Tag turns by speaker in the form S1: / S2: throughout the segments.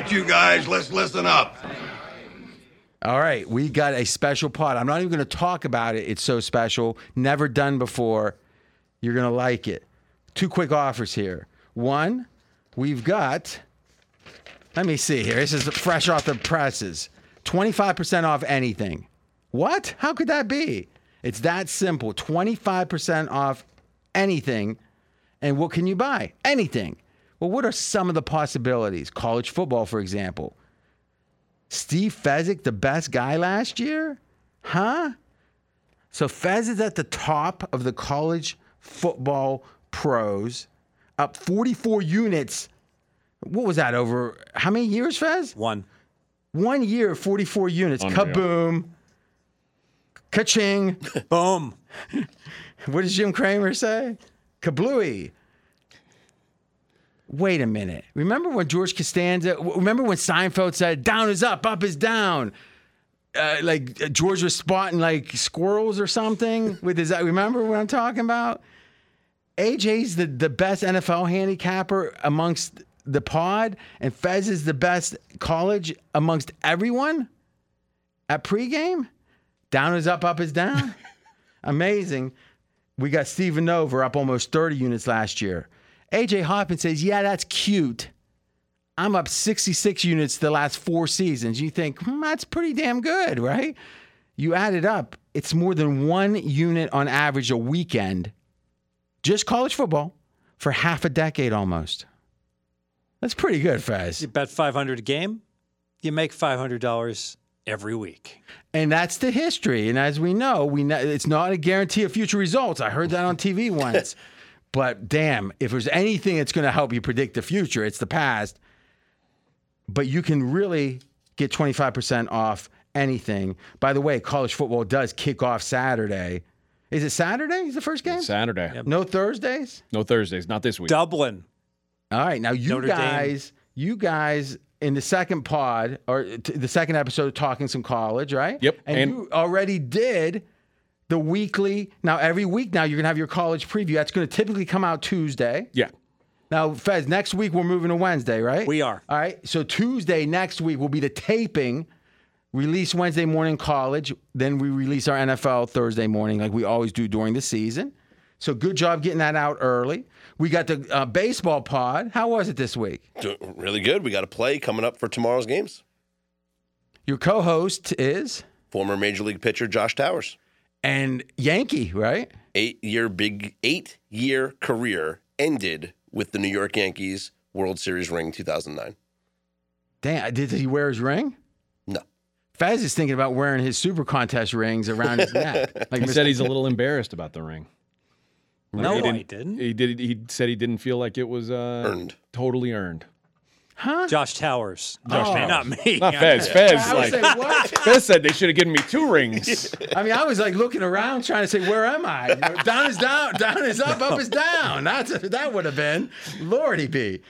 S1: right, you guys, let's listen up.
S2: All right, we got a special pod. I'm not even going to talk about it. It's so special, never done before. You're going to like it. Two quick offers here. One, we've got, let me see here. This is fresh off the presses 25% off anything. What? How could that be? It's that simple 25% off anything. And what can you buy? Anything. Well, what are some of the possibilities? College football, for example. Steve Fezzik, the best guy last year? Huh? So Fez is at the top of the college football pros, up 44 units. What was that over how many years, Fez?
S3: One.
S2: One year, 44 units.
S4: Unreal.
S2: Kaboom. Ka-ching.
S3: Boom.
S2: What does Jim Cramer say? Kablooey. Wait a minute. Remember when George Costanza, remember when Seinfeld said, down is up, up is down? Uh, like uh, George was spotting like squirrels or something with his, remember what I'm talking about? AJ's the, the best NFL handicapper amongst the pod, and Fez is the best college amongst everyone at pregame? Down is up, up is down? Amazing. We got Steven Over up almost 30 units last year. AJ Hoffman says, Yeah, that's cute. I'm up 66 units the last four seasons. You think, hmm, that's pretty damn good, right? You add it up, it's more than one unit on average a weekend, just college football, for half a decade almost. That's pretty good, Fez.
S3: You bet 500 a game, you make $500 every week.
S2: And that's the history. And as we know, we know it's not a guarantee of future results. I heard that on TV once. but damn, if there's anything that's going to help you predict the future, it's the past. But you can really get 25% off anything. By the way, college football does kick off Saturday. Is it Saturday? Is the first game?
S4: Saturday.
S2: No Thursdays?
S4: No Thursdays. Not this week.
S3: Dublin.
S2: All right, now you
S3: Notre Dame.
S2: guys, you guys in the second pod or t- the second episode of talking some college, right?
S4: Yep,
S2: And,
S4: and-
S2: you already did the weekly. Now every week now you're gonna have your college preview. That's gonna typically come out Tuesday.
S4: Yeah.
S2: Now, Fez, next week we're moving to Wednesday, right?
S3: We are.
S2: All right. So Tuesday next week will be the taping. Release Wednesday morning college. Then we release our NFL Thursday morning, like we always do during the season. So good job getting that out early. We got the uh, baseball pod. How was it this week?
S5: Really good. We got a play coming up for tomorrow's games.
S2: Your co-host is
S5: Former Major League pitcher Josh Towers.
S2: And Yankee, right?
S5: Eight year big eight year career ended with the New York Yankees World Series ring 2009.
S2: Damn, did he wear his ring?
S5: No.
S2: Fez is thinking about wearing his super contest rings around his neck. Like
S4: He
S2: Mr.
S4: said he's a little embarrassed about the ring. Like,
S3: No,
S4: he
S3: I
S4: didn't.
S3: didn't.
S4: He did. He said he didn't feel like it was uh,
S5: Earned.
S4: totally earned.
S3: Josh Towers.
S2: Josh
S3: Okay,
S2: Towers.
S3: Not me.
S4: Not Fez. Fez
S2: I
S4: like
S2: like, what?
S4: Fez said they should have given me two rings.
S2: I mean, I was like looking around trying to say, where am I? Down is down, down is up, up is down. That's that would have been Lordy be.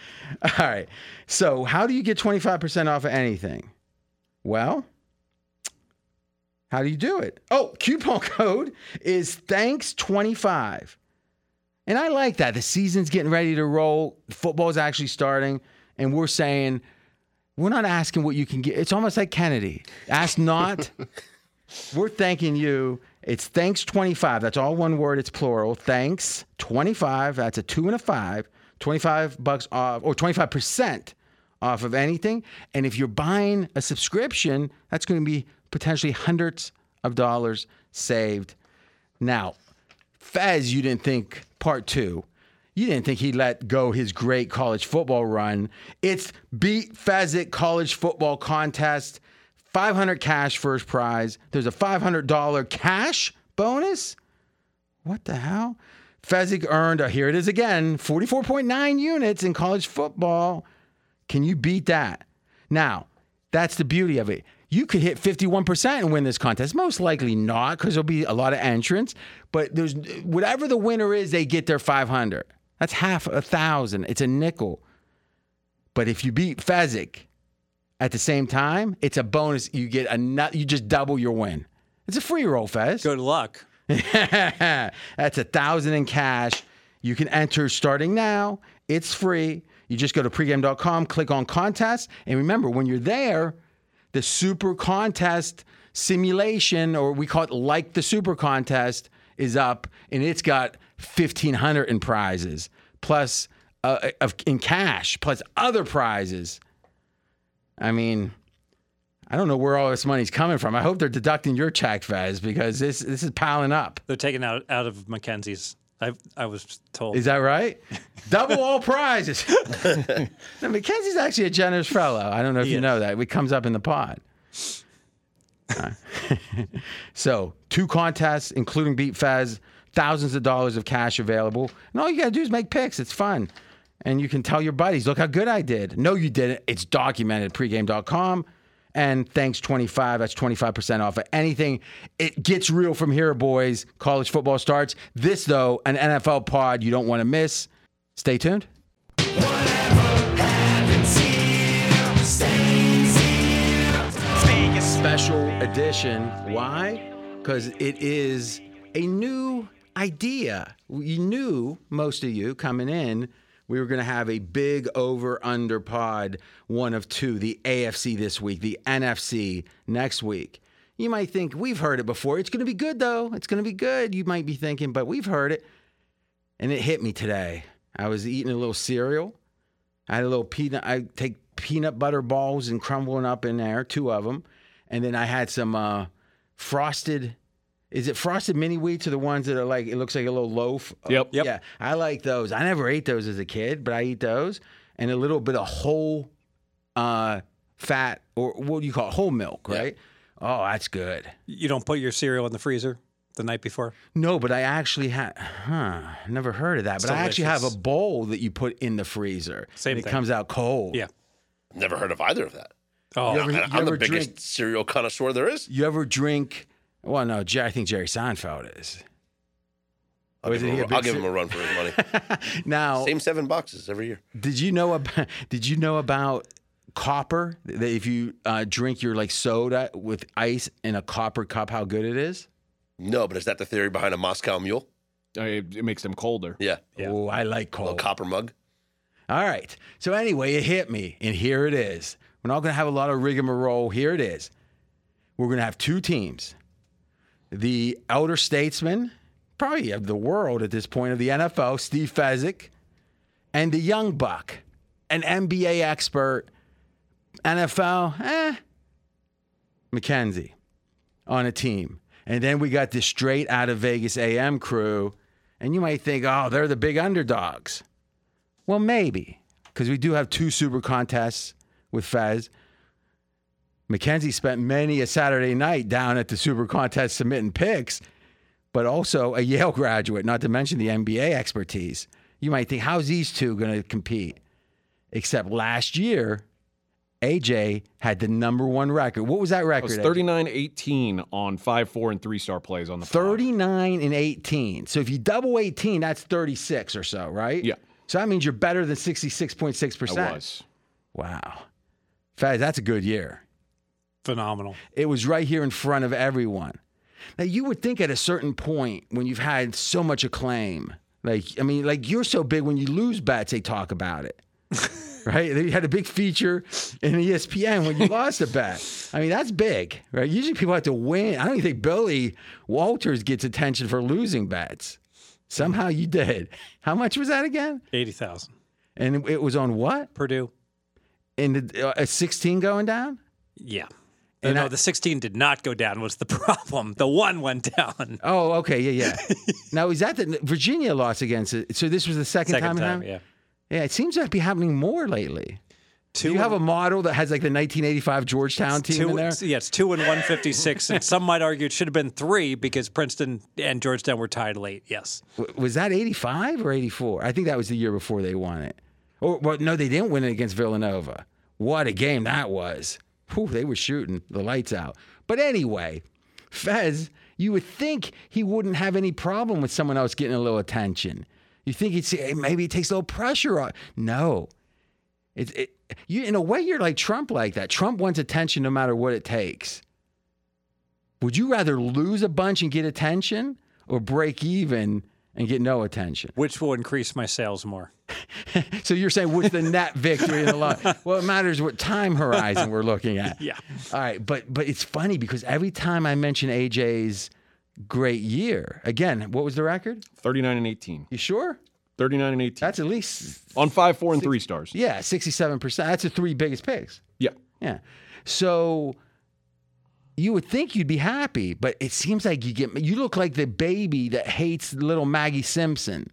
S2: All right. So how do you get 25% off of anything? Well, how do you do it? Oh, coupon code is thanks25. And I like that. The season's getting ready to roll. Football's actually starting. And we're saying, we're not asking what you can get. It's almost like Kennedy. Ask not. we're thanking you. It's thanks 25. That's all one word. It's plural. Thanks 25. That's a two and a five. 25 bucks off or 25% off of anything. And if you're buying a subscription, that's going to be potentially hundreds of dollars saved. Now, Fez, you didn't think part two. You didn't think he let go his great college football run. It's Beat Fezzik College Football Contest. 500 cash first prize. There's a $500 cash bonus. What the hell? Fezzik earned, uh, here it is again, 44.9 units in college football. Can you beat that? Now, that's the beauty of it. You could hit 51% and win this contest. Most likely not, because there'll be a lot of entrants. But there's whatever the winner is, they get their 500. That's half a thousand. It's a nickel. But if you beat Fezzik at the same time, it's a bonus. You get a nut. You just double your win. It's a free roll, Fez.
S3: Good luck.
S2: That's a thousand in cash. You can enter starting now. It's free. You just go to pregame.com, click on contest, and remember when you're there, the super contest simulation, or we call it like the super contest, is up, and it's got 1500 in prizes plus uh, of in cash plus other prizes. I mean, I don't know where all this money's coming from. I hope they're deducting your check, Fez, because this this is piling up.
S3: They're taken out out of Mackenzie's. I I was told.
S2: Is that right? Double all prizes. now, Mackenzie's actually a generous fellow. I don't know if
S3: He
S2: you
S3: is.
S2: know that. It comes up in the pod. So, two contests, including Beat Fez, thousands of dollars of cash available. And all you got to do is make picks. It's fun. And you can tell your buddies, look how good I did. No, you didn't. It's documented pregame.com. And thanks 25, that's 25% off of anything. It gets real from here, boys. College football starts. This, though, an NFL pod you don't want to miss. Stay tuned. Special edition. Why? Because it is a new idea. You knew, most of you coming in, we were going to have a big over under pod, one of two, the AFC this week, the NFC next week. You might think we've heard it before. It's going to be good, though. It's going to be good. You might be thinking, but we've heard it. And it hit me today. I was eating a little cereal. I had a little peanut. I take peanut butter balls and crumble them up in there, two of them, and then I had some uh, frosted. Is it frosted mini wheats or the ones that are like it looks like a little loaf?
S4: Yep.
S3: Yep.
S2: Yeah, I like those. I never ate those as a kid, but I eat those, and a little bit of whole uh, fat or what do you call it? Whole milk, right? Oh, that's good.
S3: you don't put your cereal in the freezer the night before.
S2: No, but I actually had, huh? Never heard of that. But I actually have a bowl that you put in the freezer.
S3: Same
S2: and it
S3: thing.
S2: comes out cold.
S3: Yeah.
S5: Never heard of either of that.
S3: Oh,
S2: You ever-
S5: Man, I'm
S2: ever
S5: the biggest
S2: drink-
S5: cereal connoisseur there is.
S2: You ever drink? Well, no, Jer- I think Jerry Seinfeld is.
S5: I'll,
S2: Was
S5: give
S2: it
S5: him,
S2: he
S5: a,
S2: a big
S5: I'll give him a run for his money.
S2: Now,
S5: Same seven boxes every year.
S2: did you know about? Did you know about copper? That if you uh, drink your like soda with ice in a copper cup, how good it is?
S5: No, but is that the theory behind a Moscow Mule?
S4: Uh, It, it makes them colder.
S5: Yeah,
S3: Yeah.
S2: Oh, I like
S5: a little
S2: cold.
S5: copper mug.
S2: All right. So anyway, it hit me, and here it is. We're not going to have a lot of rigmarole. Here it is. We're going to have two teams: the elder statesman, probably of the world at this point of the NFL, Steve Fezzik, and the young buck, an NBA expert, NFL, eh, Mackenzie, on a team. And then we got the straight out of Vegas AM crew, and you might think, oh, they're the big underdogs. Well, maybe, because we do have two super contests with Fez. Mackenzie spent many a Saturday night down at the super contest submitting picks, but also a Yale graduate, not to mention the NBA expertise. You might think, how's these two going to compete? Except last year, AJ had the number one record. What was that
S4: It
S2: record?
S4: was
S2: AJ?
S4: 39 18 on 5 4 and 3 star plays on the pod.
S2: 39 and 18. So if you double 18, that's 36 or so, right?
S4: Yeah.
S2: So that means you're better than 66.6%.
S4: I was.
S2: Wow. Fez, that's a good year.
S3: Phenomenal.
S2: It was right here in front of everyone. Now, you would think at a certain point when you've had so much acclaim, like, I mean, like you're so big when you lose bets, they talk about it. right? You had a big feature in ESPN when you lost a bet. I mean, that's big, right? Usually people have to win. I don't even think Billy Walters gets attention for losing bets. Somehow you did. How much was that again?
S3: Eighty thousand.
S2: And it was on what?
S3: Purdue.
S2: In the, uh, a 16 going down?
S3: Yeah.
S2: And
S3: no,
S2: I-
S3: the 16 did not go down. Was the problem? The one went down.
S2: Oh, okay, yeah, yeah. now is that the Virginia lost against it? So this was the second,
S3: Second
S2: time.
S3: time, yeah.
S2: Yeah, it seems to be happening more lately.
S3: Two
S2: Do you have a model that has like the 1985 Georgetown team
S3: two,
S2: in there?
S3: Yeah, it's two and 156. and some might argue it should have been three because Princeton and Georgetown were tied late. Yes.
S2: Was that 85 or 84? I think that was the year before they won it. Or well, no, they didn't win it against Villanova. What a game that was. Whew, they were shooting the lights out. But anyway, Fez, you would think he wouldn't have any problem with someone else getting a little attention. You think he'd say, hey, maybe it takes a little pressure off. No. It, it, you, in a way, you're like Trump like that. Trump wants attention no matter what it takes. Would you rather lose a bunch and get attention or break even and get no attention.
S3: Which will increase my sales more?
S2: So you're saying what's the net victory in the long? Well, it matters what time horizon we're looking at.
S3: Yeah.
S2: All right, but but it's funny because every time I mention AJ's great year, again, what was the record?
S6: 39 and 18.
S2: You sure?
S6: 39 and 18.
S2: That's at least
S6: on 5, 4, and 3 stars.
S2: yeah, sixty-seven percent. That's the three biggest picks.
S6: Yeah.
S2: Yeah. So you would think you'd be happy, but it seems like you get you look like the baby that hates little Maggie Simpson.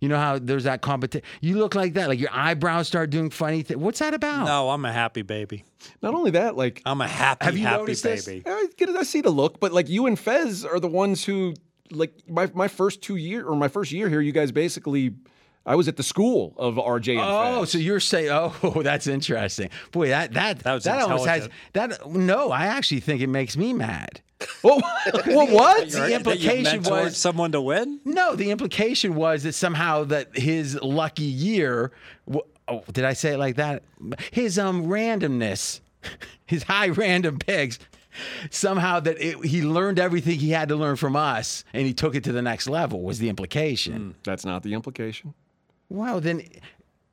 S2: You know how there's that competition. You look like that, like your eyebrows start doing funny things. What's that about?
S3: No, I'm a happy baby.
S6: Not only that, like,
S3: I'm a happy,
S2: Have you
S3: happy
S2: noticed this?
S3: baby.
S6: I, get it, I see the look, but like you and Fez are the ones who, like, my, my first two year or my first year here, you guys basically, I was at the school of RJ and
S2: Oh,
S6: Fez.
S2: so you're saying, oh, that's interesting. Boy, that that
S3: That was
S2: almost has that. No, I actually think it makes me mad.
S6: Oh, well, what?
S2: The implication
S3: mentored
S2: was
S3: someone to win.
S2: no. The implication was that somehow that his lucky year. Oh, did I say it like that? His um randomness, his high random picks. Somehow that it, he learned everything he had to learn from us, and he took it to the next level. Was the implication?
S6: That's not the implication.
S2: Well, then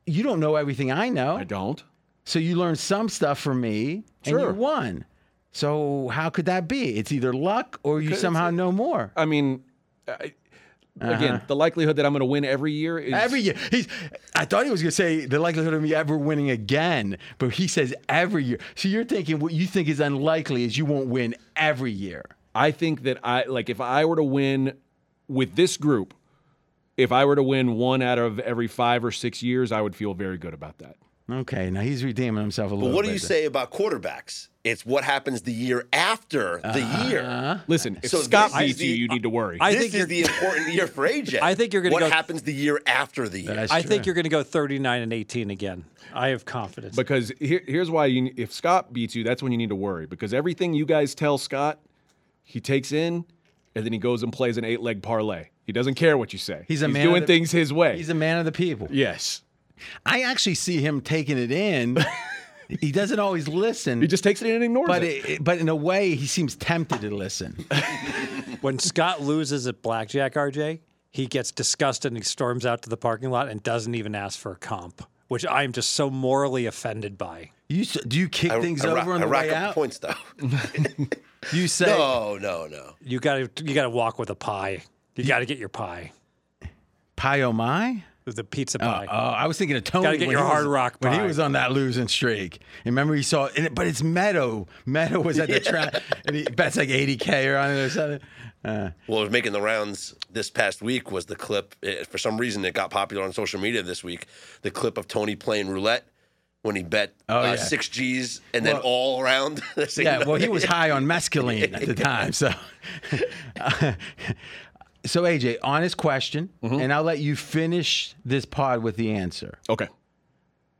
S2: you don't know everything I know.
S6: I don't.
S2: So you learned some stuff from me and you won. So how could that be? It's either luck or you somehow know more.
S6: I mean, I, again, the likelihood that I'm going to win every year is
S2: Uh-huh. Every year. He's I thought he was gonna say the likelihood of me ever winning again, but he says every year. So you're thinking what you think is unlikely is you won't win every year.
S6: I think that I like if I were to win with this group, if I were to win one out of every five or six years, I would feel very good about that.
S2: Okay, now he's redeeming himself a little bit.
S5: But what do you say about quarterbacks? It's what happens the year after the
S2: Uh-huh.
S5: year.
S6: Listen, if
S5: So
S6: Scott beats you,
S5: the-
S6: you need to worry.
S3: I
S5: this
S3: think
S5: is the important year for AJ.
S3: I think you're gonna
S5: What
S3: go-
S5: happens the year after the year?
S3: I think you're going to go 39 and 18 again. I have confidence.
S6: because here, here's why you, if Scott beats you, that's when you need to worry. Because everything you guys tell Scott, he takes in, and then he goes and plays an eight leg parlay. He doesn't care what you say.
S2: He's a man of
S6: doing
S2: the-
S6: things his way.
S2: He's a man of the people.
S6: yes,
S2: I actually see him taking it in. he doesn't always listen.
S6: he just takes it in and ignores
S2: but
S6: it.
S2: it, but in a way, he seems tempted to listen.
S3: when Scott loses at blackjack, RJ, he gets disgusted and he storms out to the parking lot and doesn't even ask for a comp, which I'm just so morally offended by.
S2: You do you kick
S5: I,
S2: things
S5: I ra-
S2: over on
S5: I
S2: the
S5: rack
S2: way
S5: up
S2: out?
S5: points though.
S2: You say
S5: no, no, no.
S3: You got to you got to walk with a pie. You got to get your pie,
S2: pie oh my.
S3: the pizza pie.
S2: Oh,
S3: pie.
S2: I was thinking of Tony.
S3: Gotta get your
S2: he
S3: Hard
S2: was-
S3: Rock
S2: when he was on that losing streak. And remember, he saw, and it, but it's Meadow. Meadow was at the track, and he bets like 80k on it or something. Uh,
S5: What was making the rounds this past week was the clip. eh, For some reason, it got popular on social media this week. The clip of Tony playing roulette when he bet
S2: Oh,
S5: uh,
S2: yeah.
S5: six G's and then all around.
S2: yeah, well, he was high on mescaline at the time, so. so AJ, honest question,
S3: Mm-hmm.
S2: and I'll let you finish this pod with the answer.
S6: okay.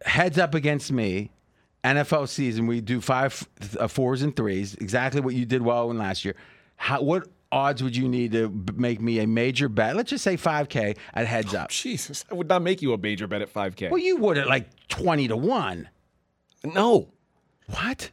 S2: heads up against me. NFL season, we do five uh, fours and threes, exactly what you did well in last year. How, what odds would you need to make me a major bet? Let's just say 5K at heads up.
S6: Jesus, I would not make you a major bet at 5K.
S2: Well, you would at like 20 to 1.
S6: no.
S2: What?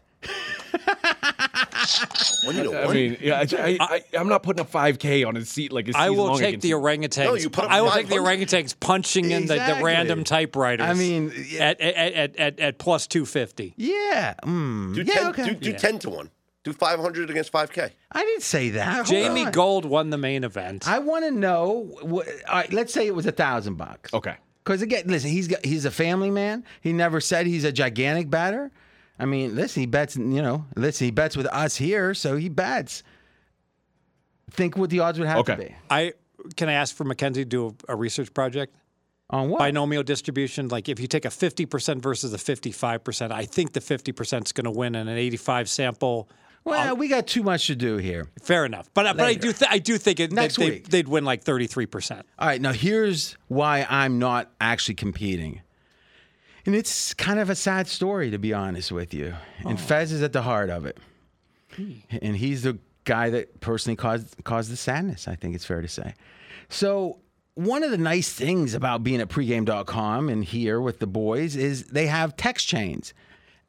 S5: One to
S6: 1?
S5: I
S6: mean, yeah, I, I, I, am not putting a 5K on a seat like a
S3: I
S6: season
S3: will
S6: long
S3: take the
S6: you.
S3: orangutans.
S5: No, you put up
S3: I will take the orangutans punching in the, the random typewriters.
S2: I mean,
S3: at, at, at, at, at plus 250.
S2: Yeah. Mm.
S5: do
S2: yeah,
S5: 10,
S2: okay.
S5: do, do 10 to 1. Do 500 against 5K.
S2: I didn't say that. Hold
S3: Jamie
S2: on.
S3: Gold won the main event.
S2: I want to know. What, all right, let's say it was a thousand bucks.
S6: Okay.
S2: Because again, listen, he's got, he's a family man. He never said he's a gigantic batter. I mean, listen, he bets. You know, listen, he bets with us here, so he bets. Think what the odds would have to
S6: Okay.
S2: be
S3: I can I ask for Mackenzie to do a, a research project?
S2: on what?
S3: Binomial distribution, like if you take a 50% versus a 55%, I think the 50% is going to win in an 85 sample.
S2: Well, um, we got too much to do here.
S3: Fair enough. But, uh, but I do th- I do think it,
S2: Next
S3: they,
S2: week.
S3: they'd win like 33%.
S2: All right, now here's why I'm not actually competing. And it's kind of a sad story, to be honest with you. And oh. Fez is at the heart of it. And he's the guy that personally caused caused the sadness, I think it's fair to say. So one of the nice things about being at pregame.com and here with the boys is they have text chains.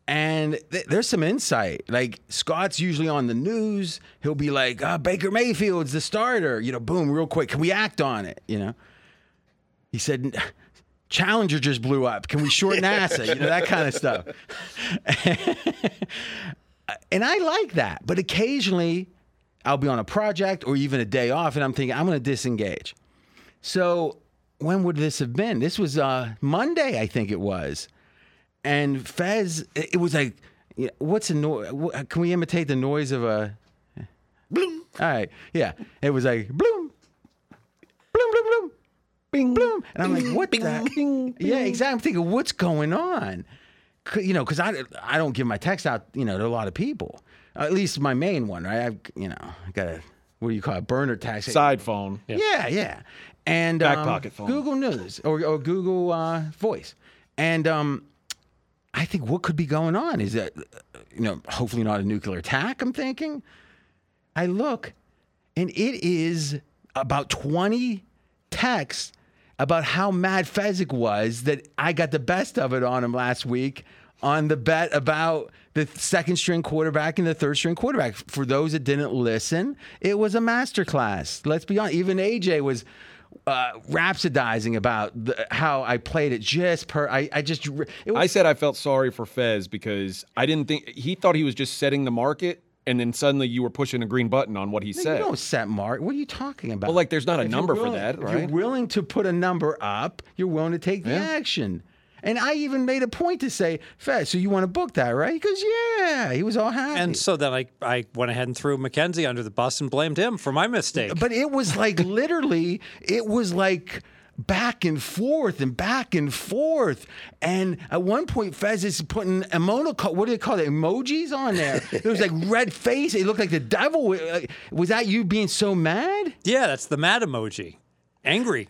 S2: And th- there's some insight. Like Scott's usually on the news. He'll be like, uh, Baker Mayfield's the starter. You know, boom, real quick. Can we act on it? You know. He said, Challenger just blew up. Can we short NASA? You know, that kind of stuff. and I like that. But occasionally I'll be on a project or even a day off and I'm thinking, I'm going to disengage. So when would this have been? This was uh, Monday, I think it was. And Fez, it it was like, what's a noise? Can we imitate the noise of a.
S5: Bloom.
S2: All right. Yeah. It was like, bloom, bloom, bloom, bloom, bing, bloom. And I'm like, what the? Yeah, exactly. I'm thinking, what's going on? You know, because I, I don't give my text out, you know, to a lot of people. At least my main one, right? I've, you know, I got a, what do you call it? Burner text.
S4: Side phone.
S2: Yeah, yeah. And
S4: Back
S2: um,
S4: pocket phone.
S2: Google News or, or Google uh, Voice. And um, I think what could be going on is that, you know, hopefully not a nuclear attack, I'm thinking. I look, and it is about 20 texts about how mad Fezzik was that I got the best of it on him last week on the bet about the second string quarterback and the third string quarterback. For those that didn't listen, it was a masterclass. Let's be honest. Even AJ was uh, rhapsodizing about the, how I played it just per. I, I just. It was,
S4: I said I felt sorry for Fez because I didn't think he thought he was just setting the market, and then suddenly you were pushing a green button on what he
S2: You
S4: said.
S2: don't set mark. What are you talking about?
S4: Well, like, there's not a
S2: If
S4: number for
S2: willing-
S4: that,
S2: If
S4: right?
S2: you're willing to put a number up, you're willing to take the
S4: Yeah.
S2: action. And I even made a point to say, Fez, so you want to book that, right? He goes, yeah. He was all happy.
S3: And so then I, I went ahead and threw Mackenzie under the bus and blamed him for my mistake.
S2: but it was like literally, it was like back and forth and back and forth. And at one point, Fez is putting emoticon, what do they call it? Emojis on there. It was like red face. It looked like the devil. Was that you being so mad?
S3: yeah, that's the mad emoji. Angry.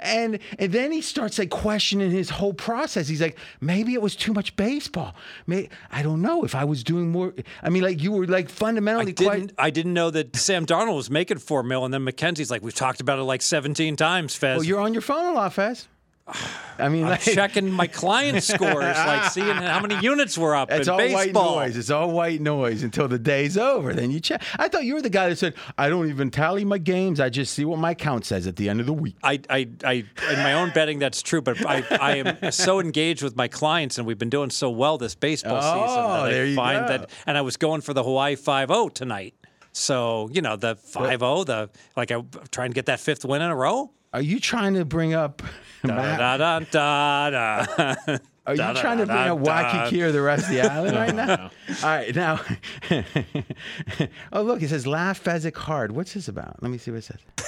S2: And and then he starts like questioning his whole process. He's like, maybe it was too much baseball. May I don't know if I was doing more. I mean, like you were like
S3: I
S2: fundamentally
S3: didn't,
S2: quite.
S3: I didn't know that Sam Darnold was making four mil, and then Mackenzie's like, "We've talked about it like 17 times, Fez."
S2: Well, you're on your phone a lot, Fez. I mean,
S3: I'm
S2: like,
S3: checking my client scores, like seeing how many units were up
S2: It's
S3: in
S2: all white noise. It's all white noise until the day's over. Then you check. I thought you were the guy that said, "I don't even tally my games. I just see what my count says at the end of the week."
S3: I, I, I, in my own betting, that's true. But I, I am so engaged with my clients, and we've been doing so well this baseball oh, season
S2: Oh, there you
S3: find
S2: go.
S3: that. And I was going for the Hawaii Five O tonight. So you know the Five O, the like I am trying to get that fifth win in a row.
S2: Are you trying to bring up?
S3: Da da da da. da.
S2: Are you
S3: Da, da,
S2: trying to bring up
S3: da, da.
S2: Waikiki or the rest of the island right now? All right, now. oh, look, it says laugh Fezzik hard. What's this about? Let me see what it says.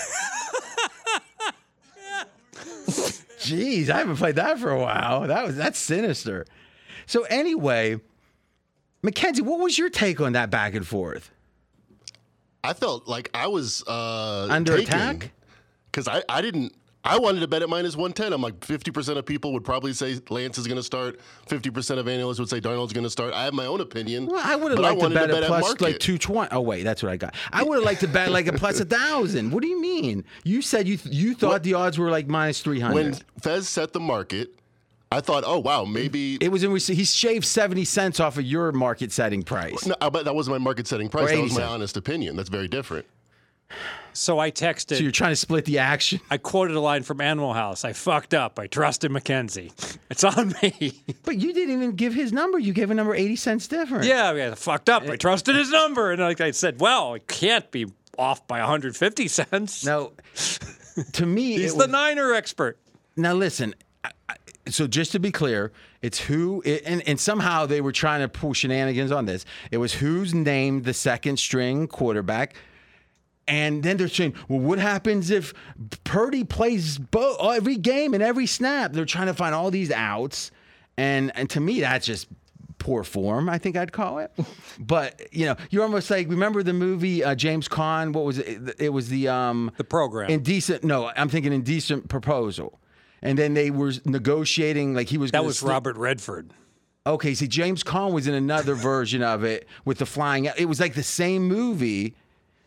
S2: Jeez, I haven't played that for a while. That was that's sinister. So anyway, Mackenzie, what was your take on that back and forth?
S7: I felt like I was uh,
S2: Under attack?
S7: Because I, I didn't. I wanted to bet at minus 110. I'm like 50% of people would probably say Lance is going to start. 50% of analysts would say Darnold's going to start. I have my own opinion.
S2: Well, I would have liked to bet a
S7: at
S2: plus
S7: market.
S2: like two twenty. Oh wait, that's what I got. I would have liked to bet like a plus a thousand. What do you mean? You said you you thought
S7: What-
S2: the odds were like minus 300.
S7: When. Fez set the market, I thought, oh, wow, maybe.
S2: It was in. He shaved seventy cents off of your market setting price.
S7: no, I bet that wasn't my market setting price. That was my
S2: cents.
S7: honest opinion. That's very different.
S3: So I texted.
S2: So you're trying to split the action.
S3: I quoted a line from Animal House. I fucked up. I trusted Mackenzie. It's on me.
S2: But you didn't even give his number. You gave a number eighty cents different.
S3: yeah, yeah, I fucked up. I trusted his number, and like I said, well, it can't be off by 150 cents.
S2: No. to me,
S3: He's the
S2: was-
S3: Niner expert.
S2: Now listen. So just to be clear, it's who, it, and, and somehow they were trying to pull shenanigans on this. It was who's named the second string quarterback. And then they're saying, well, what happens if Purdy plays every game and every snap? They're trying to find all these outs. And, and to me, that's just poor form, I think I'd call it. But, you know, you're almost like, remember the movie uh, James Caan? What was it? It was the. Um,
S3: The program.
S2: Indecent. No, I'm thinking indecent proposal. And then they were negotiating, like he was.
S3: that was Robert Redford.
S2: Okay, see, James Caan was in another version of it with the flying. It was like the same movie.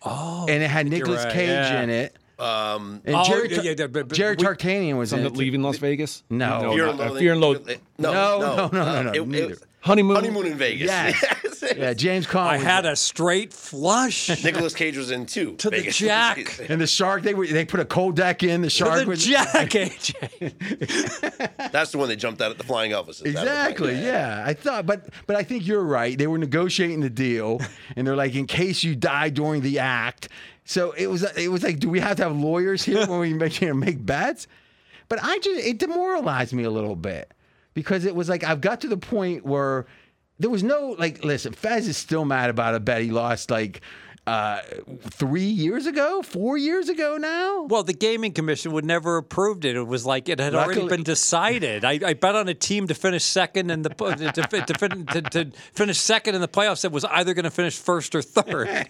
S2: Oh, and it had Nicolas
S3: right,
S2: Cage
S3: yeah.
S2: in it.
S5: Um,
S2: And
S3: Oh,
S2: Jerry,
S3: yeah, yeah, yeah, but- but
S2: Jerry
S3: we-
S2: Tarkanian was in it.
S4: leaving Las Vegas?
S2: No.
S4: no,
S5: Fear
S4: not-
S5: and
S4: uh,
S5: Loathing-
S4: Fear and Loath.
S5: No,
S2: No,
S5: no,
S2: no, no, no, no,
S5: it- it
S2: neither.
S5: was
S4: Honeymoon.
S5: honeymoon in Vegas.
S2: Yes. Yeah, James Caan.
S3: I had
S2: in
S3: a straight flush
S5: Nicolas Cage was in too.
S3: To the jack.
S2: And the shark, they were, they put a cold deck in. The
S3: to
S2: shark
S3: the
S2: was
S3: jack, AJ.
S5: That's the one they jumped out at the Flying Elvis.
S2: Exactly. Yeah. I thought, but but I think you're right. They were negotiating the deal, and they're like, in case you die during the act. So it was it was like, do we have to have lawyers here when we make you know, make bets? But I just it demoralized me a little bit because it was like I've got to the point where there was no like. Listen, Fez is still mad about a bet he lost like uh three years ago, four years ago now.
S3: Well, the gaming commission would never approved it. It was like it had already been decided. I, I bet on a team to finish second in the to, to, to, to, finish second in the playoffs that was either going to finish first or third.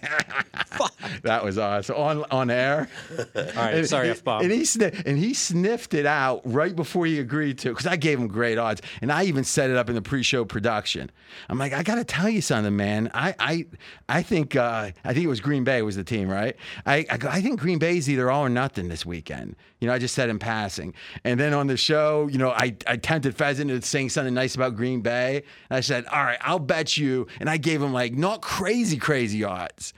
S2: That was awesome on on air.
S3: All right, sorry, F bomb.
S2: And he sni- and he sniffed it out right before he agreed to because I gave him great odds, and I even set it up in the pre-show production. I'm like, I got to tell you something, man. I I I think uh, I think it was Green Bay was the team, right? I I, go, I think Green Bay's either all or nothing this weekend. You know, I just said in passing, and then on the show, you know, I I tempted Pheasant into saying something nice about Green Bay. And I said, all right, I'll bet you, and I gave him like not crazy crazy odds.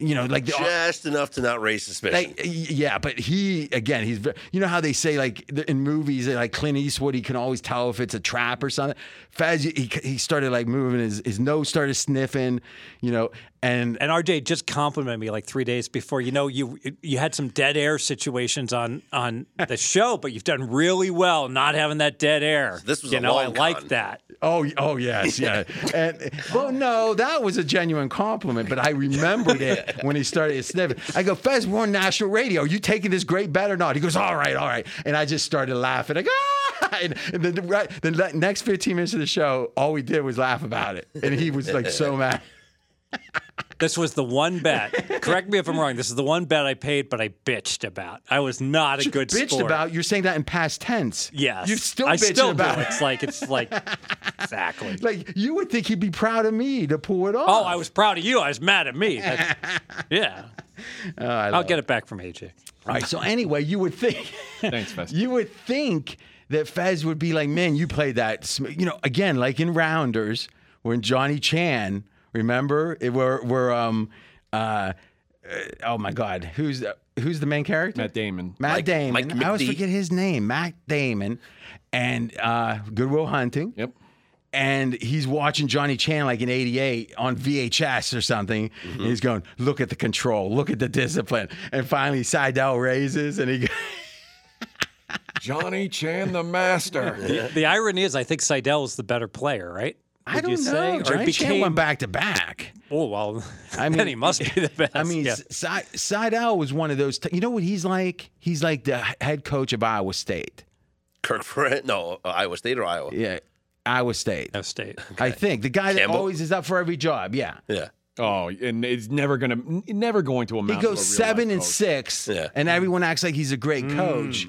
S2: You know, like the,
S5: enough to not raise suspicion.
S2: like, yeah, but he again, he's you know how they say like in movies like Clint Eastwood, he can always tell if it's a trap or something. Fez, he, he started like moving his his nose started sniffing, you know, and
S3: And RJ just complimented me like three days before. You know, you you had some dead air situations on on the show, but you've done really well not having that dead air.
S5: This was
S3: you
S5: a
S3: know, I
S5: long
S3: like that.
S2: oh oh yes yeah, and well no, that was a genuine compliment, but I remembered it when he started sniffing. I go, Fez, we're on national radio. Are you taking this great bet or not? He goes, all right, all right, and I just started laughing. I go, ah! and, and then the, right, the next fifteen minutes of the show, all we did was laugh about it, and he was like so mad.
S3: This was the one bet. Correct me if I'm wrong. This is the one bet I paid, but I bitched about. I was not a good
S2: bitched
S3: sport.
S2: about. You're saying that in past tense.
S3: Yes,
S2: you still
S3: I
S2: bitching
S3: still
S2: about
S3: do.
S2: it.
S3: It's like it's like exactly.
S2: Like you would think he'd be proud of me to pull it off.
S3: Oh, I was proud of you. I was mad at me. That's- yeah,
S2: Oh, I
S3: I'll
S2: love
S3: get it back from AJ.
S2: All right. So anyway, you would think.
S4: Thanks, Fez.
S2: You would think that Fez would be like, man, you played that. sm-" You know, again, like in Rounders, when Johnny Chan, remember, it were were um, uh, uh, oh my God, who's the, who's the main character?
S4: Matt Damon.
S2: Matt
S5: Mike-
S2: Damon.
S5: Mike
S2: I always forget his name. Matt Damon, and uh, Good Will Hunting.
S4: Yep.
S2: and he's watching Johnny Chan like in '88 on VHS or something.
S5: Mm-hmm.
S2: And he's going, "Look at the control, look at the discipline." And finally, Seidel raises, and he.
S4: Goes Johnny Chan, the master.
S3: The irony is, I think Seidel is the better player, right?
S2: I
S3: Would
S2: don't
S3: you
S2: know.
S3: say? Or
S2: Johnny Chan went back to back.
S3: Oh well,
S2: I mean,
S3: then he must be the best.
S2: I mean,
S3: yeah.
S2: Si- Seidel was one of those. T- you know what he's like? He's like the head coach of Iowa State.
S5: Kirk Ferentz, no, uh, Iowa State or Iowa.
S2: Yeah, Iowa State.
S3: No state.
S2: I think the guy that
S5: Campbell?
S2: always is up for every job. Yeah.
S5: Yeah.
S4: Oh, and it's never gonna, never going to
S2: He
S4: amount. to a
S2: goes
S4: real
S2: seven and
S4: coach.
S2: six,
S5: Yeah.
S2: and everyone acts like he's a great coach.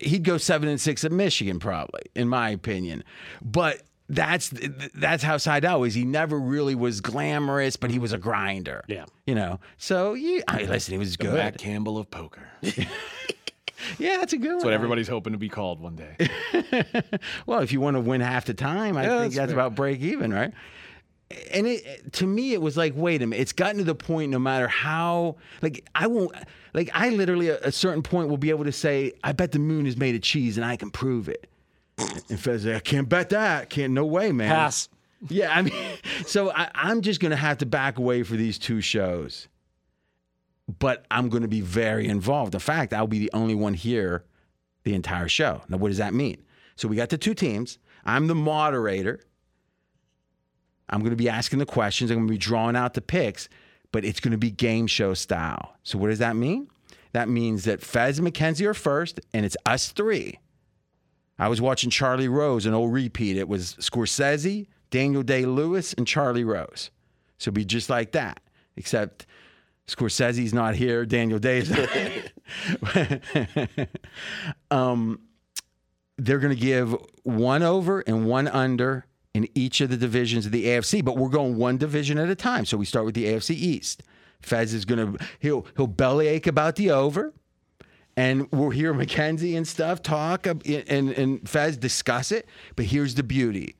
S2: He'd go seven and six at Michigan, probably, in my opinion. But that's that's how Seidel is. He never really was glamorous, but he was a grinder.
S3: Yeah.
S2: you know. So you, I mean, listen, he was good.
S4: Matt Campbell of poker.
S2: Yeah, that's a good one.
S4: That's what everybody's hoping to be called one day.
S2: Well, if you want to win half the time, I
S4: Yeah,
S2: think
S4: that's
S2: that's about break even, right? And it to me, it was like, wait a minute. It's gotten to the point. No matter how, like, I won't, like, I literally at a certain point will be able to say, I bet the moon is made of cheese, and I can prove it. And Fez, I can't bet that. Can't. No way, man.
S3: Pass.
S2: Yeah, I mean, so I, I'm just going to have to back away for these two shows. But I'm going to be very involved. In fact, I'll be the only one here the entire show. Now, what does that mean? So we got the two teams. I'm the moderator. I'm going to be asking the questions. I'm going to be drawing out the picks, but it's going to be game show style. So what does that mean? That means that Fez and Mackenzie are first, and it's us three. I was watching Charlie Rose, an old repeat. It was Scorsese, Daniel Day Lewis, and Charlie Rose. So it'd be just like that, except Scorsese's not here. Daniel Day's not um, they're going to give one over and one under in each of the divisions of the AFC, but we're going one division at a time. So we start with the AFC East. Fez is gonna he'll he'll bellyache about the over, and we'll hear Mackenzie and stuff talk and and Fez discuss it. But here's the beauty.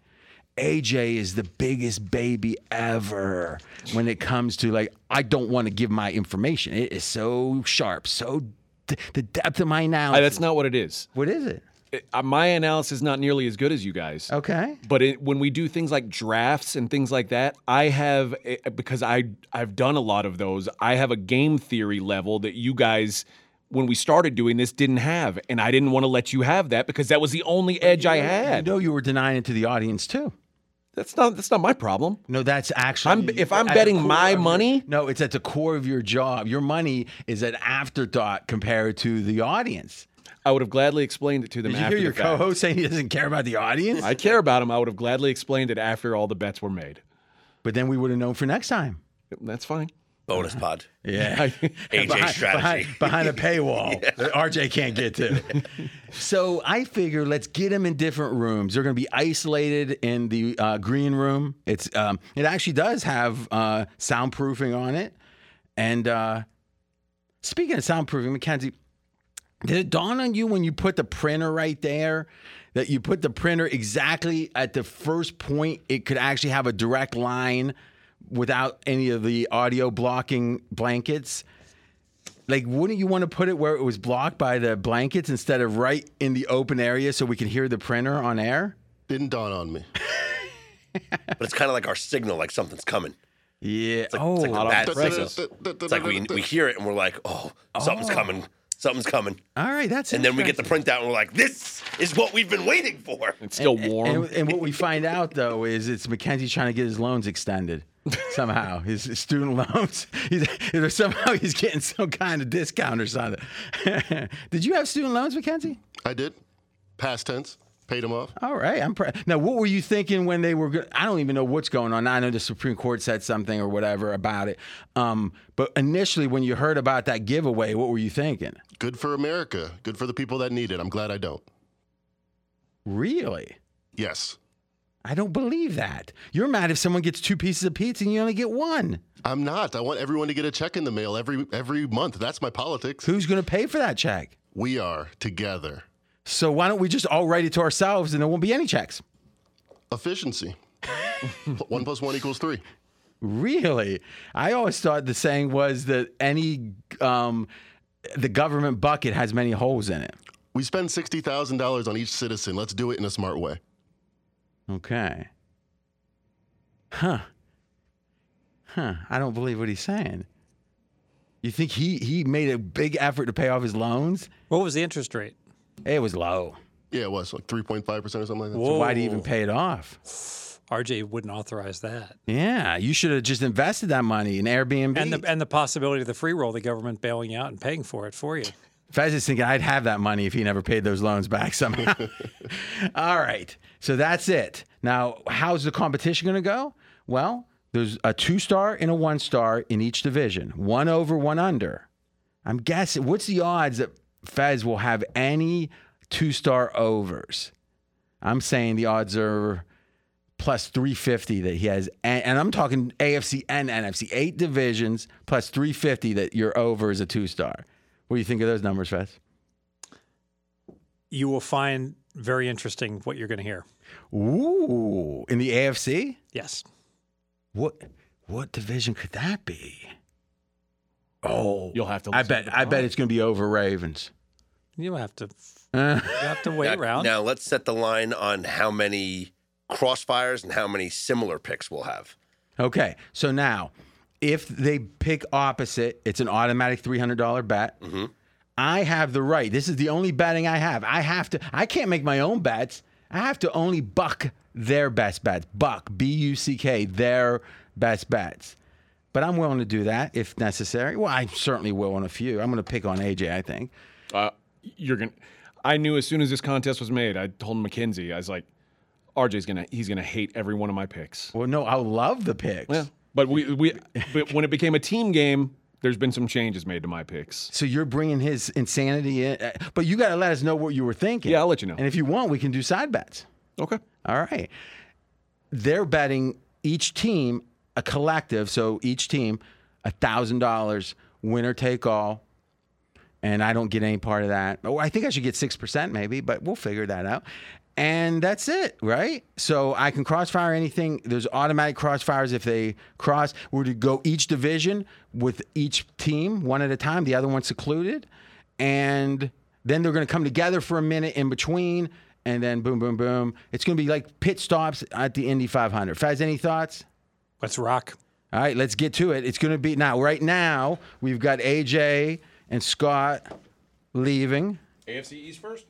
S2: AJ is the biggest baby ever when it comes to like I don't want to give my information. It is so sharp, so d- the depth of my analysis.
S4: that's not what it is.
S2: what is it?
S4: It- uh, my analysis is not nearly as good as you guys.
S2: Okay.
S4: But it, when we do things like drafts and things like that, I have eh, because I I've done a lot of those. I have a game theory level that you guys when we started doing this didn't have, and I didn't want to let you have that because that was the only edge I
S2: I
S4: had.
S2: know you were denying it to the audience too.
S4: That's not that's not my problem.
S2: No, that's actually.
S4: I'm- if I'm betting my
S2: your-
S4: money-
S2: no, it's at the core of your job. Your money is an afterthought compared to the audience.
S4: I would have gladly explained it to them
S2: Did you hear your co-host saying he doesn't care about the audience?
S4: I care about him. I would have gladly explained it after all the bets were made.
S2: but then we would have known for next time.
S4: That's fine.
S5: Bonus pod.
S2: Yeah.
S5: AJ
S2: behind,
S5: strategy.
S2: behind, behind a paywall that RJ can't get to. so I figure let's get them in different rooms. They're going to be isolated in the uh, green room. It's um, it actually does have uh, soundproofing on it. And uh, speaking of soundproofing, Mackenzie, did it dawn on you when you put the printer right there that you put the printer exactly at the first point it could actually have a direct line without any of the audio blocking blankets? Like, wouldn't you want to put it where it was blocked by the blankets instead of right in the open area so we can hear the printer on air?
S7: Didn't dawn on me.
S5: But it's kind of like our signal, like something's coming.
S2: Yeah.
S5: like-
S2: oh,
S5: it's like a bad
S4: pressure.
S5: signal. It's like we, we hear it and we're like, oh, something's oh. coming. Something's coming.
S2: all right. That's it.
S5: And then we get the printout and we're like, this is what we've been waiting for.
S4: It's still warm.
S2: And, and what we find out though is it's Mackenzie trying to get his loans extended somehow. His, his student loans. He's, somehow he's getting some kind of discount or something. Did you have student loans, Mackenzie?
S7: I did. Past tense. Paid them off.
S2: All right, I'm. Pre- now, what were you thinking when they were? Go- I don't even know what's going on. I know the Supreme Court said something or whatever about it. Um, but initially, when you heard about that giveaway, what were you thinking?
S7: Good for America. Good for the people that need it. I'm glad I don't.
S2: Really?
S7: Yes.
S2: I don't believe that. You're mad if someone gets two pieces of pizza and you only get one.
S7: I'm not. I want everyone to get a check in the mail every every month. That's my politics.
S2: Who's going to pay for that check?
S7: We are together.
S2: So why don't we just all write it to ourselves and there won't be any checks?
S7: Efficiency. one plus one equals three.
S2: Really? I always thought the saying was that any um, the government bucket has many holes in it.
S7: We spend sixty thousand dollars on each citizen. Let's do it in a smart way.
S2: Okay. Huh. Huh. I don't believe what he's saying. You think he he made a big effort to pay off his loans?
S3: What was the interest rate?
S2: It was low.
S7: Yeah, it was like three point five percent or something like that.
S3: Whoa.
S2: Why'd he even pay it off?
S3: RJ wouldn't authorize that.
S2: Yeah, you should have just invested that money in Airbnb.
S3: And the and the possibility of the free roll, the government bailing out and paying for it for you.
S2: Fez is thinking I'd have that money if he never paid those loans back somehow. All right. So that's it. Now, how's the competition going to go? Well, there's a two star and a one star in each division, one over, one under. I'm guessing, what's the odds that Fez will have any two star overs? I'm saying the odds are plus 350 that he has, and, I'm talking AFC and NFC, eight divisions plus 350 that your over is a two star. What do you think of those numbers, Fez?
S3: You will find very interesting what you're going to hear.
S2: Ooh, in the AFC?
S3: Yes.
S2: What what division could that be? Oh,
S4: You'll have to
S2: I bet
S4: to
S2: I bet it's going to be over Ravens.
S3: You'll have to
S2: Uh,
S3: you have to wait
S5: Now,
S3: around.
S5: now let's set the line on how many crossfires and how many similar picks we'll have.
S2: okay, so now if they pick opposite, it's an automatic three hundred dollar bet. I have the right. This is the only betting I have. I have to. I can't make my own bets. I have to only buck their best bets. Buck B U C K their best bets. But I'm willing to do that if necessary. Well, I certainly will on a few. I'm going to pick on AJ. I think.
S4: Uh, you're gonna. I knew as soon as this contest was made, I told Mackenzie. I was like, RJ's gonna, he's gonna hate every one of my picks.
S2: Well, no, I love the picks.
S4: But we, we, but when it became a team game, there's been some changes made to my picks.
S2: So you're bringing his insanity in, uh, but you got to let us know what you were thinking.
S4: Yeah, I'll let you know.
S2: And if you want, we can do side bets.
S4: Okay.
S2: All right. They're betting each team a collective, so each team a thousand dollars, winner take all. And I don't get any part of that. Oh, I think I should get six percent maybe, but we'll figure that out. And that's it, right? So I can crossfire anything. There's automatic crossfires if they cross. We're to go each division with each team one at a time. The other one secluded, and then they're going to come together for a minute in between, and then boom, boom, boom. It's going to be like pit stops at the Indy 500. Fez, any thoughts?
S3: Let's rock.
S2: All right, let's get to it. It's going to be now. Right now, we've got AJ and Scott leaving.
S4: AFC East first.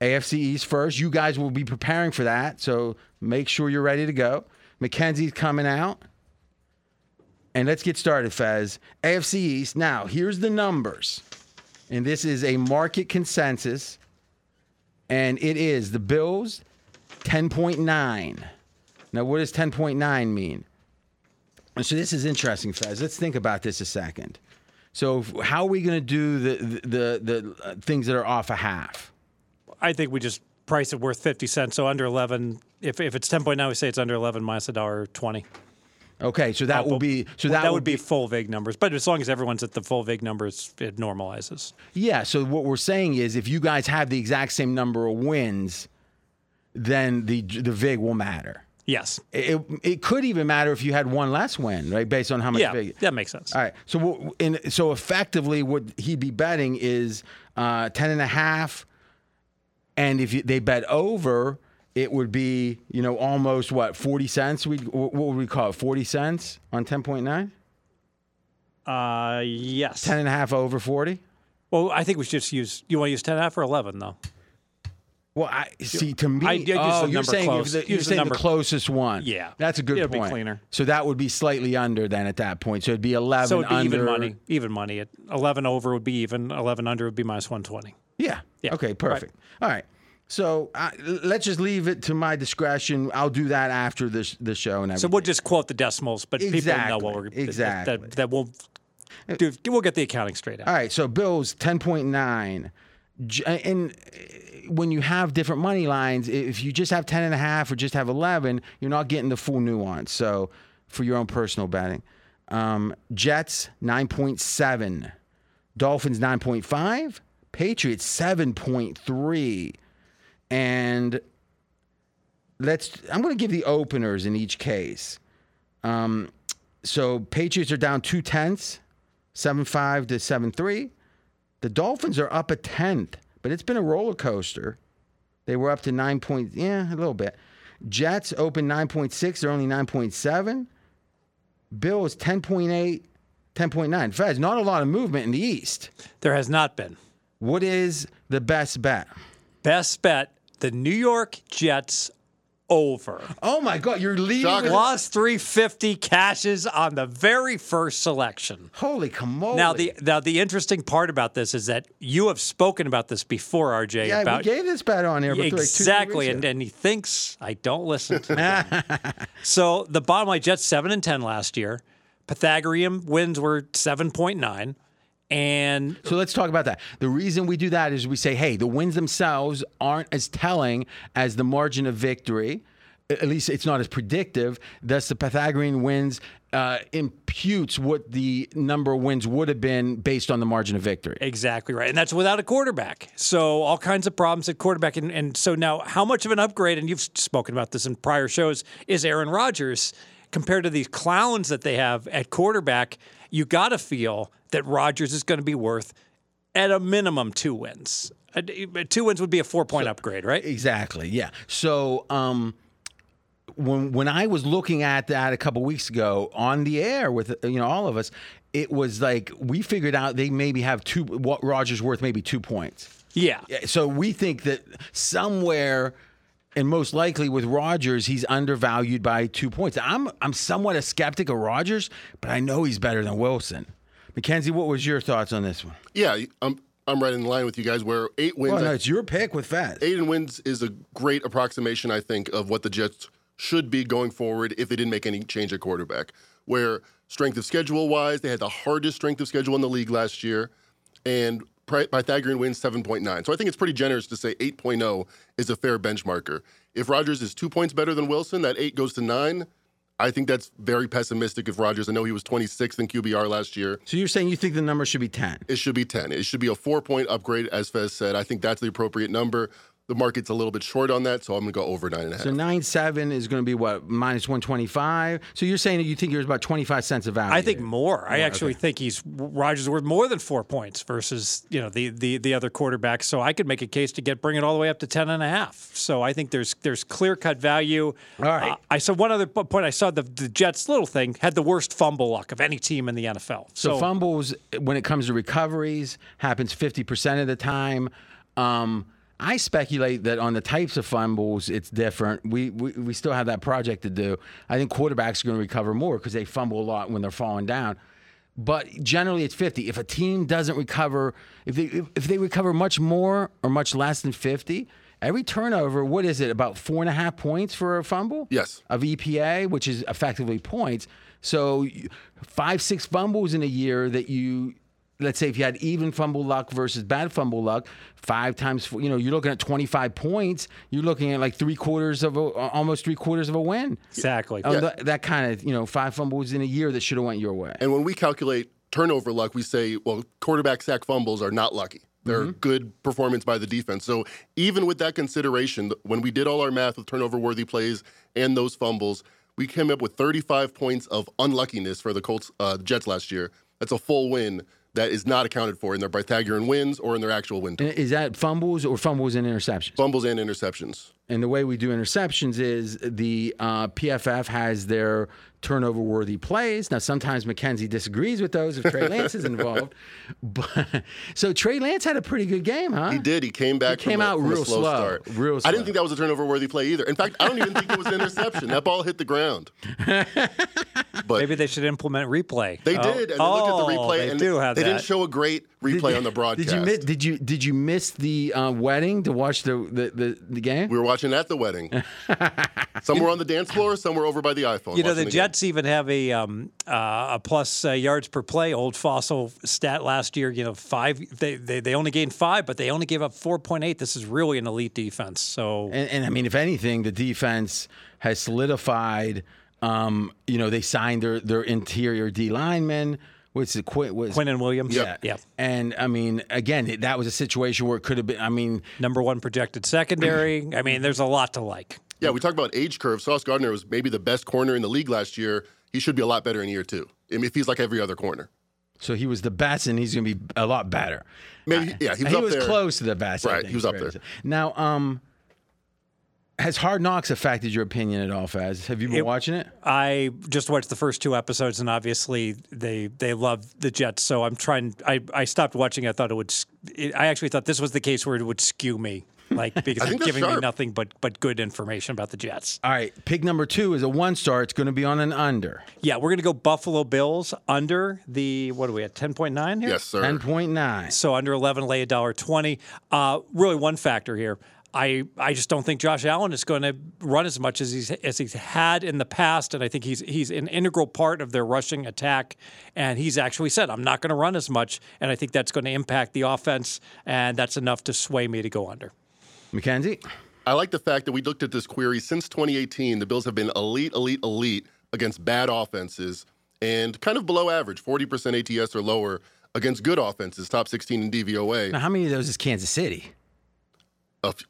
S2: AFC East first. You guys will be preparing for that, so make sure you're ready to go. Mackenzie's coming out. And let's get started, Fez. AFC East. Now, here's the numbers. And this is a market consensus. And it is the Bills 10.9. Now, what does 10.9 mean? And so this is interesting, Fez. Let's think about this a second. So, how are we going to do the, the, the, the things that are off a half?
S3: I think we just price it worth 50 cents. So under 11, if, if it's 10.9, we say it's under 11 minus a dollar 20.
S2: Okay, so that will be so that,
S3: would be full VIG numbers. But as long as everyone's at the full VIG numbers, it normalizes.
S2: yeah. So what we're saying is, if you guys have the exact same number of wins, then the the vig will matter.
S3: Yes.
S2: It, it could even matter if you had one less win, right? Based on how much
S3: Yeah,
S2: vig.
S3: that makes sense.
S2: All right. So in, so effectively, what he'd be betting is uh, ten and a half, and if you, they bet over, it would be you know almost what forty cents. We what would we call it? Forty cents on ten point nine.
S3: Uh, yes.
S2: Ten and a half over forty.
S3: Well, I think we should just use. You want to use 10 half or 11 though?
S2: Well, I see. To me,
S3: I- I'd
S2: oh, you're saying
S3: close.
S2: the, you're
S3: Use the
S2: saying the closest one.
S3: Yeah.
S2: that's a good
S3: It'll be
S2: point.
S3: cleaner.
S2: So that would be slightly under then at that point. So it'd be eleven
S3: So it'd be
S2: under.
S3: even money. Even money. At 11 over would be even. 11 under would be minus 120.
S2: Yeah.
S3: Yeah.
S2: Okay. Perfect. All right. So uh, let's just leave it to my discretion. I'll do that after this the show and everything.
S3: So we'll just quote the decimals, but people know what we're
S2: Exactly. Exactly.
S3: That, that we'll do. We'll get the accounting straight out.
S2: All right, so Bills ten point nine, and uh, when you have different money lines, if you just have ten and a half or just have eleven, you're not getting the full nuance. So for your own personal betting, um, Jets nine point seven, Dolphins nine point five, Patriots seven point three, and let's. I'm going to give the openers in each case. Um, so Patriots are down two tenths seven five to seven three. The Dolphins are up a tenth, but it's been a roller coaster. They were up to nine point, yeah, a little bit. Jets open nine point six. They're only nine point seven. Bills 10.8, 10.9. Fez, not a lot of movement in the East.
S3: There has not been.
S2: What is the best bet?
S3: Best bet: the New York Jets over.
S2: Oh my God, you're leading.
S7: Shocker.
S2: With,
S3: Plus 350 cashes on the very first selection.
S2: holy camolie.
S3: Now the now the interesting part about this is that you have spoken about this before, RJ.
S2: yeah,
S3: about
S2: we gave this bet on here.
S3: Exactly,
S2: Like
S3: and, and he thinks I don't listen to him. so the bottom line, Jets seven and ten last year. Pythagorean wins were seven point nine, and
S2: So let's talk about that. The reason we do that is we say, hey, the wins themselves aren't as telling as the margin of victory. At least it's not as predictive. Thus, the Pythagorean wins uh, imputes what the number of wins would have been based on the margin of victory.
S3: Exactly right. And that's without a quarterback. So all kinds of problems at quarterback. And, and so now, how much of an upgrade, and you've spoken about this in prior shows, is Aaron Rodgers compared to these clowns that they have at quarterback? You got to feel that Rodgers is going to be worth at a minimum two wins. Two wins would be a four point upgrade, right?
S2: Exactly. Yeah. So um, when when I was looking at that a couple weeks ago on the air with you know all of us, it was like we figured out they maybe have two. What Rodgers worth maybe two points.
S3: Yeah.
S2: Yeah, So we think that somewhere, and most likely with Rodgers, he's undervalued by two points. I'm I'm somewhat a skeptic of Rodgers, but I know he's better than Wilson. Mackenzie, what was your thoughts on this one?
S7: Yeah, I'm I'm right in line with you guys. Where eight wins,
S2: Well, no, it's your pick with Fez.
S7: eight and wins is a great approximation, I think, of what the Jets should be going forward if they didn't make any change at quarterback. Where strength of schedule wise, they had the hardest strength of schedule in the league last year, and Py- Pythagorean wins 7.9. So I think it's pretty generous to say 8.0 is a fair benchmarker. If Rodgers is two points better than Wilson, that eight goes to nine. I think that's very pessimistic of Rodgers. I know he was 26th in QBR last year.
S2: So you're saying you think the number should be 10?
S7: It should be 10. It should be a four point upgrade, as Fez said. I think that's the appropriate number. The market's a little bit short on that, so I'm going to go over nine and a half.
S2: So nine seven is going to be what minus one twenty five. So you're saying that you think there's about twenty five cents of value.
S3: I think more. I actually think he's Rodgers worth more than four points versus you know the the the other quarterbacks. So I could make a case to get bring it all the way up to ten and a half. So I think there's there's clear cut value.
S2: All right.
S3: Uh, I saw one other point. I saw the the Jets little thing had the worst fumble luck of any team in the NFL.
S2: So, fumbles, when it comes to recoveries, happens 50% of the time. Um, I speculate that on the types of fumbles, it's different. We, we we still have that project to do. I think quarterbacks are going to recover more because they fumble a lot when they're falling down. But generally, it's 50. If a team doesn't recover, if they if, if they recover much more or much less than 50, every turnover, what is it? About four and a half points for a fumble?
S7: Yes.
S2: Of EPA, which is effectively points. So five, six fumbles in a year that you let's say if you had even fumble luck versus bad fumble luck, five times, four, you know, you're looking at 25 points. You're looking at like three quarters of a, almost three quarters of a win.
S3: exactly.
S2: Oh, that, that kind of, you know, five fumbles in a year that should have went your way.
S7: And when we calculate turnover luck, we say, well, quarterback sack fumbles are not lucky. They're good performance by the defense. So even with that consideration, when we did all our math with turnover worthy plays and those fumbles, we came up with 35 points of unluckiness for the Colts uh, Jets last year. That's a full win that is not accounted for in their Pythagorean wins or in their actual win. total.
S2: Is that fumbles or fumbles and interceptions?
S7: Fumbles and interceptions.
S2: And the way we do interceptions is the uh, PFF has their turnover worthy plays. Now, sometimes Mackenzie disagrees with those if Trey Lance is involved. But so Trey Lance had a pretty good game, huh?
S7: He did. He came back.
S2: He came
S7: from a,
S2: out
S7: from a
S2: real
S7: slow,
S2: slow,
S7: start.
S2: real
S7: I didn't think that was a turnover worthy play either. In fact, I don't even think it was an interception. That ball hit the ground. But
S3: Maybe they should implement replay.
S7: they
S3: Oh.
S7: did, and they
S3: oh,
S7: looked at the replay,
S3: They
S7: and
S3: do have
S7: they
S3: that.
S7: didn't show a great replay on the broadcast.
S2: Did you miss? Did you did you miss the uh, wedding to watch the the, the, the game?
S7: We were watching at the wedding. some were on the dance floor, some were over by the iPhone.
S3: You know,
S7: watching
S3: the
S7: game.
S3: Jets even have a um, uh, a plus uh, yards per play old fossil stat last year. You know, five. They, they they only gained five, but they only gave up four point eight. This is really an elite defense. So
S2: And, and I mean, if anything, the defense has solidified. Um, you know, they signed their their interior D lineman. What's it? Quinn, was,
S3: Quinnen Williams.
S7: Yep.
S3: yeah.
S2: And I mean, again, that was a situation where it could have been. I mean,
S3: Number one projected secondary. I mean, there's a lot to like.
S7: Yeah, we talk about age curve. Sauce Gardner was maybe the best corner in the league last year. He should be a lot better in year two. I mean, if he's like every other corner.
S2: so he was the best, and he's going to be a lot better.
S7: Maybe, yeah, he was
S2: he
S7: up
S2: was
S7: there.
S2: close to the best.
S7: Right,
S2: think,
S7: he was up there.
S2: Now, um, has Hard Knocks affected your opinion at all, Fez? Have you been
S3: It-
S2: watching it?
S3: I just watched the first two episodes, and obviously they they love the Jets. So I'm trying. I, I stopped watching. I thought it would. It, I actually thought this was the case where it would skew me, like because
S7: I
S3: they're
S7: think that's
S3: giving me nothing but but good information about the Jets.
S2: All right, pick number two is a one star. It's going to be on an under
S3: Yeah, we're gonna go Buffalo Bills under the what are we at ten point nine here?
S7: Yes, sir.
S2: ten point nine.
S3: So under eleven, lay a dollar twenty. Uh, really, one factor here. I, I just don't think Josh Allen is going to run as much as he's as he's had in the past, and I think he's he's an integral part of their rushing attack. And he's actually said, "I'm not going to run as much," and I think that's going to impact the offense, and that's enough to sway me to go under.
S2: Mackenzie,
S7: I like the fact that we looked at this query since 2018. The Bills have been elite, elite, elite against bad offenses and kind of below average, 40% ATS or lower against good offenses, top 16 in DVOA.
S2: now how many of those is Kansas City?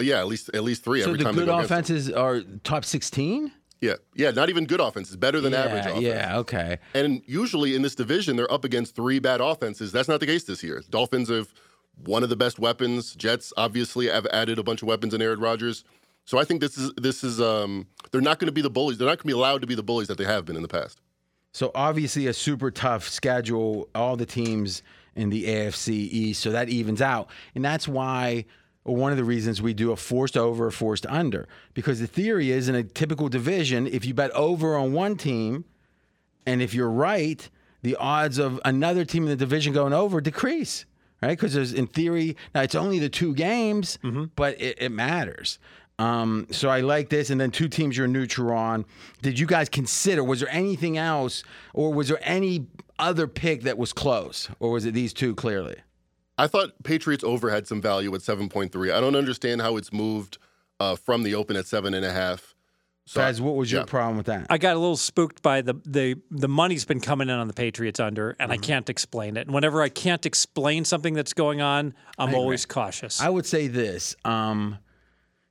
S7: Yeah, at least at least three
S2: So
S7: every
S2: the
S7: time they
S2: good
S7: go against them.
S2: offenses are top sixteen.
S7: Yeah, yeah, not even good offenses, better than average
S2: Yeah,
S7: offense.
S2: yeah, okay.
S7: And usually in this division, they're up against three bad offenses. That's not the case this year. Dolphins have one of the best weapons. Jets obviously have added a bunch of weapons in Aaron Rodgers. So I think this is this is um they're not going to be the bullies. They're not going to be allowed to be the bullies that they have been in the past.
S2: So obviously a super tough schedule, all the teams in the AFC East, so that evens out. And that's why or one of the reasons we do a forced over, or forced under. Because the theory is in a typical division, if you bet over on one team, and if you're right, the odds of another team in the division going over decrease, right? Because there's, in theory, now it's only the two games, but it, it matters. Um, so I like this, and then two teams you're neutral on. Did you guys consider? Was there anything else, or was there any other pick that was close, or was it these two clearly?
S7: I thought Patriots over had some value at 7.3. I don't understand how it's moved uh, from the open at seven and a half. So,
S2: Fez, what was your
S7: yeah.
S2: problem with that?
S3: I got a little spooked by the the the money's been coming in on the Patriots under, and I can't explain it. And whenever I can't explain something that's going on, I'm always cautious.
S2: I would say this. Um,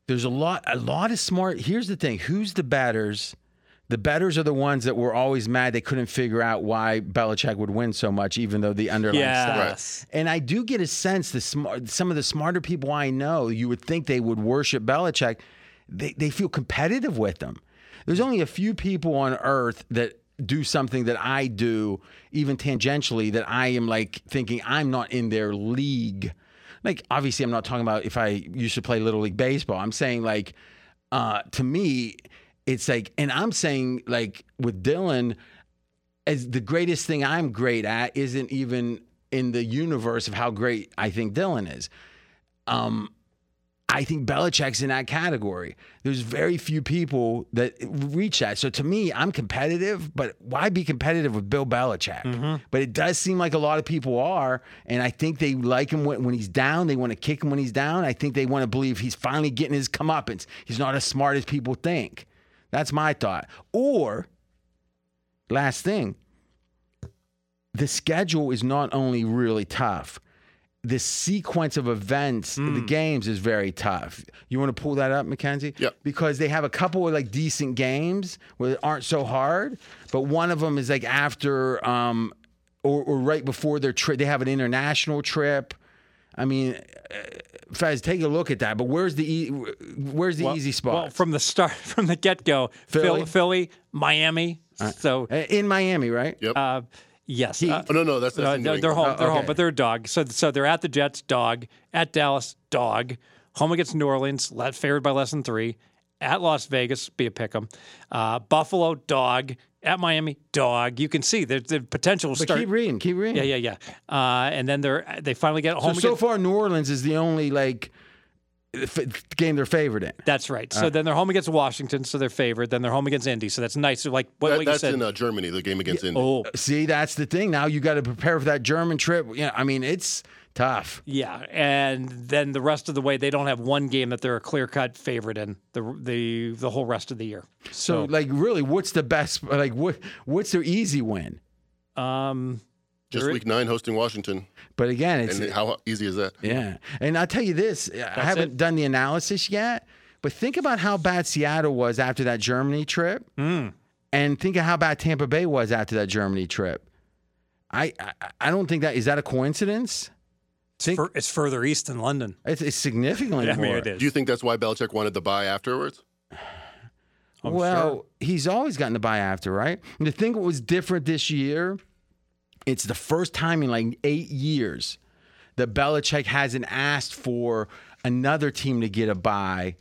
S2: there's a lot, a lot of smart. Here's the thing: who's the betters? The betters are the ones that were always mad they couldn't figure out why Belichick would win so much, even though the underlying stuff.
S3: yes.
S2: And I do get a sense the smart, some of the smarter people I know, you would think they would worship Belichick. They they feel competitive with them. There's only a few people on earth that do something that I do, even tangentially, that I am like thinking I'm not in their league. Like obviously, I'm not talking about if I used to play little league baseball. I'm saying like uh, to me, it's like, and I'm saying like with Dylan, as the greatest thing I'm great at isn't even in the universe of how great I think Dylan is. Um, I think Belichick's in that category. There's very few people that reach that. So to me, I'm competitive, but why be competitive with Bill Belichick? But it does seem like a lot of people are, and I think they like him when, when he's down. They want to kick him when he's down. I think they want to believe he's finally getting his comeuppance. He's not as smart as people think. That's my thought. Or last thing, the schedule is not only really tough, the sequence of events, the games is very tough. You want to pull that up, Mackenzie?
S7: Yeah.
S2: Because they have a couple of like decent games where aren't so hard, but one of them is like after um, or, or right before their trip. They have an international trip. I mean, uh, Fez, take a look at that. But where's the e- where's the easy spot?
S3: Well, from the start, from the get go,
S2: Philly?
S3: Philly, Philly, Miami. so
S2: Uh, in Miami, right?
S7: Yep.
S3: uh, yes, uh,
S7: oh, no, no, that's, that's
S3: uh,
S7: in
S3: they're,
S7: New
S3: they're
S7: England.
S3: home. They're
S2: okay.
S3: home, but they're a dog. So so they're at the Jets, dog. At Dallas, dog. Home against New Orleans, let favored by less than three. At Las Vegas, be a pick 'em. Uh, Buffalo, dog. At Miami, dog. You can see there's the potential will
S2: But
S3: start.
S2: keep reading, keep reading.
S3: yeah, yeah, yeah. Uh, and then they're they finally get home.
S2: so
S3: against,
S2: far, New Orleans is the only like f- game they're favored in.
S3: that's right. So then they're home against Washington, so they're favored. Then they're home against Indy, so that's nice. So like what,
S7: That-
S3: what you
S7: that's
S3: said.
S7: in uh, Germany, the game against Indy.
S3: oh,
S2: See, that's the thing. Now you got to prepare for that German trip. You know, I mean, it's tough.
S3: Yeah, and then the rest of the way, they don't have one game that they're a clear cut favorite in the the the whole rest of the year.
S2: So, like, really, what's the best? Like, what what's their easy win?
S3: Um,
S7: Just week nine hosting Washington.
S2: But again, it's
S7: And how easy is that?
S2: yeah. And I'll tell you this: I haven't
S3: it?
S2: done the analysis yet, but think about how bad Seattle was after that Germany trip, and think of how bad Tampa Bay was after that Germany trip. I I, I don't think that is that a coincidence. Think,
S3: fur- it's further east than London.
S2: it's, it's significantly
S3: I mean, it is.
S7: Do you think that's why Belichick wanted the bye afterwards?
S3: I'm
S2: well,
S3: sure.
S2: he's always gotten to bye after, right? And the thing that was different this year, it's the first time in like eight years that Belichick hasn't asked for another team to get a bye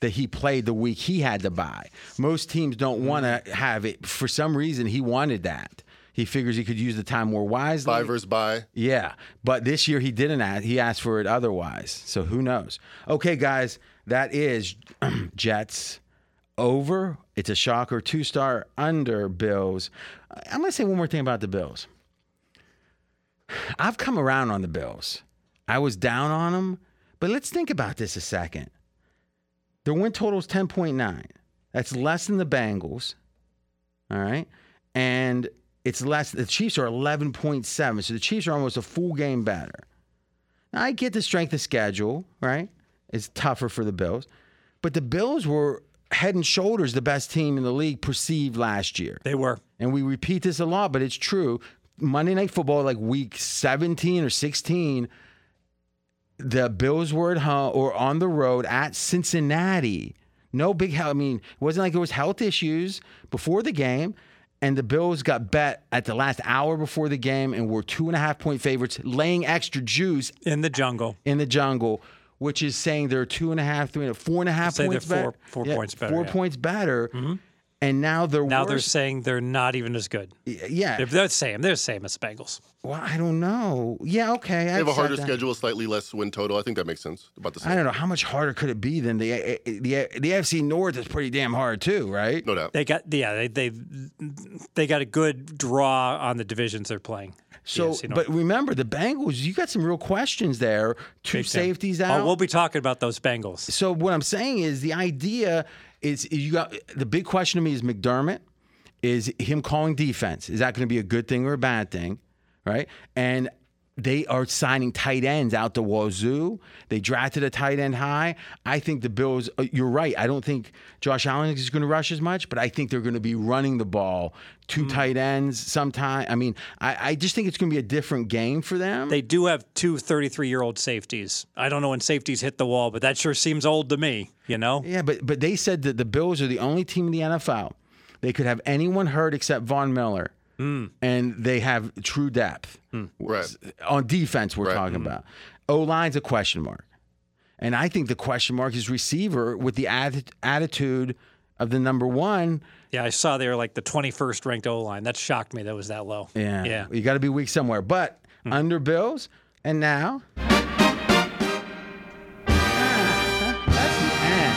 S2: that he played the week he had to bye. Most teams don't want to mm-hmm. have it. For some reason, he wanted that. He figures he could use the time more wisely.
S7: Bye versus bye.
S2: Yeah, but this year he didn't ask. He asked for it otherwise. So who knows? Okay, guys, that is Jets over. It's a shocker. Two star under Bills. I'm going to say one more thing about the Bills. I've come around on the Bills. I was down on them, but let's think about this a second. Their win total is 10.9. That's less than the Bengals. All right. And it's less, the Chiefs are 11.7. So the Chiefs are almost a full game better. Now, I get the strength of schedule, right? It's tougher for the Bills. But the Bills were head and shoulders the best team in the league perceived last year.
S3: They were.
S2: And we repeat this a lot, but it's true. Monday Night Football, like week 17 or 16, the Bills were at home or on the road at Cincinnati. No big health. I mean, it wasn't like there was health issues before the game. And the Bills got bet at the last hour before the game and were two and a half point favorites, laying extra juice
S3: In the jungle.
S2: in the jungle, which is saying they're two and a half, three, four and a half
S3: Say they're
S2: points
S3: four-
S2: better.
S3: four points better,
S2: Four
S3: yeah. Mm-hmm.
S2: points better. And now they're
S3: Now they're saying they're not even as good.
S2: yeah.
S3: They're, they're the same. They're the same as the Bengals.
S2: Well, I don't know. Yeah, okay.
S7: They have a harder schedule, slightly less win total. I think that makes sense. About the same.
S2: I don't know how much harder could it be than the eh, eh, the eh, the AFC North is pretty damn hard too, right?
S7: No doubt.
S3: They got yeah. They they they got a good draw on the divisions they're playing.
S2: So,
S3: Yes, you know.
S2: but remember the Bengals. You got some real questions there. Two
S3: Big time.
S2: safeties oh, out.
S3: Oh, we'll be talking about those Bengals.
S2: so what I'm saying is the idea Is you got the big question to me is McDermott is him calling defense. Is that going to be a good thing or a bad thing? Right? And they are signing tight ends out the wazoo. They drafted a tight end high. I think the Bills, uh, you're right. I don't think Josh Allen is going to rush as much, but I think they're going to be running the ball, two tight ends sometime. I mean, I, I just think it's going to be a different game for them.
S3: They do have two 33 year old safeties. I don't know when safeties hit the wall, but that sure seems old to me, you know?
S2: Yeah, but but they said that the Bills are the only team in the NFL. They could have anyone hurt except Von Miller, Mm. and they have true depth. Mm.
S7: Right.
S2: On defense, we're
S7: Right.
S2: talking mm-hmm. about. O line's a question mark, and I think the question mark is receiver with the atti- attitude of the number one.
S3: Yeah, I saw they were like the 21st ranked O line. That shocked me that was that low.
S2: Yeah,
S3: Yeah.
S2: you got to be weak somewhere. But mm. under Bills, and now. Ah, That's the end.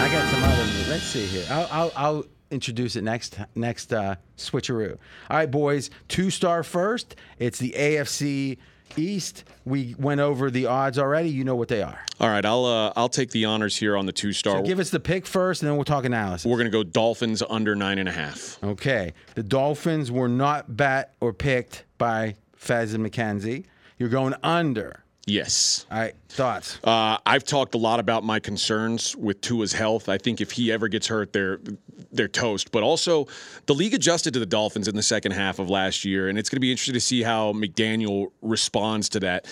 S2: I got some other. Let's see here. I'll, I'll, I'll introduce it next next uh, switcheroo. All right, boys. Two star first. It's the AFC East. We went over the odds already. You know what they are.
S6: All right, I'll uh, I'll take the honors here on the two star.
S2: Give us the pick first, and then we'll talk analysis.
S6: We're gonna go Dolphins under nine and a half.
S2: Okay. The Dolphins were not bet or picked by Fez and Mackenzie. You're going under.
S6: Yes.
S2: All right. Thoughts?
S6: Uh, I've talked a lot about my concerns with Tua's health. I think if he ever gets hurt, they're they're toast. But also, the league adjusted to the Dolphins in the second half of last year, and it's going to be interesting to see how McDaniel responds to that.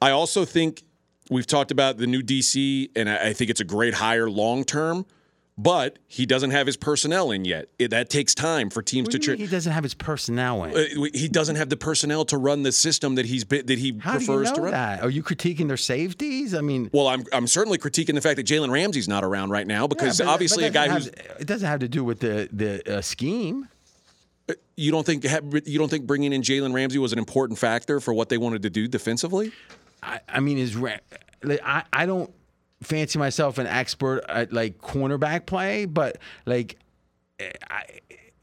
S6: I also think we've talked about the new DC, and I I think it's a great hire long term. But he doesn't have his personnel in yet. It, that takes time for teams
S2: What
S6: to.
S2: do he doesn't have his personnel in.
S6: uh, he doesn't have the personnel to run the system that he's been, that he
S2: How do you
S6: prefers
S2: know
S6: to run.
S2: that? Are you critiquing their safeties? I mean,
S6: Well, I'm I'm certainly critiquing the fact that Jalen Ramsey's not around right now because
S2: yeah, but-
S6: obviously
S2: but
S6: a guy
S2: that
S6: who's
S2: have- it doesn't have to do with the the uh, scheme.
S6: you don't think you don't think bringing in Jalen Ramsey was an important factor for what they wanted to do defensively.
S2: I, I mean, is I I don't fancy myself an expert at like cornerback play, but like I,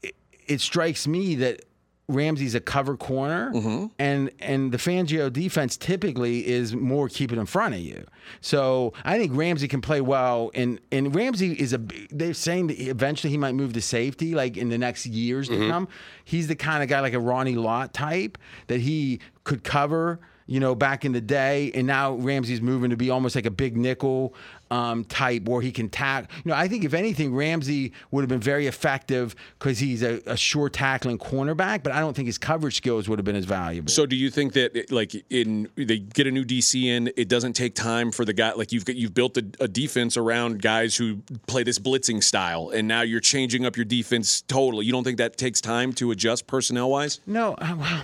S2: it, it strikes me that Ramsey's a cover corner,
S6: Mm-hmm.
S2: and and the Fangio defense typically is more keeping in front of you. So I think Ramsey can play well, and and Ramsey is a. They're saying that eventually he might move to safety, like in the next years to come. He's the kind of guy like a Ronnie Lott type that he could cover you know, back in the day, and now Ramsey's moving to be almost like a big nickel um, type where he can tack. You know, I think if anything, Ramsey would have been very effective because he's a, a sure tackling cornerback, but I don't think his coverage skills would have been as valuable.
S6: So, do you think that like in they get a new DC in, it doesn't take time for the guy like you've got, you've built a, a defense around guys who play this blitzing style, and now you're changing up your defense totally. You don't think that takes time to adjust personnel wise?
S2: No, uh, well,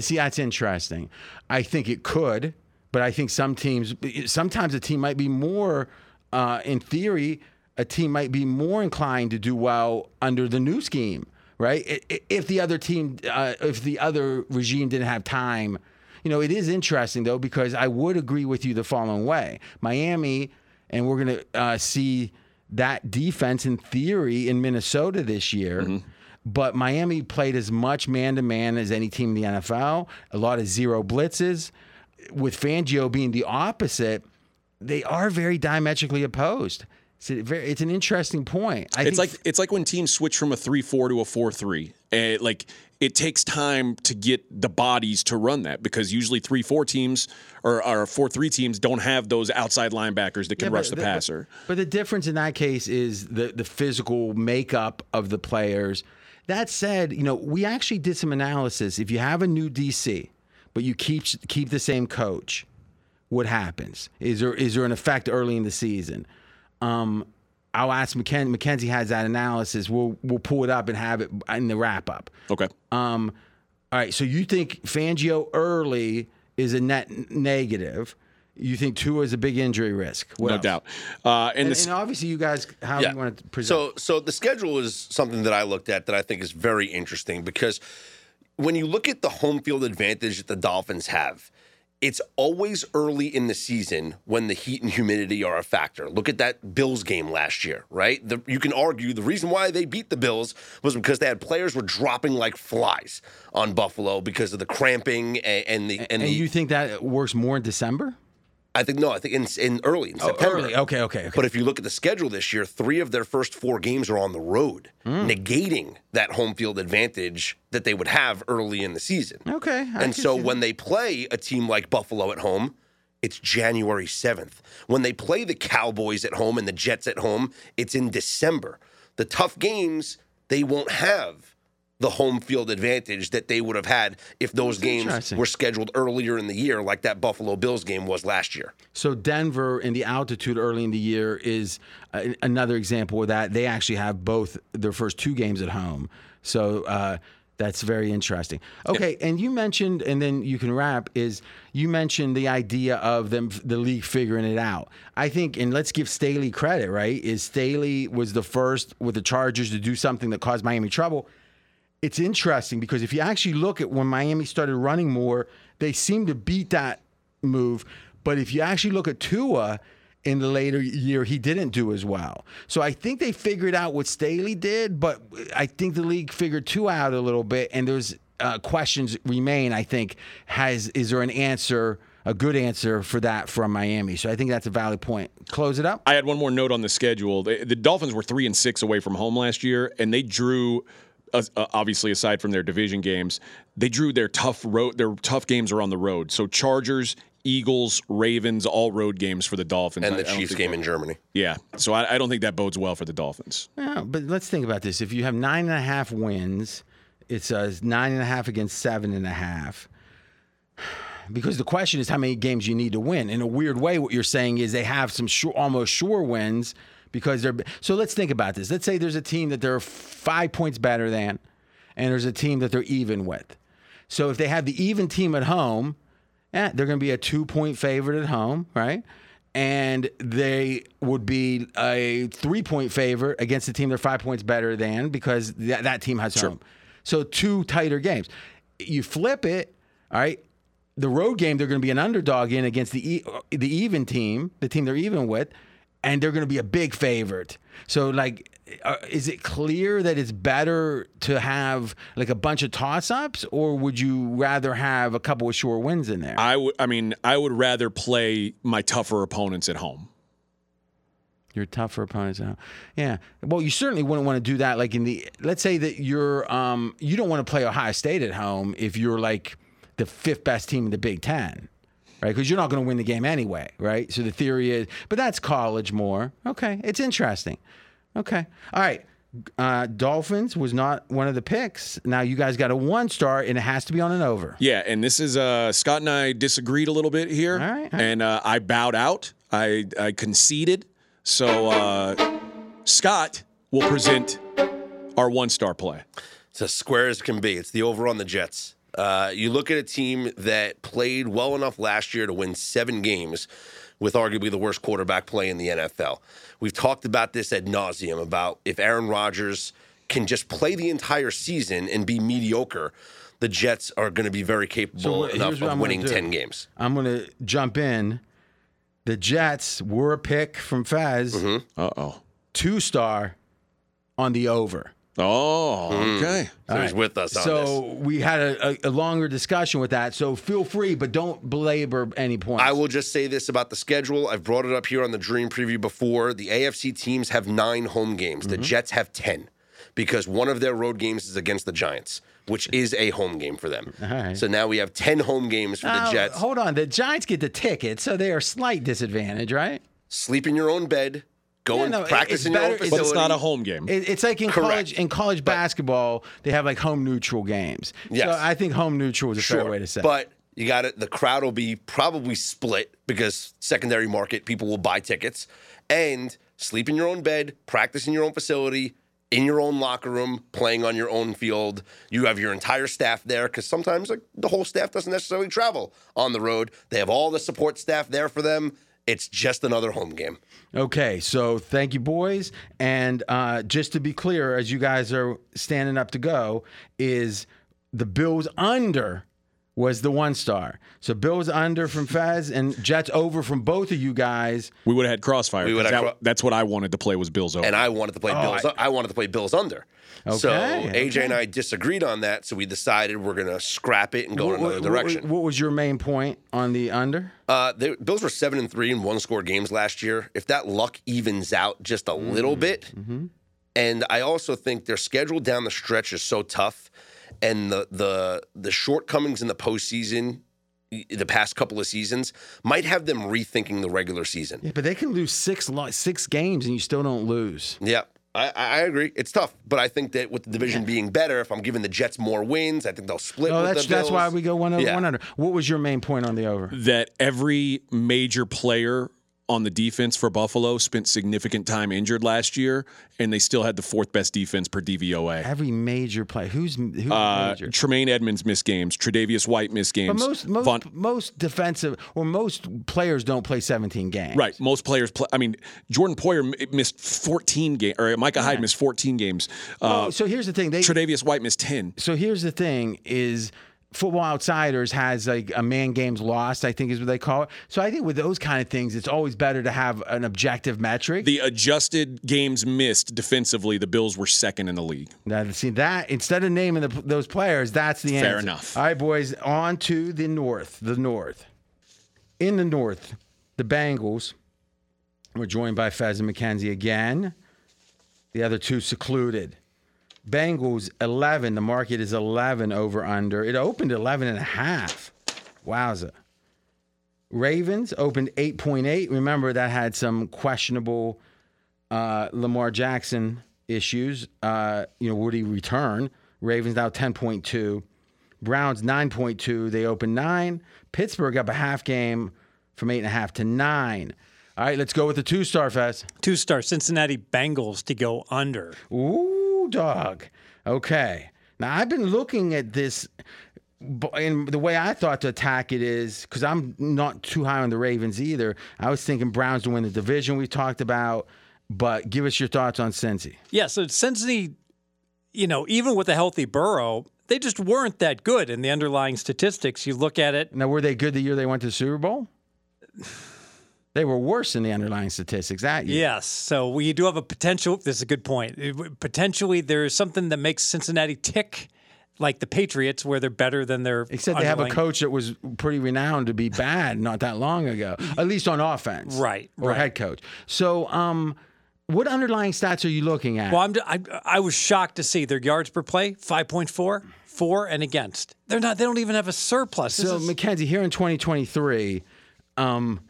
S2: see, that's interesting. I think it could, but I think some teams, sometimes a team might be more, uh, in theory, a team might be more inclined to do well under the new scheme, right? If the other team, uh, if the other regime didn't have time. You know, it is interesting though because I would agree with you the following way: Miami, and we're going to uh, see that defense in theory in Minnesota this year. But Miami played as much man to man as any team in the NFL. A lot of zero blitzes. With Fangio being the opposite, they are very diametrically opposed. It's, very, it's an interesting point. I
S6: It's like it's like when teams switch from a three four to a four three. And eh, like it takes time to get the bodies to run that because usually three four teams or, or four three teams don't have those outside linebackers that can
S2: Yeah,
S6: rush the
S2: the-
S6: passer.
S2: But the difference in that case is the the physical makeup of the players. That said, you know, we actually did some analysis. If you have a new DC, but you keep keep the same coach, what happens? Is there is there an effect early in the season? Um, I'll ask McKen- Mackenzie has that analysis. We'll we'll pull it up and have it in the wrap up.
S6: Okay.
S2: Um, all right. So you think Fangio early is a net negative? You think Tua is a big injury risk? What
S6: no
S2: else?
S6: doubt. Uh, and,
S2: And,
S6: this,
S2: and obviously, you guys, how
S5: Yeah.
S2: you want to present?
S5: So, so the schedule is something that I looked at that I think is very interesting because when you look at the home field advantage that the Dolphins have, it's always early in the season when the heat and humidity are a factor. Look at that Bills game last year, right? The, you can argue the reason why they beat the Bills was because they had players were dropping like flies on Buffalo because of the cramping and, and the and,
S2: and
S5: the
S2: you think that works more in December?
S5: I think no, I think in, in early in September.
S2: Oh, early. Okay, okay, okay.
S5: But if you look at the schedule this year, three of their first four games are on the road,
S2: Hmm.
S5: negating that home field advantage that they would have early in the season.
S2: Okay, I
S5: and so when they play a team like Buffalo at home, it's January 7th. When they play the Cowboys at home and the Jets at home, it's in December. The tough games, they won't have the home field advantage that they would have had if those games were scheduled earlier in the year, like that Buffalo Bills game was last year.
S2: So Denver in the altitude early in the year is uh, another example of that. They actually have both their first two games at home. So uh, that's very interesting. Okay, and you mentioned, and then you can wrap. Is you mentioned the idea of them, the league figuring it out. I think, and let's give Staley credit. Right, is Staley was the first with the Chargers to do something that caused Miami trouble it's interesting because if you actually look at when Miami started running more, they seem to beat that move. But if you actually look at Tua in the later year, he didn't do as well. So I think they figured out what Staley did, but I think the league figured Tua out a little bit, and there's uh, questions remain. I think has is there an answer? A good answer for that from Miami. So I think that's a valid point. Close it up.
S6: I had one more note on the schedule. The, the Dolphins were three and six away from home last year, and they drew. Uh, uh, obviously, aside from their division games, they drew their tough road. Their tough games are on the road. So Chargers, Eagles, Ravens, all road games for the Dolphins.
S5: And the
S6: I
S5: Chiefs
S6: think
S5: game in Germany.
S6: Yeah, so I, I don't think that bodes well for the Dolphins.
S2: Yeah, but let's think about this. If you have nine and a half wins, it's uh, nine and a half against seven and a half. Because the question is how many games you need to win. In a weird way, what you're saying is they have some sure, almost sure wins because they're. So let's think about this. Let's say there's a team that they're five points better than, and there's a team that they're even with. So if they have the even team at home, eh, they're going to be a two point favorite at home, right? And they would be a three point favorite against the team they're five points better than because that, that team has home. So two tighter games. You flip it, all right. The road game they're going to be an underdog in against the e- the even team, the team they're even with, and they're going to be a big favorite. So like uh, is it clear that it's better to have like a bunch of toss ups or would you rather have a couple of sure wins in there?
S6: I would. I mean, I would rather play my tougher opponents at home.
S2: You're tougher opponents now. Yeah. Well, you certainly wouldn't want to do that. Like in the, let's say that you're, um, you don't want to play Ohio State at home if you're like the fifth best team in the Big Ten, right? Because you're not going to win the game anyway, right? So the theory is, but that's college more. Okay. It's interesting. Okay. All right. Uh, Dolphins was not one of the picks. Now you guys got a one star and it has to be on an over.
S6: Yeah, and this is uh, Scott and I disagreed a little bit here,
S2: All right, all right.
S6: and uh, I bowed out. I, I conceded. So uh, Scott will present our one star play.
S5: It's as square as can be. It's the over on the Jets. Uh, you look at a team that played well enough last year to win seven games with arguably the worst quarterback play in the NFL. We've talked about this ad nauseum about if Aaron Rodgers can just play the entire season and be mediocre, the Jets are going to be very capable
S2: wh-
S5: enough of
S2: I'm
S5: winning 10 games.
S2: I'm going to jump in. The Jets were a pick from Fez.
S6: Uh oh.
S2: two star on the over.
S6: Oh, okay.
S5: So he's with us on
S2: so
S5: this.
S2: we had a, a, a longer discussion with that. So feel free, but don't belabor any points.
S5: I will just say this about the schedule. I've brought it up here on the Dream Preview before. The AFC teams have nine home games.
S2: Mm-hmm.
S5: The Jets have 10 because one of their road games is against the Giants, which is a home game for them.
S2: right.
S5: So now we have 10 home games for the Jets.
S2: Hold on. The Giants get the ticket, so they are slight disadvantage, right?
S5: Sleep in your own bed, go
S2: Yeah,
S5: and
S2: no,
S5: practice
S2: it's
S5: in your own
S2: better- it's-
S6: But it's not a home game.
S2: It, it's like in
S5: Correct.
S2: college in college basketball, they have like home neutral games.
S5: Yes.
S2: So I think home neutral is a
S5: Sure.
S2: fair way to say. it.
S5: But you got it. The crowd will be probably split because secondary market people will buy tickets and sleep in your own bed, practice in your own facility, in your own locker room, playing on your own field. You have your entire staff there because sometimes like the whole staff doesn't necessarily travel on the road. They have all the support staff there for them. It's just another home game.
S2: Okay, so thank you, boys. And uh, just to be clear, as you guys are standing up to go, is the Bills under was the one star. So Bills under from Fez and Jets over from both of you guys.
S6: We would have had crossfire.
S5: We
S6: 'cause
S5: would've had
S6: that-
S5: cro-
S6: that's what I wanted to play was Bills over.
S5: and I wanted to play Bills. I, wanted to play Bills under. Okay, So
S2: Okay,
S5: AJ and I disagreed on that, so we decided we're going to scrap it and go in another
S2: what-
S5: direction.
S2: What, was your main point on the under?
S5: Uh, the Bills were seven and three in one score games last year. If that luck evens out just a little bit, and I also think their schedule down the stretch is so tough, and the the the shortcomings in the postseason, the past couple of seasons, might have them rethinking the regular season.
S2: Yeah, but they can lose six six games and you still don't lose.
S5: Yeah. I, I agree. It's tough, but I think that with the division being better, if I'm giving the Jets more wins, I think they'll split.
S2: Oh,
S5: with
S2: that's
S5: the
S2: that's why we go one over
S5: Yeah.
S2: one under. What was your main point on the over?
S6: that every major player on the defense for Buffalo spent significant time injured last year, and they still had the fourth best defense per DVOA.
S2: Every major play. Who's who's
S6: Uh,
S2: major?
S6: Tremaine Edmunds missed games. Tre'Davious White missed games.
S2: But most most
S6: Von-
S2: most defensive or most players don't play 17 games.
S6: Right. Most players play. I mean, Jordan Poyer missed 14 games, or Micah Hyde missed 14 games. Uh,
S2: Oh, so here's the thing. They
S6: Tre'Davious White missed 10.
S2: so here's the thing is Football Outsiders has like a man games lost, I think is what they call it. So I think with those kind of things, it's always better to have an objective metric.
S6: The adjusted games missed defensively, the Bills were second in the league.
S2: Now, see that instead of naming the, those players, that's the answer.
S6: Fair enough.
S2: All right, boys, on to the north. The north. In the north, the Bengals. We're joined by Fez and Mackenzie again. The other two secluded. Bengals 11. The market is 11 over under. It opened 11 and a half. Wowza. Ravens opened 8.8. Remember that had some questionable uh, Lamar Jackson issues. Uh, you know, would he return? Ravens now 10.2. Browns 9.2. They opened nine. Pittsburgh up a half game from eight and a half to nine. All right, let's go with the two star Fez.
S3: Two star Cincinnati Bengals to go under.
S2: Ooh, dog. Okay. Now I've been looking at this, and the way I thought to attack it is because I'm not too high on the Ravens either. I was thinking Browns to win the division we talked about, but give us your thoughts on Cincy.
S3: Yeah, so Cincinnati, you know, even with a healthy Burrow, they just weren't that good in the underlying statistics. You look at it,
S2: Now, were they good the year they went to the Super Bowl? They were worse in the underlying statistics that year.
S3: yes. So we do have a potential. This is a good point. Potentially, there's something that makes Cincinnati tick, like the Patriots, where they're better than their.
S2: Except they have a coach that was pretty renowned to be bad not that long ago, at least on offense.
S3: Right,
S2: Or
S3: right.
S2: head coach. So, um, what underlying stats are you looking at?
S3: Well, I'm, I, I was shocked to see their yards per play 5.4, for and against. They're not. They don't even have a surplus. This
S2: So,
S3: is-
S2: Mackenzie, here in 2023, um,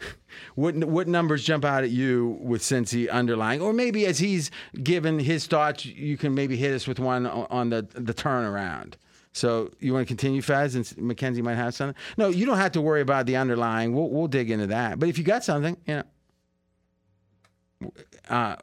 S2: what what numbers jump out at you with Cincy underlying, or maybe as he's given his thoughts, you can maybe hit us with one on, the the turnaround. So you want to continue, Fez, and Mackenzie might have something. No, you don't have to worry about the underlying. We'll we'll dig into that. But if you got something, you know, uh,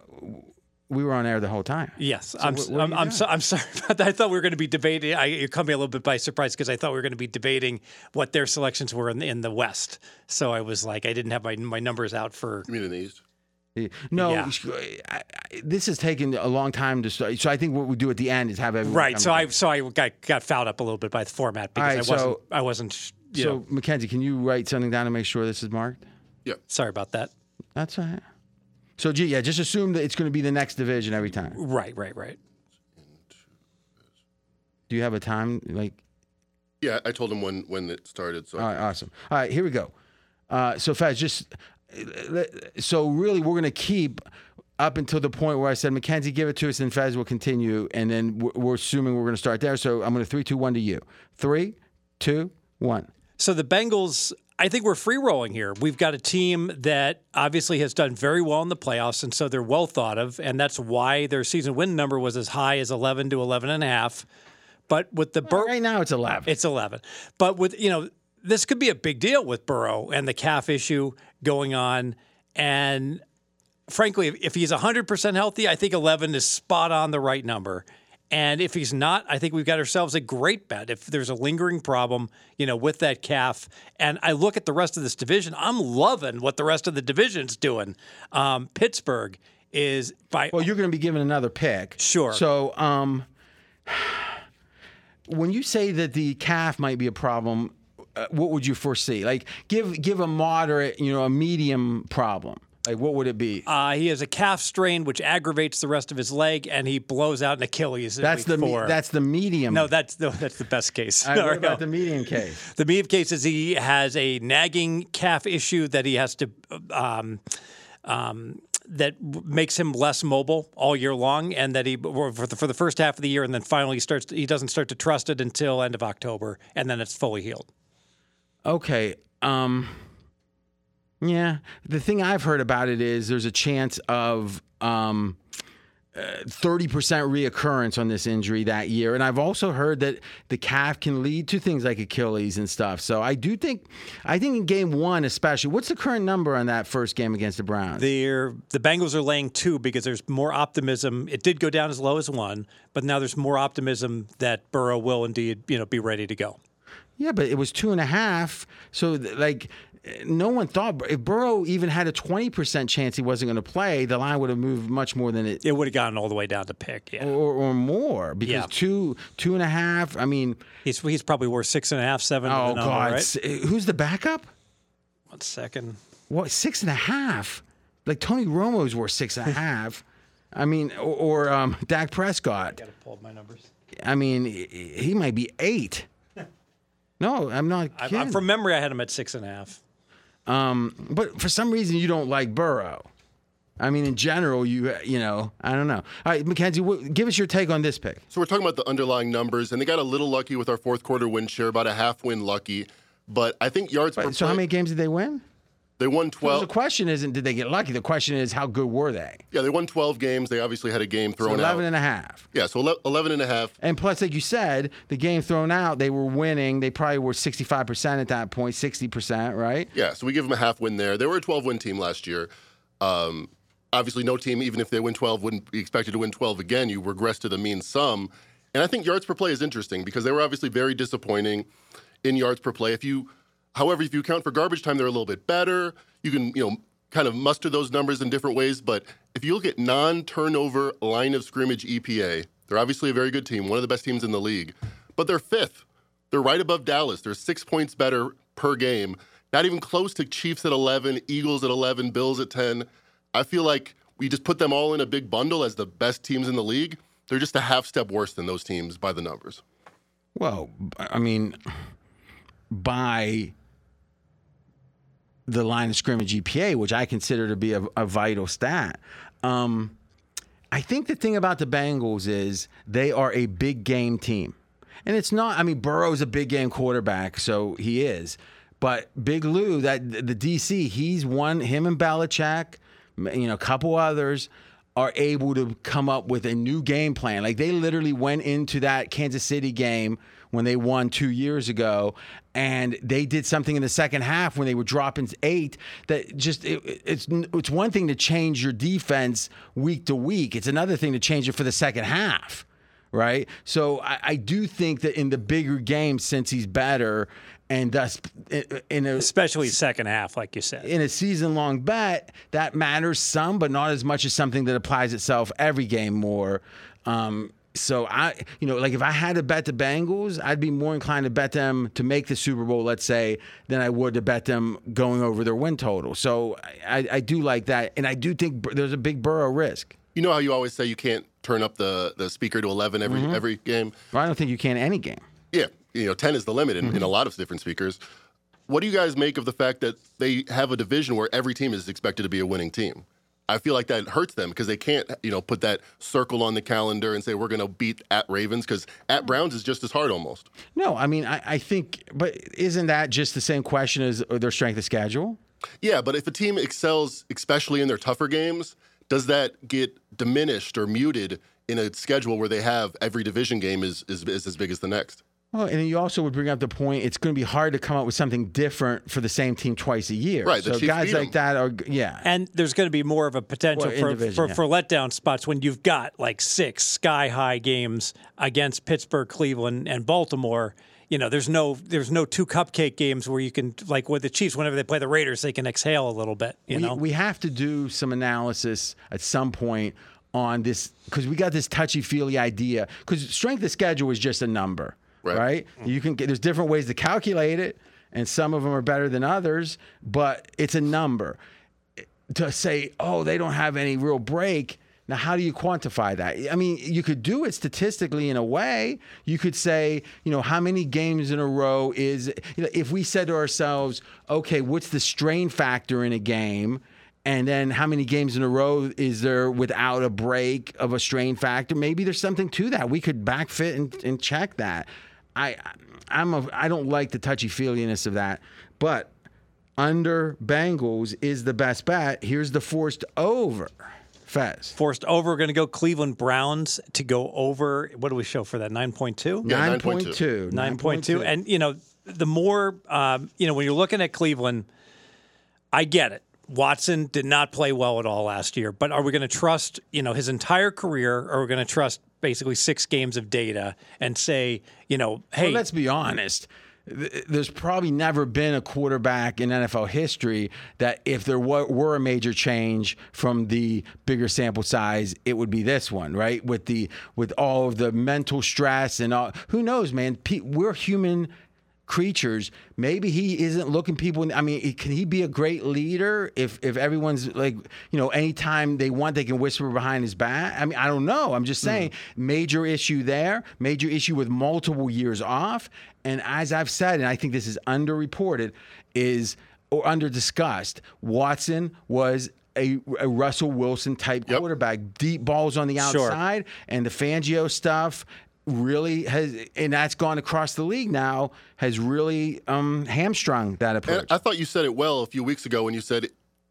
S2: we were on air the whole time.
S3: Yes, I'm.
S2: what- what
S3: I'm. I'm, so, I'm sorry about that. I thought we were going to be debating. I, it caught me a little bit by surprise because I thought we were going to be debating what their selections were in the, in the West. So I was like, I didn't have my my numbers out for.
S7: You mean in the East?
S2: No,
S3: Yeah.
S2: I, I, this has taken a long time to start. So I think what we do at the end is have everyone
S3: Right. So. I so I got got fouled up a little bit by the format because
S2: All right,
S3: I wasn't
S2: so-
S3: I wasn't. You
S2: So,
S3: know,
S2: Mackenzie, can you write something down to make sure this is marked? Yeah.
S3: Sorry about that.
S2: That's all right. So, yeah, just assume that it's going to be the next division every time.
S3: Right. Right. Right.
S2: Do you have a time? Like,
S7: Yeah, I told him when when it started. So
S2: all right, awesome. All right, here we go. Uh, so, Fez, just so really, we're going to keep up until the point where I said, Mackenzie, give it to us, and Fez will continue, and then we're, we're assuming we're going to start there. So, I'm going to three, two, one to you. Three, two, one.
S3: So the Bengals, I think we're free rolling here. We've got a team that obviously has done very well in the playoffs, and so they're well thought of, and that's why their season win number was as high as 11 to 11 and a half. But with the Bur-
S2: Right now, it's eleven.
S3: it's 11. But with, you know, this could be a big deal with Burrow and the calf issue going on. And frankly, if- if he's 100% healthy, I think 11 is spot on the right number. And if he's not, I think we've got ourselves a great bet. If there's a lingering problem, you know, with that calf, and I look at the rest of this division, I'm loving what the rest of the division's doing. Um, Pittsburgh is by
S2: Well, you're going to be given another pick.
S3: Sure.
S2: So, um, when you say that the calf might be a problem, uh, what would you foresee? Like, give give a moderate, you know, a medium problem. Like, what would it be?
S3: Uh, he has a calf strain, which aggravates the rest of his leg, and he blows out an Achilles. in
S2: that's
S3: week
S2: the me- that's the medium.
S3: no, that's the that's the best case.
S2: All right,
S3: No,
S2: what about the medium case?
S3: The medium case is he has a nagging calf issue that he has to. Um, um, that makes him less mobile all year long, and that he for the, for the first half of the year, and then finally starts. He doesn't start to trust it until end of October, and then it's fully healed.
S2: Okay. Um yeah, the thing I've heard about it is there's a chance of um uh, 30% reoccurrence on this injury that year. And I've also heard that the calf can lead to things like Achilles and stuff. So I do think, I think in game one, especially, what's the current number on that first game against the Browns?
S3: They're, the Bengals are laying two because there's more optimism. It did go down as low as one, but now there's more optimism that Burrow will indeed, you know, be ready to go.
S2: Yeah, but it was two and a half. So, th- like, no one thought if Burrow even had a 20% chance he wasn't going to play, the line would have moved much more than it
S3: It would have gotten all the way down to pick. Yeah,
S2: or, or more because
S3: Yeah.
S2: two two and a half. I mean,
S3: he's he's probably worth six and a half, seven.
S2: oh
S3: the number,
S2: god,
S3: right?
S2: who's the backup?
S3: One second.
S2: What six and a half? Like Tony Romo's worth six and a half. I mean, or, or um, Dak Prescott.
S3: Got to pull up my numbers.
S2: I mean, he he might be eight. No, I'm not kidding.
S3: I'm, from memory, I had him at six and a half.
S2: Um, but for some reason, you don't like Burrow. I mean, in general, you you know, I don't know. All right, Mackenzie, give us your take on this pick.
S7: So we're talking about the underlying numbers, and they got a little lucky with our fourth quarter win share, about a half win lucky. But I think yards per
S2: So, how many games did they win?
S7: They won
S2: Well,
S7: 12.
S2: the question isn't did they get lucky. The question is how good were they?
S7: yeah, they won 12 games. They obviously had a game
S2: So
S7: thrown
S2: 11
S7: out.
S2: and a half.
S7: yeah, so ele- 11 and a half.
S2: And plus, like you said, the game thrown out, they were winning. They probably were 65% at that point, 60%, right?
S7: Yeah, so we give them a half win there. They were a 12 win team last year. Um, obviously, no team, even if they win 12, wouldn't be expected to win 12 again. You regress to the mean sum. And I think yards per play is interesting because they were obviously very disappointing in yards per play. If you, however, if you count for garbage time, they're a little bit better. You can, you know, kind of muster those numbers in different ways. But if you look at non-turnover line of scrimmage EPA, they're obviously a very good team, one of the best teams in the league. But they're fifth. They're right above Dallas. They're six points better per game. Not even close to Chiefs at 11, Eagles at 11, Bills at 10. I feel like we just put them all in a big bundle as the best teams in the league. They're just a half step worse than those teams by the numbers.
S2: Well, I mean, by the line of scrimmage EPA, which I consider to be a, a vital stat. Um, I think the thing about the Bengals is they are a big game team. And it's not, I mean, Burrow's a big game quarterback, so he is. But Big Lou, that the DC, he's one, him and Belichick, you know, a couple others are able to come up with a new game plan. Like they literally went into that Kansas City game when they won two years ago, and they did something in the second half when they were dropping eight. That just it, it's it's one thing to change your defense week to week. It's another thing to change it for the second half right? So I, I do think that in the bigger game, since he's better, and thus in a
S3: especially second half, like you said.
S2: in a season long bet, that matters some, but not as much as something that applies itself every game more. Um, so I, you know, like if I had to bet the Bengals, I'd be more inclined to bet them to make the Super Bowl, let's say, than I would to bet them going over their win total. So I, I do like that, and I do think there's a big Burrow risk.
S7: You know how you always say you can't turn up the, the speaker to 11 every
S2: Mm-hmm.
S7: every game?
S2: But I don't think you can any game.
S7: Yeah, you know, 10 is the limit in,
S2: Mm-hmm.
S7: in a lot of different speakers. What do you guys make of the fact that they have a division where every team is expected to be a winning team? I feel like that hurts them because they can't, you know, put that circle on the calendar and say we're going to beat at Ravens because at mm. Browns is just as hard almost.
S2: No, I mean I, I think, but isn't that just the same question as uh, their strength of schedule?
S7: Yeah, but if a team excels, especially in their tougher games, does that get diminished or muted in a schedule where they have every division game is is, is as big as the next?
S2: Well, and you also would bring up the point it's going to be hard to come up with something different for the same team twice a year.
S7: Right, the
S2: So
S7: Chiefs
S2: guys like that are yeah.
S3: And there's going to be more of a potential
S2: Well,
S3: for,
S2: division,
S3: for,
S2: yeah.
S3: for letdown spots when you've got like six sky high games against Pittsburgh, Cleveland, and Baltimore. You know, there's no there's no two cupcake games where you can like with the Chiefs. Whenever they play the Raiders, they can exhale a little bit. You
S2: we,
S3: know,
S2: we have to do some analysis at some point on this because we got this touchy feely idea because strength of schedule is just a number,
S7: Right.
S2: right? Mm. You can get there's different ways to calculate it. and some of them are better than others, but it's a number. To say, oh, they don't have any real break. Now, how do you quantify that? I mean, you could do it statistically in a way. You could say, you know, how many games in a row is, you know, if we said to ourselves, okay, what's the strain factor in a game? And then how many games in a row is there without a break of a strain factor? Maybe there's something to that. We could backfit and, and check that. I, I'm a, I don't like the touchy feeliness of that, but under Bengals is the best bet. Here's the forced over. Fez.
S3: Forced over. We're going to go Cleveland Browns to go over. What do we show for that? 9.2?
S7: Yeah,
S2: 9.2.
S3: 9.2. And, you know, the more, um, you know, when you're looking at Cleveland, I get it. Watson did not play well at all last year, but are we going to trust, you know, his entire career or are we going to trust basically six games of data and say, you know, hey,
S2: Well, let's be honest. There's probably never been a quarterback in NFL history that, if there were, a major change from the bigger sample size, it would be this one, right? With the with all of the mental stress and all. Who knows, man? We're human creatures. Maybe he isn't looking people. In, I mean, can he be a great leader if if everyone's like, you know, anytime they want, they can whisper behind his back? I mean, I don't know. I'm just saying, hmm. major issue there. Major issue with multiple years off. And as I've said, and I think this is underreported, is or under discussed. Watson was. A, a Russell Wilson type
S7: Yep.
S2: quarterback, deep balls on the
S3: Sure.
S2: outside, and the Fangio stuff really has, and that's gone across the league now, has really um, hamstrung that approach.
S7: And I thought you said it well a few weeks ago when you said,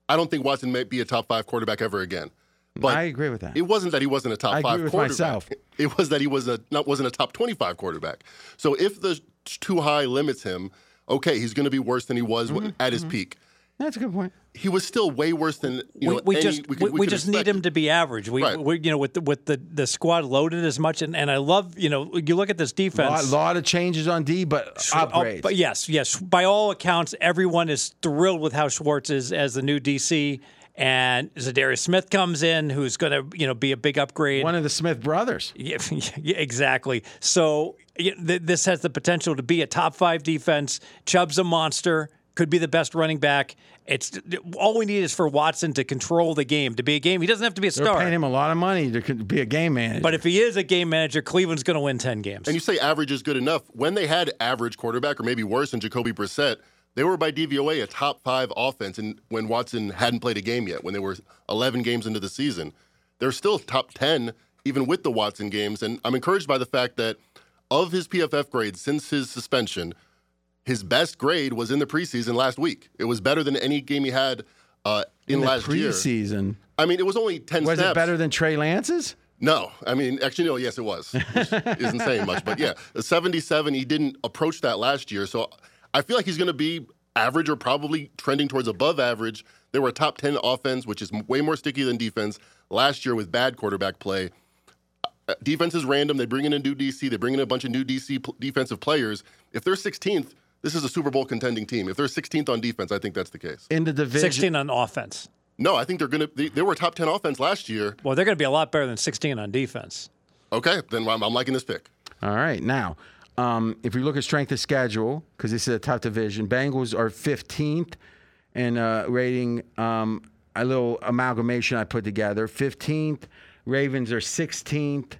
S7: I don't think Watson might be a top five quarterback ever again. But
S2: I agree with that.
S7: It wasn't that he wasn't a top
S2: I agree
S7: five
S2: with
S7: quarterback.
S2: myself.
S7: It was that he was a not wasn't a top twenty five quarterback. So if the too high limits him, okay, he's going to be worse than he was
S2: Mm-hmm.
S7: at his peak.
S2: That's a good point.
S7: He was still way worse than you know.
S3: we, we
S7: any-
S3: just we,
S7: could-
S3: we
S7: could
S3: just need him to be average. We,
S7: Right.
S3: we you know with the, with the, the squad loaded as much and, and I love you know you look at this
S2: A
S3: defense.
S2: lot, lot of changes on D, but
S3: Oh,
S2: upgrades.
S3: but yes, yes. By all accounts, everyone is thrilled with how Schwartz is as the new DC. And Za'Darius Smith comes in, who's going to, you know, be a big upgrade.
S2: One of the Smith brothers.
S3: Yeah, yeah, exactly. So yeah, th- this has the potential to be a top five defense. Chubb's a monster. Could be the best running back. It's all we need is for Watson to control the game, to be a game. He doesn't have to be a star.
S2: They're
S3: star.
S2: paying him a lot of money to be a game manager.
S3: But if he is a game manager, Cleveland's going to win ten games.
S7: And you say average is good enough. When they had average quarterback, or maybe worse than Jacoby Brissett, they were by DVOA a top five offense. And when Watson hadn't played a game yet, when they were 11 games into the season, they're still top 10 even with the Watson games. And I'm encouraged by the fact that of his PFF grades since his suspension, his best grade was in the preseason last week. It was better than any game he had uh, in,
S2: in the
S7: last year.
S2: preseason,
S7: I mean, it was only 10
S2: was
S7: snaps.
S2: it better than Trey Lance's?
S7: No, I mean, actually, no. Yes, it was. Which isn't saying much, but yeah, the 77. He didn't approach that last year, so I feel like he's going to be average or probably trending towards above average. They were a top 10 offense, which is way more sticky than defense last year with bad quarterback play. Uh, Defense is random. They bring in a new DC. They bring in a bunch of new DC pl- defensive players. If they're 16th, this is a Super Bowl contending team. If they're 16th on defense, I think that's the case.
S2: In the division.
S3: 16 on offense.
S7: No, I think they're going to. They, they were a top 10 offense last year.
S3: Well, they're going to be a lot better than 16 on defense.
S7: Okay, then I'm, I'm liking this pick.
S2: All right. Now, um, if we look at strength of schedule, because this is a tough division, Bengals are 15th in uh, rating. Um, a little amalgamation I put together 15th, Ravens are 16th.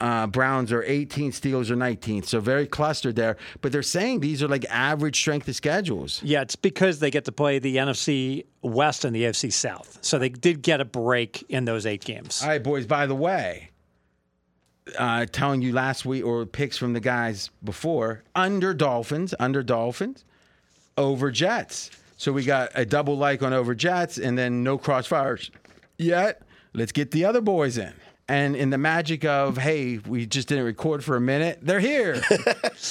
S2: Uh, Browns are 18th, Steelers are 19th. So very clustered there. But they're saying these are like average strength of schedules.
S3: Yeah, it's because they get to play the NFC West and the AFC South. So they did get a break in those eight games.
S2: All right, boys, by the way, uh, telling you last week or picks from the guys before under Dolphins, under Dolphins, over Jets. So we got a double like on over Jets and then no crossfires yet. Let's get the other boys in. And in the magic of, hey, we just didn't record for a minute, they're here.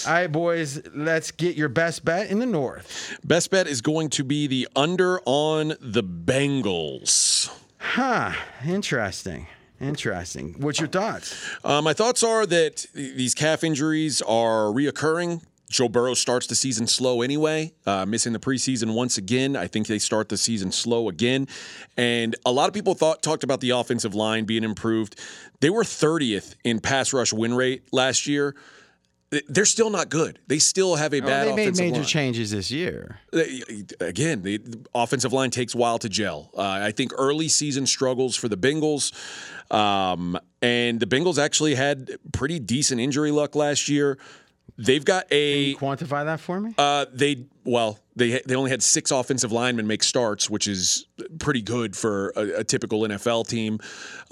S2: All right, boys, let's get your best bet in the North.
S6: Best bet is going to be the under on the Bengals.
S2: Huh, interesting. Interesting. What's your thoughts?
S6: Uh, my thoughts are that these calf injuries are reoccurring. Joe Burrow starts the season slow anyway, uh, missing the preseason once again. I think they start the season slow again. And a lot of people thought talked about the offensive line being improved. They were 30th in pass rush win rate last year. they're still not good. They still have a bad
S2: Oh, they made major
S6: line.
S2: changes this year.
S6: They- Again, the the offensive line takes a while to gel. Uh, I think early season struggles for the Bengals, um, and the Bengals actually had pretty decent injury luck last year. They've got a
S2: Quantify that for me.
S6: uh, they well they they only had six offensive linemen make starts, which is pretty good for a, a typical NFL team.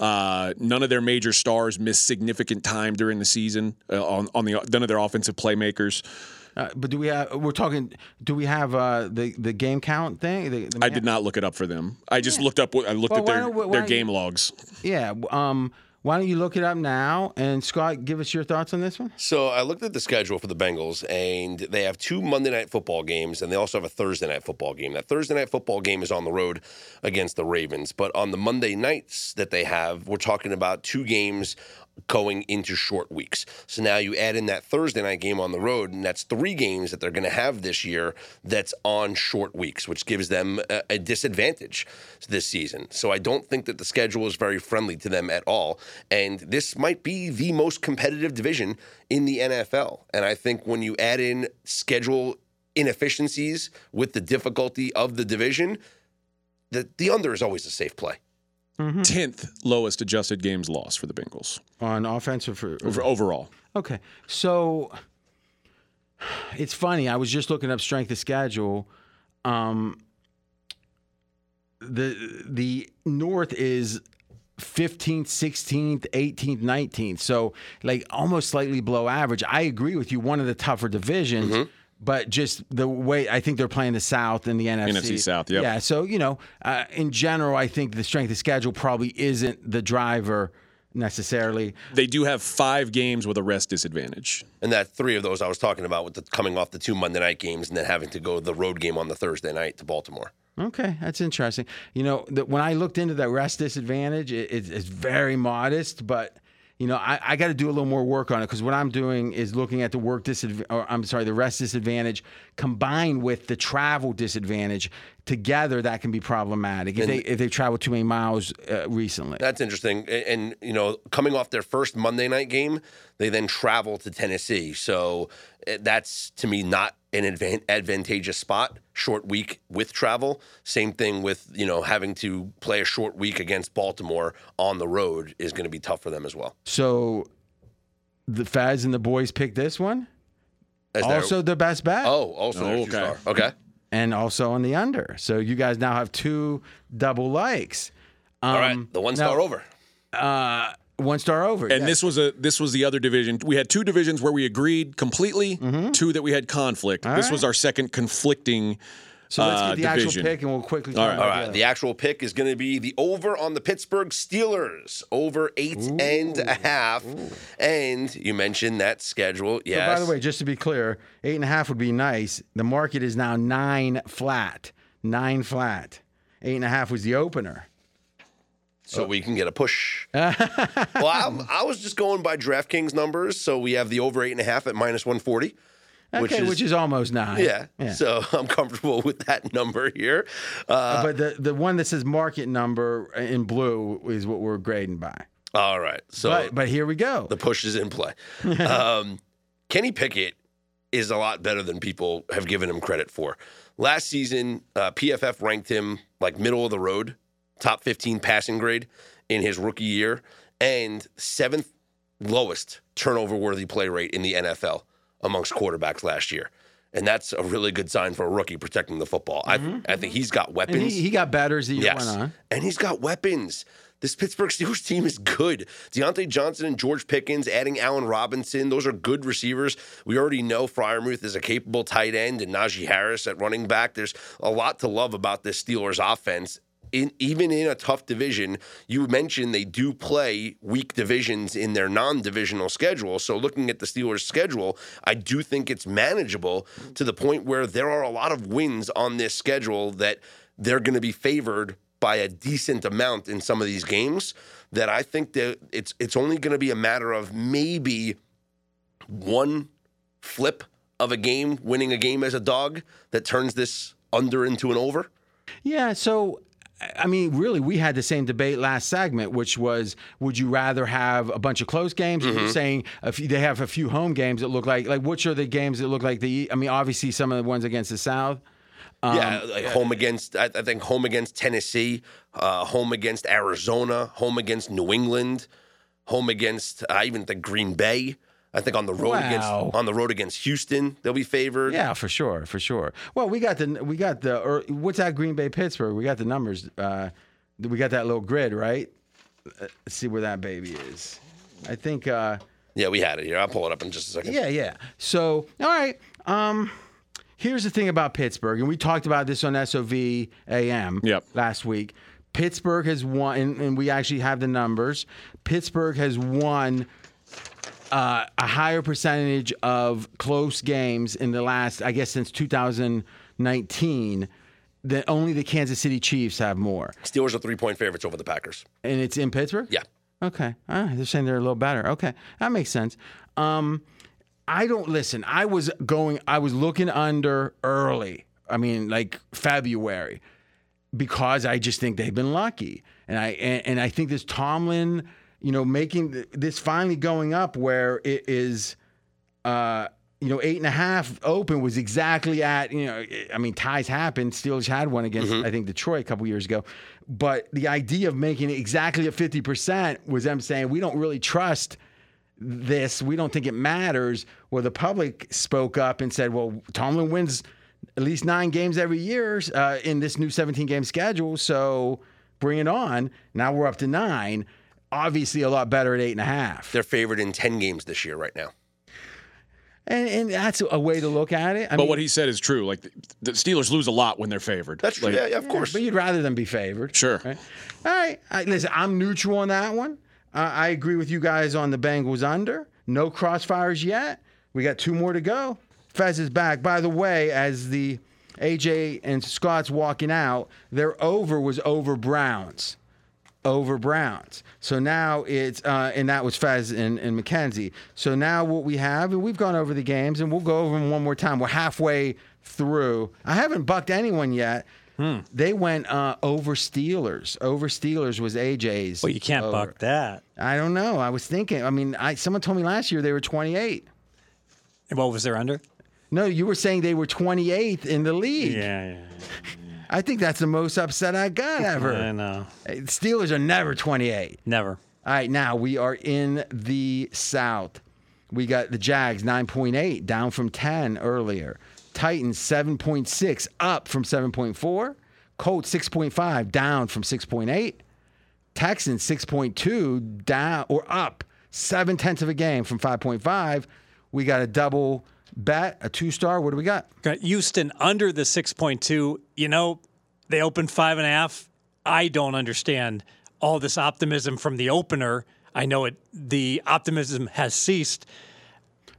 S6: Uh, none of their major stars missed significant time during the season uh, on on the none of their offensive playmakers.
S2: Uh, but do we have? We're talking. Do we have uh, the the game count thing? The, the
S6: I did not look it up for them. I just looked up. I looked
S2: Well,
S6: at their
S2: don't why
S6: their game logs.
S2: Yeah. Um. Why don't you look it up now? And Scott, give us your thoughts on this one.
S5: So I looked at the schedule for the Bengals, and they have two Monday night football games, and they also have a Thursday night football game. That Thursday night football game is on the road against the Ravens, but on the Monday nights that they have, we're talking about two games going into short weeks. So now you add in that Thursday night game on the road, and that's three games that they're going to have this year that's on short weeks, which gives them a, a disadvantage this season. So I don't think that the schedule is very friendly to them at all. And this might be the most competitive division in the NFL. And I think when you add in schedule inefficiencies with the difficulty of the division, the, the under is always a safe play.
S6: Tenth lowest adjusted games lost for the Bengals
S2: On offensive for,
S6: over overall.
S2: Okay. So it's funny. I was just looking up strength of schedule. Um, the the North is 15th, 16th, 18th, 19th. So like almost slightly below average. I agree with you. One of the tougher divisions. But just the way I think they're playing the South and the NFC.
S6: NFC South, yep.
S2: Yeah. So, you know, uh, in general, I think the strength of schedule probably isn't the driver necessarily.
S6: They do have five games with a rest disadvantage.
S5: And that three of those I was talking about with the coming off the two Monday night games and then having to go the road game on the Thursday night to Baltimore.
S2: Okay, that's interesting. You know, the, when I looked into that rest disadvantage, it, it's it's very modest, but you know, I, I got to do a little more work on it because what I'm doing is looking at the work disadvantage, I'm sorry, the rest disadvantage combined with the travel disadvantage together. That can be problematic if they if they travel too many miles uh, recently.
S5: That's interesting. And, and, you know, coming off their first Monday night game, they then travel to Tennessee. So eh, that's to me not an advan- advantageous spot. Short week with travel. Same thing with you know having to play a short week against Baltimore on the road is going to be tough for them as well.
S2: So, the Fez and the boys picked this one.
S5: As their-
S2: Also, the best bet.
S5: oh, also their
S6: Oh,
S5: two
S6: okay.
S5: star. Okay.
S2: And also on the under. So you guys now have two double likes. Um,
S5: All right. The one
S2: now-
S5: star over.
S2: Uh, one star over.
S6: And
S2: yeah.
S6: this was a this was the other division. We had two divisions where we agreed completely, two that we had conflict. this was our second conflicting
S2: so let's
S6: uh,
S2: get the actual pick, and we'll quickly.
S6: All
S2: talk
S6: right.
S2: about
S5: All
S2: the
S5: The actual pick is going to be the over on the Pittsburgh Steelers, over eight and a half. And you mentioned that schedule.
S2: So
S5: Yes.
S2: by the way, just to be clear, eight and a half would be nice. The market is now nine flat. Nine flat. Eight and a half was the opener.
S5: so we can get a push. well, I'm, I was just going by DraftKings numbers. So we have the over eight and a half at minus 140.
S2: Okay, which is, almost nine.
S5: Yeah. So I'm comfortable with that number here. Uh,
S2: but the, the one that says market number in blue is what we're grading by.
S5: all right. So
S2: But but here we go.
S5: the push is in play. um, Kenny Pickett is a lot better than people have given him credit for. Last season, uh, PFF ranked him like middle of the road, top 15 passing grade in his rookie year, and seventh lowest turnover worthy play rate in the NFL amongst quarterbacks last year. And that's a really good sign for a rookie protecting the football. I, mm-hmm. I think he's got weapons.
S2: and he, he got batters as the year
S5: Yes.
S2: went on.
S5: And he's got weapons. This Pittsburgh Steelers team is good. Diontae Johnson and George Pickens, adding Allen Robinson, those are good receivers. We already know Freiermuth is a capable tight end and Najee Harris at running back. There's a lot to love about this Steelers offense. In, even in a tough division, you mentioned they do play weak divisions in their non-divisional schedule. So looking at the Steelers' schedule, I do think it's manageable to the point where there are a lot of wins on this schedule that they're going to be favored by a decent amount in some of these games. That I think that it's it's only going to be a matter of maybe one flip of a game, winning a game as a dog that turns this under into an over.
S2: Yeah, so I mean, really, we had the same debate last segment, which was, would you rather have a bunch of close games?
S5: Mm-hmm.
S2: You're saying few, they have a few home games that look like, like which are the games that look like the? I mean, obviously some of the ones against the South.
S5: yeah,
S2: Um,
S5: like home against I, I think home against Tennessee, uh, home against Arizona, home against New England, home against uh, even the Green Bay. I think on the road
S2: Wow.
S5: against on the road against Houston, they'll be favored.
S2: Yeah, for sure, for sure. Well, we got the we got the or what's that Green Bay Pittsburgh? We got the numbers. Uh, we got that little grid, right? Uh, Let's see where that baby is. I think. Uh,
S5: Yeah, we had it here. I'll pull it up in just a second.
S2: Yeah, yeah. So, all right. Um, here's the thing about Pittsburgh, and we talked about this on SOV AM
S6: Yep.
S2: last week. Pittsburgh has won, and, and we actually have the numbers. Pittsburgh has won uh, a higher percentage of close games in the last, I guess, since 2019. That only the Kansas City Chiefs have more,
S5: Steelers are three point favorites over the Packers.
S2: and it's in Pittsburgh.
S5: Yeah.
S2: Okay. Ah, they're saying they're a little better. Okay. That makes sense. Um, I don't listen. I was going, I was looking under early. I mean, like February, because I just think they've been lucky. And I, and, and I think this Tomlin, you know, making th- this finally going up where it is, uh, you know, eight and a half open was exactly at, you know, I mean, ties happened. Steelers had one against, I think, Detroit a couple years ago. But the idea of making it exactly at 50% was them saying, we don't really trust this. We don't think it matters. Well, the public spoke up and said, well, Tomlin wins at least nine games every year uh, in this new 17 game schedule. So bring it on. Now we're up to nine. Obviously, a lot better at eight and a half.
S5: They're favored in ten games this year right now.
S2: And, and that's a way to look at it. I
S6: But
S2: mean,
S6: what he said is true. Like the, the Steelers lose a lot when they're favored.
S5: That's true.
S6: Like,
S5: yeah, yeah, of course.
S2: But you'd rather them be favored.
S6: Sure.
S2: Right? All right. I, listen, I'm neutral on that one. Uh, I agree with you guys on the Bengals under. No crossfires yet. We got two more to go. Fez is back. By the way, as the AJ and Scott's walking out, their over was over Browns. Over Browns. So now it's, uh, and that was Fez and, and Mackenzie. So now what we have, and we've gone over the games, and we'll go over them one more time. We're halfway through. I haven't bucked anyone yet. They went uh, over Steelers. Over Steelers was AJ's.
S3: Well, you can't
S2: over.
S3: buck that.
S2: I don't know. I was thinking. I mean, I someone told me last year they were 28.
S3: And what was their under?
S2: No, you were saying they were 28th in the league.
S3: Yeah, yeah.
S2: I think that's the most upset I got ever.
S3: I know.
S2: Uh, Steelers are never 28.
S3: Never.
S2: All right, now we are in the South. We got the Jags 9.8 down from 10 earlier. Titans 7.6 up from 7.4. Colts 6.5 down from 6.8. Texans 6.2 down or up seven tenths of a game from 5.5. We got a double bet, a two star. What do we got?
S3: Got Houston under the 6.2. You know, they opened five and a half. I don't understand all this optimism from the opener. I know it. The optimism has ceased.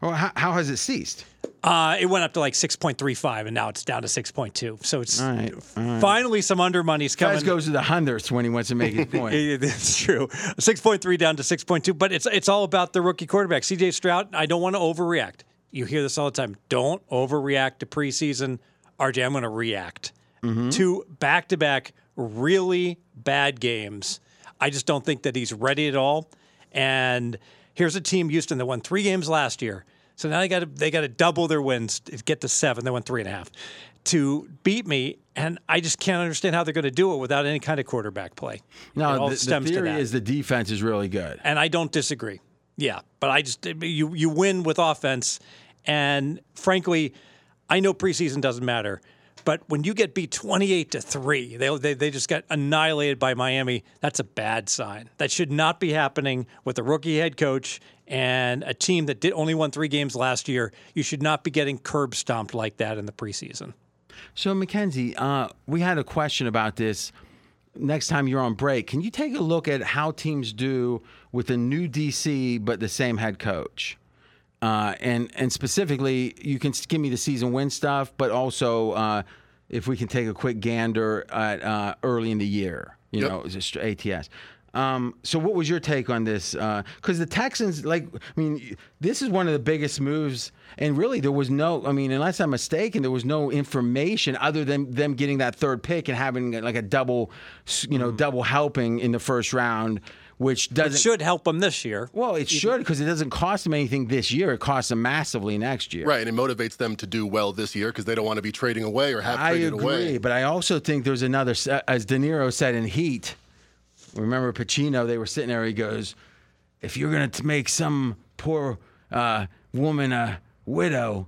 S2: Well, how, how has it ceased?
S3: Uh, it went up to like 6.35, and now it's down to 6.2. So it's
S2: All right, all right.
S3: finally some under money's coming.
S2: Fez goes to the hundredths when he wants to make his point.
S3: That's true. 6.3 down to 6.2, but it's it's all about the rookie quarterback. CJ Stroud, I don't want to overreact. You hear this all the time. Don't overreact to preseason. RJ, I'm going mm-hmm. to react to back to back really bad games. I just don't think that he's ready at all. And here's a team, Houston, that won three games last year. So now they got to they got to double their wins to get to seven. They won three and a half to beat me, and I just can't understand how they're going to do it without any kind of quarterback play.
S2: No, the, the
S3: stems to
S2: theory is the defense is really good.
S3: and I don't disagree. Yeah, but I just you you win with offense, and frankly, I know preseason doesn't matter, but when you get beat twenty eight to three, they, they they just got annihilated by Miami. That's a bad sign. That should not be happening with a rookie head coach and a team that did only won three games last year. You should not be getting curb stomped like that in the preseason.
S2: So, Mackenzie, uh, we had a question about this. Next time you're on break, can you take a look at how teams do with a new DC but the same head coach? Uh, and and specifically, you can give me the season win stuff, but also uh, if we can take a quick gander at uh, early in the year, you
S7: Yep.
S2: know, just ATS. Um, so what was your take on this? Because the Texans, like, I mean, this is one of the biggest moves, and really there was no, I mean, unless I'm mistaken, there was no information other than them getting that third pick and having like a double, you know, double helping in the first round, which
S3: It
S2: doesn't.
S3: should help them this year.
S2: well, it should because it doesn't cost them anything this year. It costs them massively next year.
S7: Right, and it motivates them to do well this year because they don't want to be trading away or have
S2: I
S7: traded
S2: agree,
S7: away.
S2: but I also think there's another, as De Niro said in Heat. Remember Pacino? They were sitting there. He goes, "If you're gonna make some poor uh, woman a widow,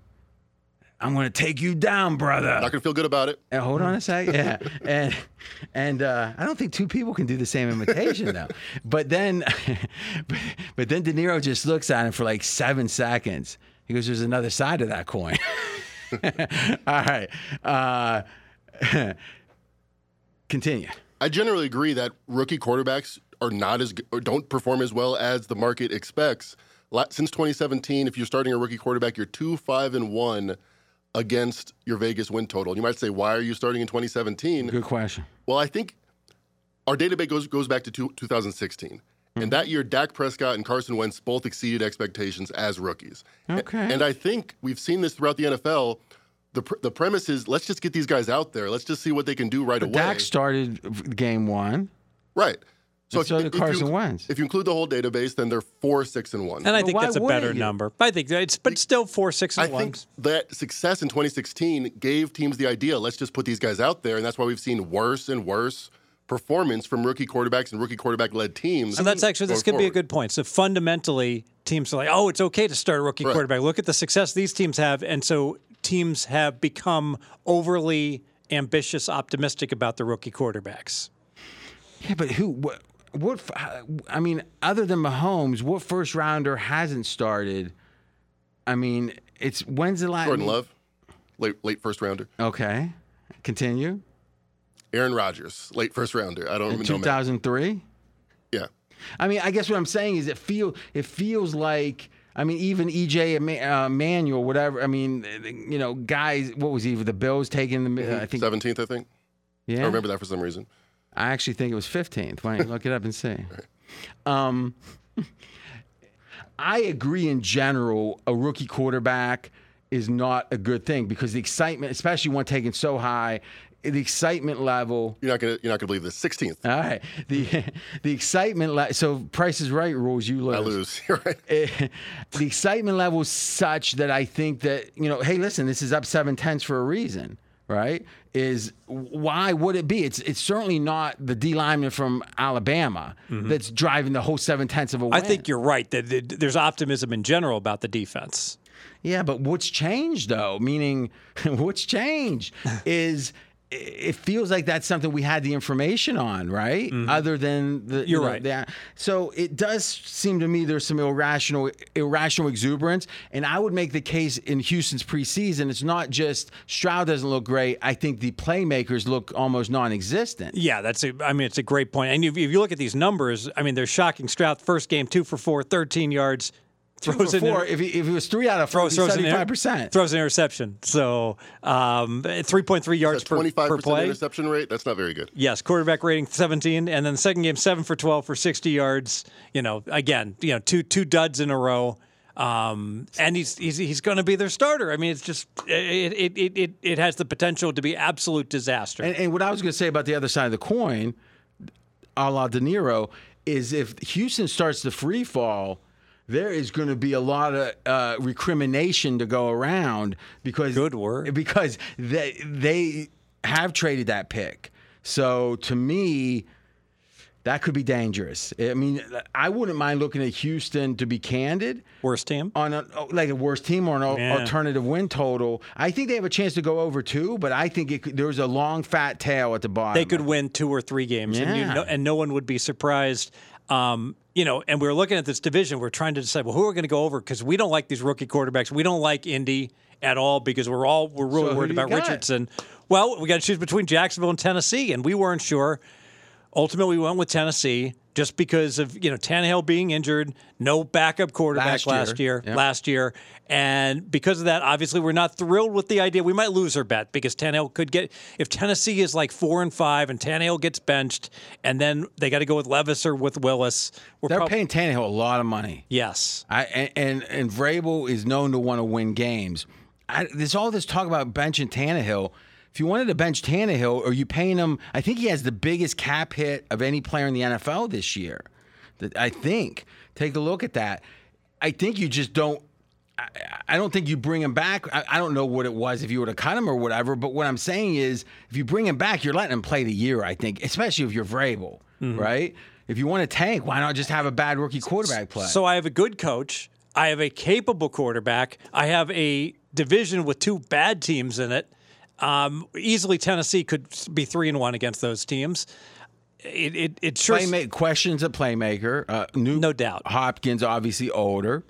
S2: I'm gonna take you down, brother."
S7: Not gonna feel good about it.
S2: And hold on a sec. Yeah. And and uh, I don't think two people can do the same imitation though. But then but, but then De Niro just looks at him for like seven seconds. He goes, There's another side to that coin. All right. Uh, continue.
S7: I generally agree that rookie quarterbacks are not as or don't perform as well as the market expects. Since 2017, if you're starting a rookie quarterback, you're two five and one against your Vegas win total. You might say, why are you starting in 2017?
S2: Good question.
S7: Well, I think our database goes goes back to two, 2016. And mm-hmm. that year, Dak Prescott and Carson Wentz both exceeded expectations as rookies.
S2: Okay.
S7: And I think we've seen this throughout the NFL. The, pr- the premise is let's just get these guys out there. Let's just see what they can do right away.
S2: Dak started game one.
S7: Right.
S2: And so did Carson
S7: you,
S2: Wentz.
S7: If you include the whole database, then they're four, six, and one.
S3: And I
S2: But
S3: think that's a better
S2: you?
S3: number. I think it's, but still four, six, and
S7: I
S3: and
S7: think that success in 2016 gave teams the idea let's just put these guys out there. And that's why we've seen worse and worse performance from rookie quarterbacks and rookie quarterback led teams.
S3: So that's actually this
S7: going
S3: could be a good point. So fundamentally, teams are like, oh, it's okay to start a rookie
S7: Right.
S3: quarterback. Look at the success these teams have, and so teams have become overly ambitious, optimistic about the rookie quarterbacks.
S2: Yeah, but who? What? What? f- I mean, other than Mahomes, what first rounder hasn't started? I mean, it's when's the last?
S7: Jordan Love, late, late first rounder.
S2: Okay, continue.
S7: Aaron Rodgers, late first rounder. I don't
S2: In
S7: even know.
S2: two
S7: man.
S2: thousand three.
S7: Yeah.
S2: I mean, I guess what I'm saying is it feel it feels like. I mean, even EJ uh, Manuel, whatever. I mean, you know, guys. What was he with the Bills taking the? I think.
S7: 17th, I think.
S2: Yeah.
S7: I remember that for some reason.
S2: I actually think it was 15th. Why don't you look it up and see? Um, I agree in general, a rookie quarterback is not a good thing because the excitement, especially one taken so high, the excitement level.
S7: You're not gonna you're not gonna believe this. 16th.
S2: All right, the the excitement. Le- so Price is Right rules. You lose.
S7: I lose. You're right.
S2: The excitement level is such that I think that you know, hey, listen, this is up seven tenths for a reason, right? Is why would it be? It's it's certainly not the D lineman from Alabama mm-hmm. that's driving the whole seven tenths of a win.
S3: I think you're right that that there's optimism in general about the defense.
S2: Yeah, but what's changed though? Meaning, what's changed is it feels like that's something we had the information on, right? Other than the
S3: Mm-hmm. You're
S2: you know,
S3: right.
S2: the- so it does seem to me there's some irrational irrational exuberance, and I would make the case in Houston's preseason. It's not just Stroud doesn't look great. I think the playmakers look almost non-existent.
S3: Yeah, that's a. I mean, it's a great point. And if, if you look at these numbers, I mean, they're shocking. Stroud first game two for four, 13 yards.
S2: Two
S3: Throws
S2: for
S3: in
S2: four. If he, if he was three out of four,
S3: throws, throws an
S2: seventy
S3: inter-
S2: five percent.
S3: throws an interception. So um, 3.3 yards per,
S7: 25%
S3: per play.
S7: interception rate. That's not very good.
S3: Yes, quarterback rating 17, and then the second game seven for 12 for 60 yards. You know, again, you know, two two duds in a row. Um, and he's he's, he's going to be their starter. I mean, it's just it it, it it it has the potential to be absolute disaster.
S2: And, and what I was going to say about the other side of the coin, a la De Niro, is if Houston starts to free fall, there is going to be a lot of uh, recrimination to go around because
S3: Good word.
S2: because they they have traded that pick. So to me, that could be dangerous. I mean, I wouldn't mind looking at Houston to be candid
S3: Worst team.
S2: on a, like a worst team or an al-
S3: Yeah.
S2: alternative win total. I think they have a chance to go over two, but I think could, there's a long fat tail at the bottom.
S3: they could win two or three games, and, you know, and no one would be surprised. Um, you know, and we were looking at this division. We're trying to decide, well, who are we going to go over because we don't like these rookie quarterbacks. We don't like Indy at all because we're all we're really
S2: So
S3: worried about
S2: got?
S3: Richardson. Well, we got to choose between Jacksonville and Tennessee, and we weren't sure. Ultimately, we went with Tennessee. Just because of you know Tannehill being injured, no backup quarterback
S2: Last
S3: last,
S2: year.
S3: year,
S2: Yep.
S3: last year, and because of that, obviously we're not thrilled with the idea. We might lose our bet because Tannehill could get if Tennessee is like four and five and Tannehill gets benched, and then they got to go with Levis or with Willis. We're
S2: They're
S3: prob-
S2: paying Tannehill a lot of money.
S3: yes.
S2: I and and, and Vrabel is known to want to win games. I, there's all this talk about benching Tannehill. If you wanted to bench Tannehill, are you paying him? I think he has the biggest cap hit of any player in the NFL this year. I think. Take a look at that. I think you just don't. I, I don't think you bring him back. I, I don't know what it was if you were to cut him or whatever. But what I'm saying is, if you bring him back, you're letting him play the year. I think, especially if you're Vrabel, mm-hmm. right? If you want to tank, why not just have a bad rookie quarterback play?
S3: So I have a good coach. I have a capable quarterback. I have a division with two bad teams in it. Um, easily, Tennessee could be three and one against those teams. It it, it sure
S2: Playmate questions a playmaker. Uh, new,
S3: No doubt.
S2: Hopkins obviously older.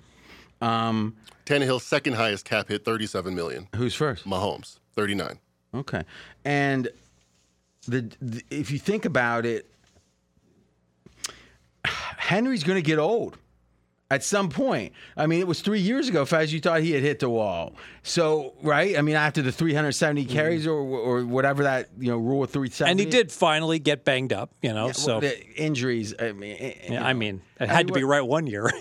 S2: Um,
S7: Tannehill's second highest cap hit, 37 million.
S2: who's first?
S7: Mahomes, 39.
S2: Okay, and the, the if you think about it, Henry's going to get old at some point. I mean, it was three years ago, Fez, you thought he had hit the wall. So, right? I mean, after the 370 carries or or whatever that you know rule of 370,
S3: and he did finally get banged up. You know, so
S2: the injuries. I mean, eh, you
S3: yeah, I mean, it had to be right one year.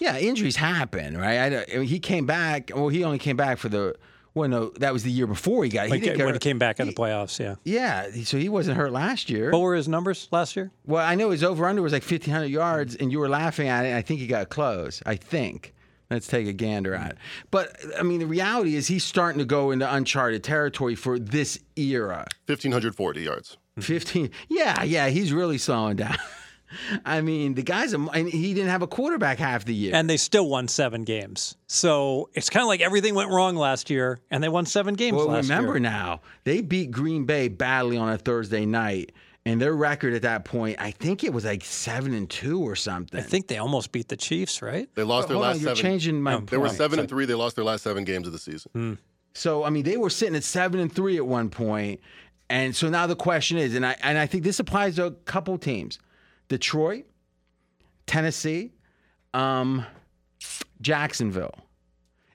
S2: Yeah, injuries happen, right? I, I mean, he came back. Well, he only came back for the. Well, no, that was the year before he got. He didn't get
S3: when
S2: hurt.
S3: he came back in the playoffs, yeah.
S2: Yeah, so he wasn't hurt last year.
S3: What were his numbers last year?
S2: Well, I know his over under was like fifteen hundred yards, and you were laughing at it. And I think he got close. I think. Let's take a gander at it. But I mean, the reality is he's starting to go into uncharted territory for this era.
S7: 1,540 yards.
S2: Fifteen. Yeah, yeah, he's really slowing down. I mean, the guy's a. And he didn't have a quarterback half the year.
S3: And they still won seven games. So it's kind of like everything went wrong last year, and they won seven games
S2: Well,
S3: last
S2: remember
S3: year.
S2: now, they beat Green Bay badly on a Thursday night, and their record at that point, I think it was like seven and two or something.
S3: I think they almost beat the Chiefs, right?
S7: They lost their
S2: Hold on,
S7: last
S2: you're
S7: seven.
S2: changing my.
S7: Oh, they were
S2: point.
S7: seven and three. They lost their last seven games of the season. Hmm.
S2: So I mean, they were sitting at seven and three at one point, and so now the question is, and I and I think this applies to a couple teams: Detroit, Tennessee, um, Jacksonville.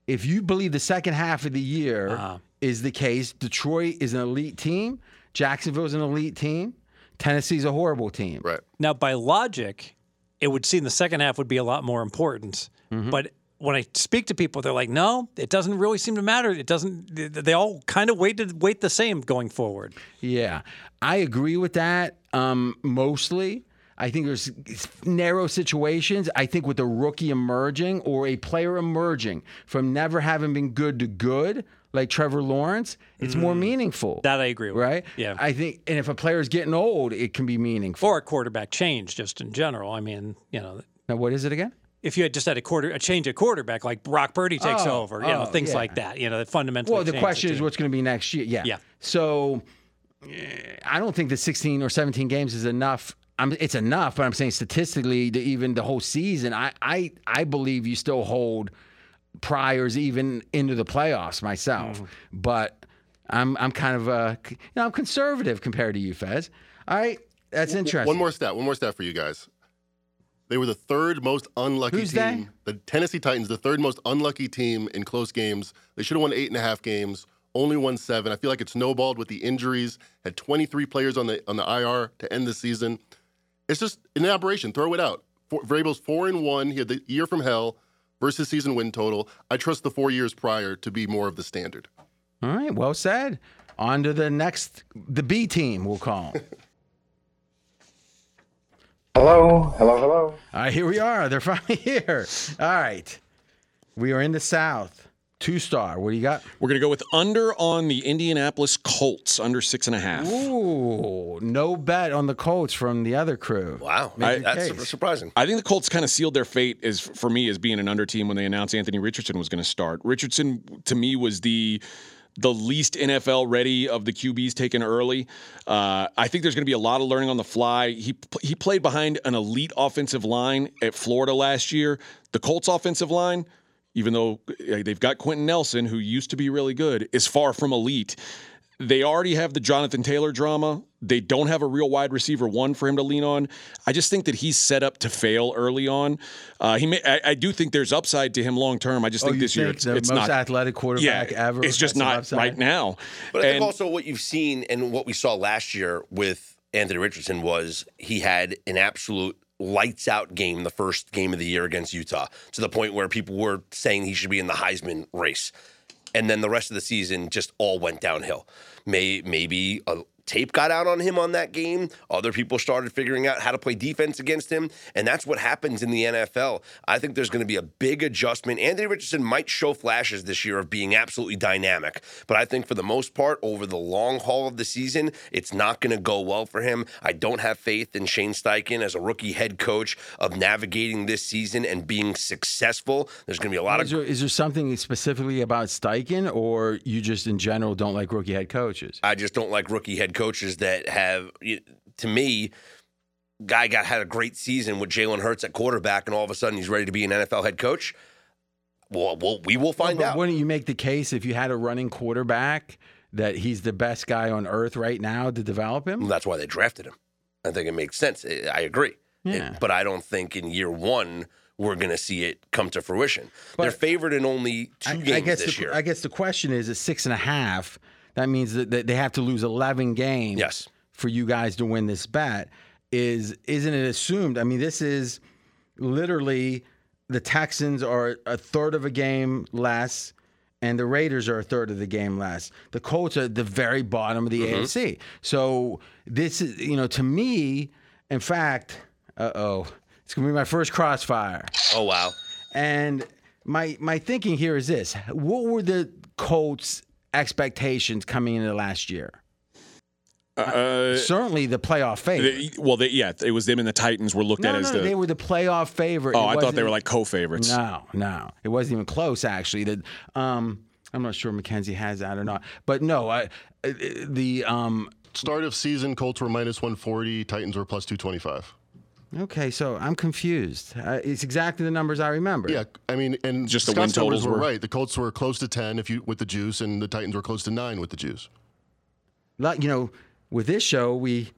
S2: If you believe the second half of the year
S3: Uh-huh.
S2: is the case, Detroit is an elite team, Jacksonville is an elite team, Tennessee's a horrible team.
S7: Right.
S3: Now, by logic, it would seem the second half would be a lot more important.
S2: Mm-hmm.
S3: But when I speak to people, they're like, "No, it doesn't really seem to matter. It doesn't. they- They all kind of wait weight the same going forward."
S2: Yeah, I agree with that. Um, mostly, I think there's narrow situations. I think with a rookie emerging or a player emerging from never having been good to good, like Trevor Lawrence, it's more meaningful.
S3: Mm. That I agree with.
S2: right?
S3: Yeah.
S2: I think, and if a player is getting old, it can be meaningful.
S3: or a quarterback change, just in general. I mean, you know,
S2: Now, what is it again?
S3: if you had just had a quarter a change at quarterback, like Brock Purdy takes
S2: Oh,
S3: over, you know,
S2: oh,
S3: things
S2: yeah.
S3: like that. You know, that fundamentally.
S2: Well, the question is what's going to be next year. Yeah.
S3: Yeah.
S2: So eh, I don't think the 16 or 17 games is enough. I'm, it's enough, but I'm saying statistically, to even the whole season, I, I, I believe you still hold priors even into the playoffs myself.
S3: Mm-hmm.
S2: But I'm, I'm kind of uh, you know, I'm conservative compared to you, Fez. All right, that's interesting.
S7: One more stat. One more stat for you guys. They were the third most unlucky
S2: Who's
S7: team. The Tennessee Titans, the third most unlucky team in close games. They should have won eight and a half games. Only won seven. I feel like it snowballed with the injuries. Had 23 players on the on the IR to end the season. It's just an aberration. Throw it out. Four, Vrabel's four and one. He had the year from hell versus season win total. I trust the four years prior to be more of the standard.
S2: All right, well said. On to the next, the B team, we'll call.
S8: Hello, hello, hello.
S2: All right, here we are. They're finally here. All right. We are in the South. Two star. What do you got?
S6: We're going to go with under on the Indianapolis Colts, under six and a half.
S2: Ooh, no bet on the Colts from the other crew.
S5: Wow,
S2: Make your
S5: that's
S2: case.
S5: surprising.
S6: I think the Colts kind of sealed their fate as for me as being an under team when they announced Anthony Richardson was going to start. Richardson to me was the the least NFL ready of the QBs taken early. Uh, I think there's going to be a lot of learning on the fly. He he played behind an elite offensive line at Florida last year. The Colts offensive line, even though uh, they've got Quenton Nelson, who used to be really good, is far from elite they already have the Jonathan Taylor drama. They don't have a real wide receiver one for him to lean on. I just think that he's set up to fail early on. Uh, he may, I, I do think there's upside to him long term. I just
S2: Oh,
S6: think
S2: you
S6: this year it's,
S2: the
S6: it's
S2: most
S6: not
S2: athletic quarterback
S6: yeah,
S2: ever
S6: It's just not right now.
S5: But I think also what you've seen and what we saw last year with Anthony Richardson was he had an absolute lights out game the first game of the year against Utah to the point where people were saying he should be in the Heisman race. And then the rest of the season just all went downhill. May maybe a tape got out on him on that game. Other people started figuring out how to play defense against him. And that's what happens in the NFL. I think there's going to be a big adjustment. Anthony Richardson might show flashes this year of being absolutely dynamic. But I think for the most part, over the long haul of the season, it's not going to go well for him. I don't have faith in Shane Steichen as a rookie head coach of navigating this season and being successful. There's going to be a lot
S2: Is
S5: of
S2: there, is there something specifically about Steichen, or you just in general don't like rookie head coaches?
S5: I just don't like rookie head coaches that have, to me, guy got had a great season with Jalen Hurts at quarterback, and all of a sudden he's ready to be an NFL head coach. Well, well we will find
S2: But
S5: out.
S2: Wouldn't you make the case if you had a running quarterback that he's the best guy on earth right now to develop him?
S5: That's why they drafted him. I think it makes sense. I agree. It-
S2: Yeah.
S5: but I don't think in year one we're going to see it come to fruition. They're favored in only two
S2: I,
S5: games
S2: I guess
S5: this
S2: the,
S5: year.
S2: I guess the question is at six and a half. That means that they have to lose eleven games.
S5: Yes.
S2: For you guys to win this bet, is isn't it assumed? I mean, this is literally the Texans are a third of a game less. And the Raiders are a third of the game less. The Colts are at the very bottom of the
S5: Mm-hmm.
S2: AFC. So this is, you know, to me, in fact, uh oh, it's gonna be my first crossfire.
S5: oh wow.
S2: And my my thinking here is this: What were the Colts' expectations coming into last year?
S6: uh,
S2: Certainly the playoff favorite.
S6: they- well, they, yeah, it was them and the Titans were looked
S2: no,
S6: at
S2: no,
S6: as
S2: no,
S6: the.
S2: they were the playoff favorite.
S6: oh,
S2: It
S6: I thought they were like co-favorites.
S2: No, no, it wasn't even close. Actually, that um, I'm not sure Mackenzie has that or not, but no, I, uh, the um,
S7: Start of season, Colts were minus 140, Titans were plus 225.
S2: Okay, so I'm confused. Uh, it's exactly the numbers I remember.
S7: Yeah, I mean, and
S6: Just the
S7: Scott's
S6: win totals
S7: were
S6: were-
S7: right. The Colts were close to 10 if you with the juice, and the Titans were close to nine with the juice.
S2: like you know with this show we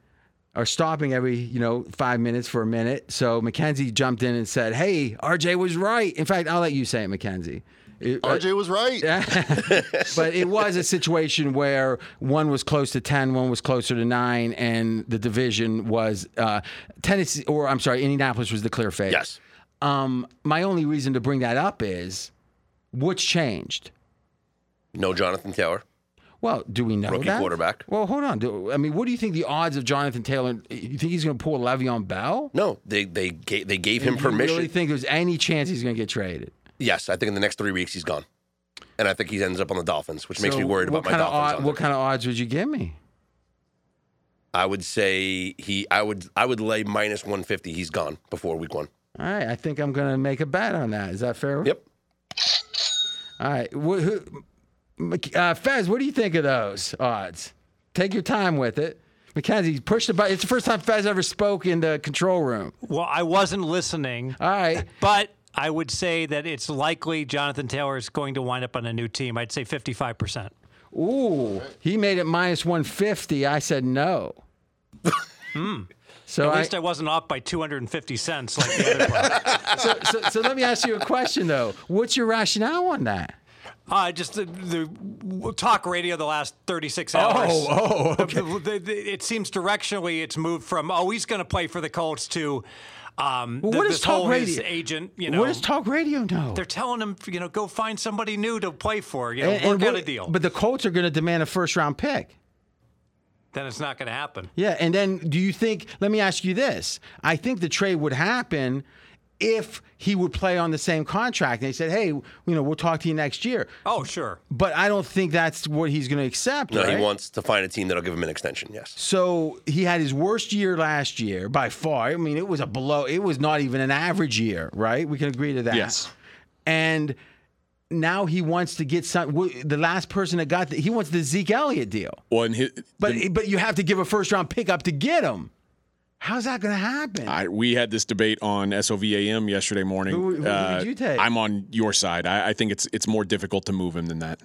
S2: are stopping every you know five minutes for a minute so mackenzie jumped in and said hey rj was right in fact i'll let you say it mackenzie It- uh,
S7: RJ was right.
S2: but it was a situation where one was close to 10 one was closer to 9 and the division was uh, tennessee or i'm sorry indianapolis was the clear favorite
S5: Yes.
S2: um, my only reason to bring that up is what's changed
S5: No Jonathan Taylor.
S2: Well, do we know
S5: Rookie
S2: that?
S5: quarterback.
S2: Well, hold on. Do, I mean, what do you think the odds of Jonathan Taylor? You think he's going to pull Le'Veon Bell?
S5: No, they they gave, they gave him
S2: permission.
S5: Do permission.
S2: really think there's any chance he's going to get traded?
S5: Yes, I think in the next three weeks he's gone, and I think he ends up on the Dolphins, which makes me worried about my Dolphins.
S2: odd- what kind of odds would you give me?
S5: I would say he. I would. I would lay minus one fifty. He's gone before week one.
S2: All right, I think I'm going to make a bet on that. Is that fair?
S5: Yep.
S2: All right, wh- who, uh, Fez, what do you think of those odds? Take your time with it. Mackenzie, push the button. It's the first time Fez ever spoke in the control room.
S3: Well, I wasn't listening,
S2: All right.
S3: but I would say that it's likely Jonathan Taylor is going to wind up on a new team. I'd say 55%.
S2: Ooh, he made it minus 150. I said no. So
S3: At least I wasn't off by 250 cents like the other part.
S2: so, so, so let me ask you a question though. What's your rationale on that?
S3: Uh, just the, the talk radio the last 36 hours.
S2: oh, okay.
S3: The- the- it seems directionally it's moved from, oh, he's going to play for the Colts to um,
S2: Well, what does talk radio?
S3: agent, you know.
S2: what does talk radio know?
S3: They're telling him, you know, go find somebody new to play for, you know,
S2: And-
S3: work
S2: and what-
S3: a deal.
S2: But the Colts are going to demand a first round pick.
S3: then it's not going to happen.
S2: Yeah, and then do you think? Let me ask you this: I think the trade would happen if he would play on the same contract. And they said, "Hey, you know, we'll talk to you next year."
S3: Oh, sure.
S2: But I don't think that's what he's going to accept.
S5: No,
S2: right?
S5: he wants to find a team that'll give him an extension. Yes.
S2: So he had his worst year last year by far. I mean, it was a below. It was not even an average year, right? We can agree to that.
S6: Yes.
S2: And now he wants to get some. The last person that got the, he wants the Zeke Elliott deal,
S6: Well, and his,
S2: but
S6: the-
S2: but you have to give a first round pick up to get him. How's that going to happen?
S6: I, we had this debate on SOVAM yesterday morning. Uh,
S2: Who- who did you take?
S6: I'm on your side. I, I think it's it's more difficult to move him than that.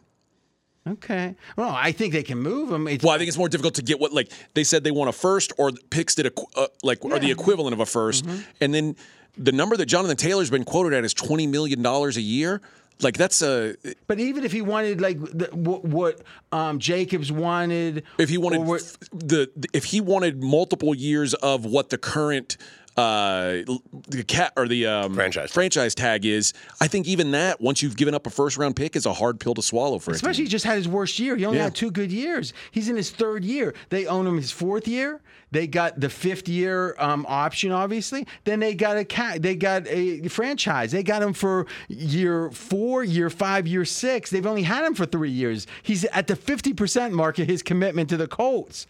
S2: Okay. Well, I think they can move him. It's,
S6: Well, I think it's more difficult to get what like they said they want a first or picks that equ- uh, like are the equivalent of a 1st and then the number that Jonathan Taylor's been quoted at is twenty million dollars a year. Like that's a
S2: But even if he wanted like the, what, what um, Jacobs wanted,
S6: if he wanted
S2: what-
S6: the if he wanted multiple years of what the current uh the cat or the um,
S5: Franchise.
S6: franchise tag is, I think even that once you've given up a first round pick is a hard pill to swallow for a team.
S2: especially he just had his worst year. He only
S6: Yeah.
S2: had two good years. He's in his third year. They own him his fourth year. They got the fifth year um, option, obviously. Then they got a ca- they got a franchise. They got him for year four, year five, year six. They've only had him for three years. He's at the fifty percent mark of his commitment to the Colts.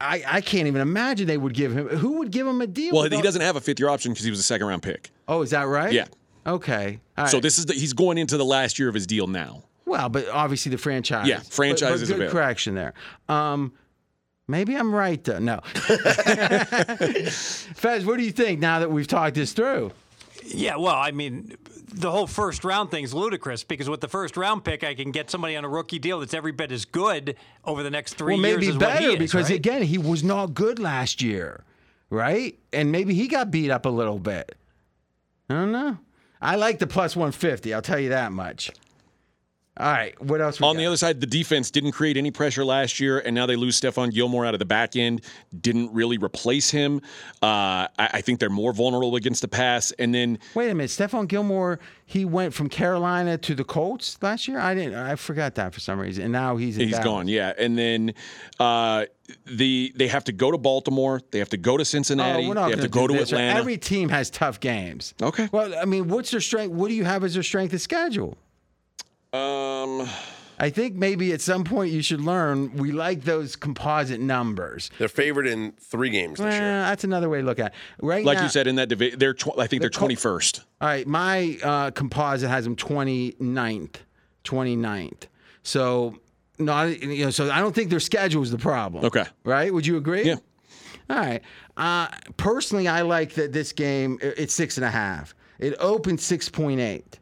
S2: I, I can't even imagine they would give him. Who would give him a deal?
S6: well,
S2: with
S6: he doesn't have a fifth year option because he was a second round pick.
S2: Oh, is that right?
S6: Yeah.
S2: Okay. All
S6: So
S2: right.
S6: this is the, he's going into the last year of his deal now.
S2: Well, but obviously the franchise.
S6: Yeah, franchise
S2: But- but
S6: is
S2: good
S6: available.
S2: correction there. Um, maybe I'm right though. No. Fez, what do you think now that we've talked this through?
S3: Yeah, well, I mean, the whole first round thing's ludicrous because with the first round pick, I can get somebody on a rookie deal that's every bit as good over the next three
S2: well, maybe
S3: years what he
S2: better
S3: is,
S2: because
S3: right?
S2: again, he was not good last year, right? And maybe he got beat up a little bit. I don't know. I like the plus 150. I'll tell you that much. All right. What else?
S6: On
S2: got?
S6: the other side, the defense didn't create any pressure last year, and now they lose Stephon Gilmore out of the back end. Didn't really replace him. Uh, I, I think they're more vulnerable against the pass. And then
S2: Wait a minute, Stephon Gilmore. He went from Carolina to the Colts last year. I didn't. I forgot that for some reason. And now he's in
S6: he's
S2: Dallas.
S6: gone. Yeah, and then uh, the they have to go to Baltimore. They have to go to Cincinnati.
S2: Oh,
S6: they have to go to. Atlanta.
S2: Every team has tough games.
S6: Okay.
S2: Well, I mean, what's their strength? What do you have as their strength of schedule?
S6: Um,
S2: I think maybe at some point you should learn we like those composite numbers.
S5: They're favored in three games this
S2: Well,
S5: year.
S2: that's another way to look at it. Right
S6: like
S2: now,
S6: you said in that division, they're tw- I think they're
S2: Col-
S6: twenty first.
S2: All right, my uh, composite has them 29th, 29th. So not you know, so I don't think their schedule is the problem.
S6: Okay.
S2: Right? Would you agree?
S6: Yeah.
S2: All right. Uh, personally, I like that this game. It's six and a half. It opened six point eight.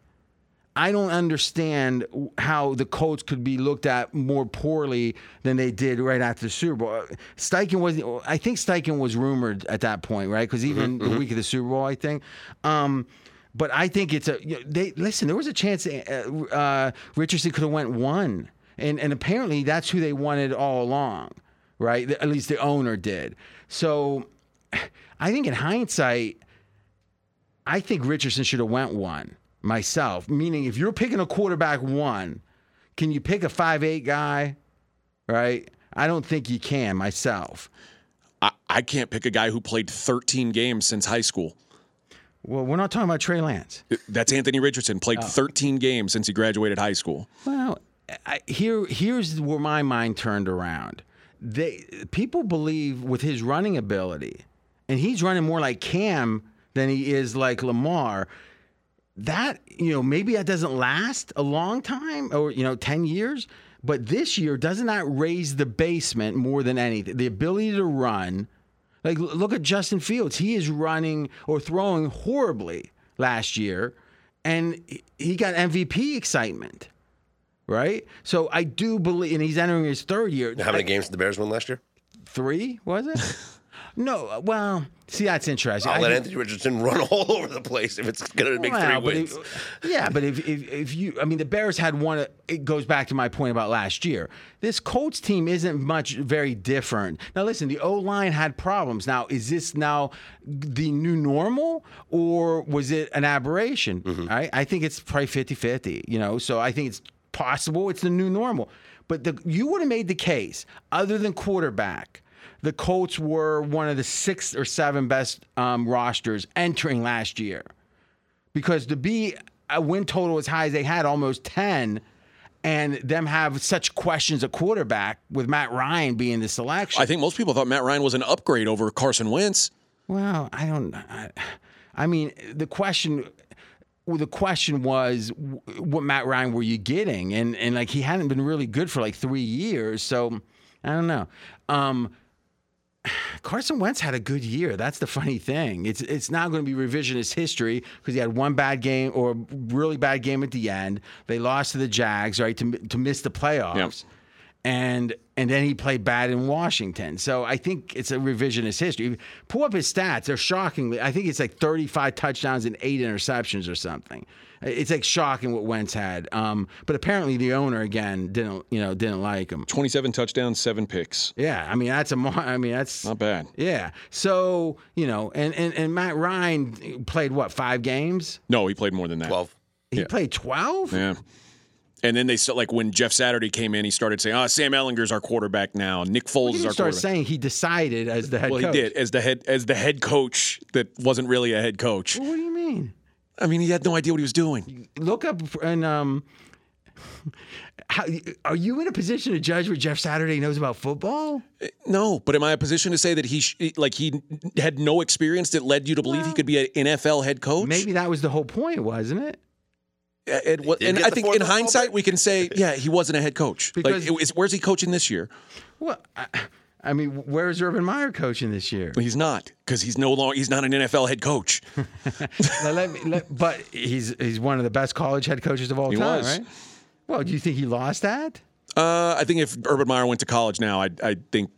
S2: I don't understand how the Colts could be looked at more poorly than they did right after the Super Bowl. Steichen was, I think Steichen was rumored at that point, right? Because even the week of the Super Bowl, I think. Um, but I think it's a. They listen. There was a chance uh, uh, Richardson could have went one, and and apparently that's who they wanted all along, right? At least the owner did. So, I think in hindsight, I think Richardson should have went one myself. Meaning, if you're picking a quarterback one, can you pick a five eight guy? Right? I don't think you can myself.
S6: I, I can't pick a guy who played thirteen games since high school.
S2: Well, we're not talking about Trey Lance.
S6: Uh, that's Anthony Richardson. Played
S2: Oh.
S6: 13 games since he graduated high school.
S2: Well, I, here here's where my mind turned around. They people believe with his running ability, and he's running more like Cam than he is like Lamar. That you know maybe that doesn't last a long time or you know ten years, but this year doesn't that raise the basement more than anything? The ability to run. Like look at Justin Fields. He is running or throwing horribly last year, and he- he got MVP excitement right? So I do believe, and he's entering his third year.
S5: How many games did the Bears win last year?
S2: Three was it? no. uh, Well, see, that's interesting.
S5: I'll
S2: I
S5: let
S2: think-
S5: Anthony Richardson run all over the place if it's going to make
S2: Well,
S5: three wins.
S2: if- yeah, but if, if if you, I mean, the Bears had one. It goes back to my point about last year. This Colts team isn't much very different. Now, listen, the O line had problems. Now, is this now the new normal, or was it an aberration?
S5: Mm-hmm.
S2: I, I think it's probably 50-50, You know, so I think it's possible it's the new normal. But the, you would have made the case, other than quarterback. The Colts were one of the six or seven best um, rosters entering last year because to be a win total as high as they had, almost 10, and them have such questions at quarterback with Matt Ryan being the selection.
S6: I think most people thought Matt Ryan was an upgrade over Carson Wentz.
S2: well, I don't. I, I mean, the question. Well, the question was, what Matt Ryan were you getting? And and like he hadn't been really good for like three years, so I don't know. Um, Carson Wentz had a good year. That's the funny thing. It's it's now going to be revisionist history because he had one bad game or really bad game at the end. They lost to the Jags, right, to to miss the playoffs. And and then he played bad in Washington. So I think it's a revisionist history. Pull up his stats; they're shockingly. I think it's like 35 touchdowns and eight interceptions or something. It's like shocking what Wentz had. Um, but apparently the owner again didn't you know didn't like him.
S6: 27 touchdowns, seven picks.
S2: Yeah, I mean that's a. mo- I mean that's
S6: Not bad.
S2: yeah. So, you know, and, and, and Matt Ryan played what, five games?
S6: No, he played more than that.
S5: 12.
S2: He
S6: Yeah.
S2: played 12?
S6: Yeah. And then they st- like when Jeff Saturday came in, he started saying, "Oh, Sam Ehlinger's our quarterback now. Nick Foles
S2: He
S6: is
S2: didn't
S6: our
S2: start
S6: quarterback."
S2: saying he decided as the head
S6: well,
S2: coach.
S6: he did as the head as the head coach that wasn't really a head coach.
S2: What do you mean?
S6: I mean, he had no idea what he was doing.
S2: Look up and um how, are you in a position to judge what Jeff Saturday knows about football?
S6: No, but am I in a position to say that he sh- like he had no experience that led you to believe he could be an NFL head coach?
S2: Maybe that was the whole point, wasn't it?
S6: Uh, it and I think in hindsight we can say, yeah, he wasn't a head coach.
S2: Because-
S6: like, it was- where's he coaching this year?
S2: Well, I, I mean, where's Urban Meyer coaching this year?
S6: He's not because he's no longer he's not an NFL head coach.
S2: Let me, let, but he's he's one of the best college head coaches of all
S6: He
S2: time,
S6: was.
S2: right? Well, do you think he lost that?
S6: Uh, I think if Urban Meyer went to college now, I, I think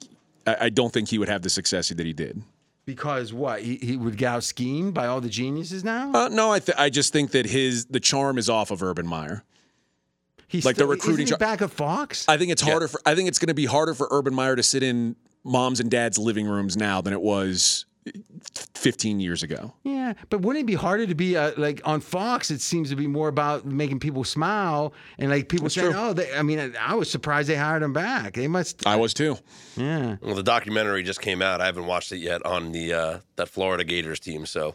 S6: I, I don't think he would have the success that he did.
S2: Because what? He, he would get out schemed by all the geniuses now?
S6: Uh, no, I th- I just think that his the charm is off of Urban Meyer.
S2: He's
S6: like the recruiting
S2: Isn't he back of Fox?
S6: I think it's harder for I think it's going to be harder for Urban Meyer to sit in moms and dads' living rooms now than it was 15 years ago.
S2: yeah, but wouldn't it be harder to be uh, like on Fox? It seems to be more about making people smile and like people saying,
S6: true.
S2: "Oh, they, I mean, I was surprised they hired him back. They must."
S6: I was too.
S2: yeah.
S5: Well, the documentary just came out. I haven't watched it yet on the uh, that Florida Gators team. So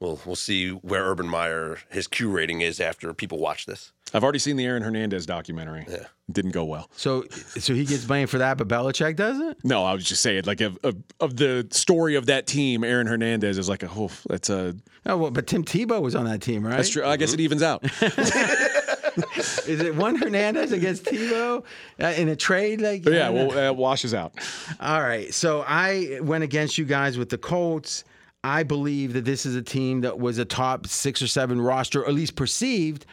S5: we'll we'll see where Urban Meyer his Q rating is after people watch this.
S6: I've already seen the Aaron Hernandez documentary. Yeah. It didn't go well.
S2: So, so he gets blamed for that, but Belichick doesn't.
S6: No, I was just saying, like, of, of, of the story of that team, Aaron Hernandez is like a, oh, that's a,
S2: Oh, well, but Tim Tebow was on that team, right?
S6: that's true. I guess it evens out.
S2: Is it one Hernandez against Tebow uh, in a trade? Like,
S6: yeah,
S2: I don't know.
S6: well, uh, washes out.
S2: All right. So I went against you guys with the Colts. I believe that this is a team that was a top six or seven roster, or at least perceived.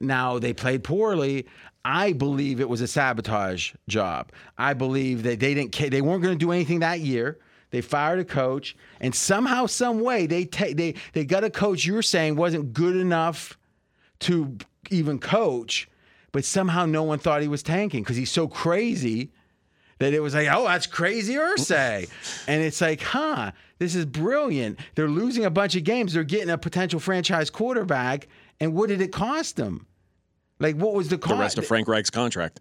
S2: Now they played poorly. I believe it was a sabotage job. I believe that they didn't. They weren't going to do anything that year. They fired a coach, and somehow, some way, they ta- they they got a coach. You were saying wasn't good enough to even coach, but somehow no one thought he was tanking because he's so crazy that it was like, oh, that's crazy Irsay. and it's like, huh, this is brilliant. They're losing a bunch of games. They're getting a potential franchise quarterback. And what did it cost them? Like, what was the cost?
S6: The rest of Frank Reich's contract.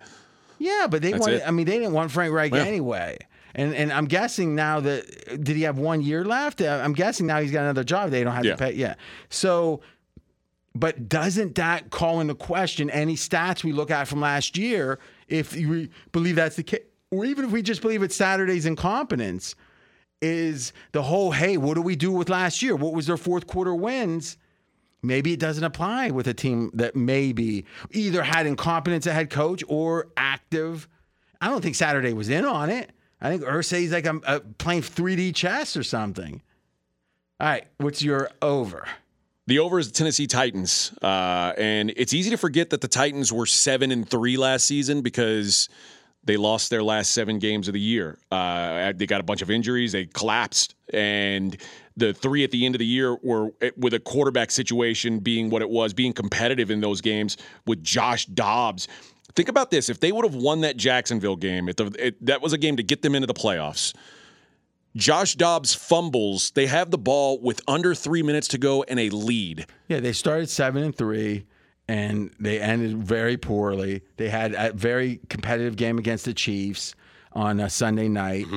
S2: Yeah, but they
S6: That's
S2: wanted,
S6: it.
S2: I mean, they didn't want Frank Reich
S6: Yeah.
S2: anyway. And and I'm guessing now that did he have one year left? Uh, I'm guessing now he's got another job. They don't have
S6: Yeah.
S2: to pay. Yeah. So, but doesn't that call into question any stats we look at from last year if we believe that's the case, or even if we just believe it's Saturday's incompetence? Is the whole hey, what do we do with last year? What was their fourth quarter wins? Maybe it doesn't apply with a team that maybe either had incompetence at head coach or active. I don't think Saturday was in on it. I think Irsay's like I'm uh, playing 3D chess or something. All right, what's your over?
S6: The over is the Tennessee Titans, uh, and it's easy to forget that the Titans were seven and three last season because they lost their last seven games of the year. Uh, they got a bunch of injuries, they collapsed, and the three at the end of the year were eh, with a quarterback situation being what it was, being competitive in those games with Josh Dobbs. Think about this: if they would have won that Jacksonville game, if the, it, that was a game to get them into the playoffs. Josh Dobbs fumbles. They have the ball with under three minutes to go and a lead.
S2: Yeah, they started seven and three, and they ended very poorly. They had a very competitive game against the Chiefs on a Sunday night,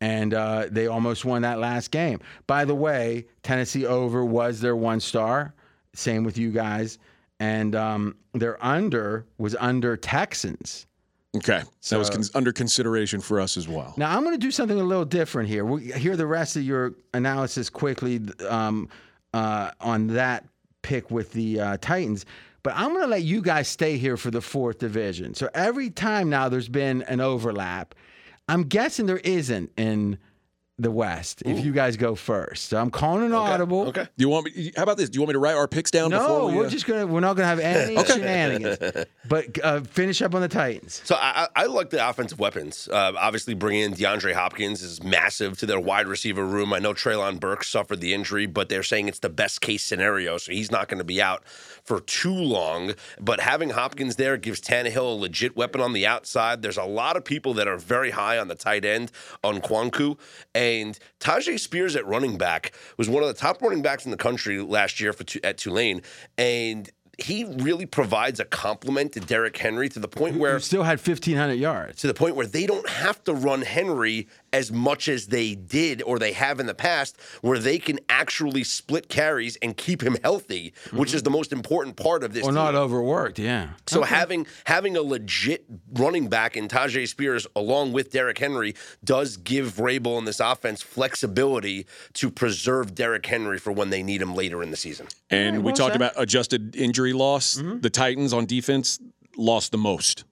S2: and uh, they almost won that last game. By the way, Tennessee over was their one star. Same with you guys, and um, their under was under Texans.
S6: Okay. that was con- under consideration for us as well.
S2: Now I'm going to do something a little different here. We hear the rest of your analysis quickly um, uh, on that pick with the uh, Titans, but I'm going to let you guys stay here for the fourth division. So every time now there's been an overlap, I'm guessing there isn't in the West if you guys go first. So I'm calling an audible.
S5: Okay.
S6: Do you want me? How about this? Do you want me to write our picks down?
S2: No,
S6: before we,
S2: we're
S6: uh,
S2: just gonna we're not gonna have any shenanigans. But uh, finish up on the Titans.
S5: So I, I I like the offensive weapons. Uh, obviously, bringing in DeAndre Hopkins is massive to their wide receiver room. I know Treylon Burks suffered the injury, but they're saying it's the best case scenario, so he's not going to be out for too long. But having Hopkins there gives Tannehill a legit weapon on the outside. There's a lot of people that are very high on the tight end on Kwanku, and Tyjae Spears at running back was one of the top running backs in the country last year for at Tulane, and. He really provides a compliment to Derrick Henry to the point where
S2: You still had 1,500 yards.
S5: to the point where they don't have to run Henry as much as they did or they have in the past, where they can actually split carries and keep him healthy, which is mm-hmm. the most important part of this.
S2: Or
S5: team.
S2: not overworked, yeah.
S5: So having having a legit running back in Tyjae Spears along with Derrick Henry does give Vrabel in this offense flexibility to preserve Derrick Henry for when they need him later in the season.
S6: And we
S2: well
S6: talked
S2: said.
S6: about adjusted injury loss. Mm-hmm. The Titans on defense lost the most.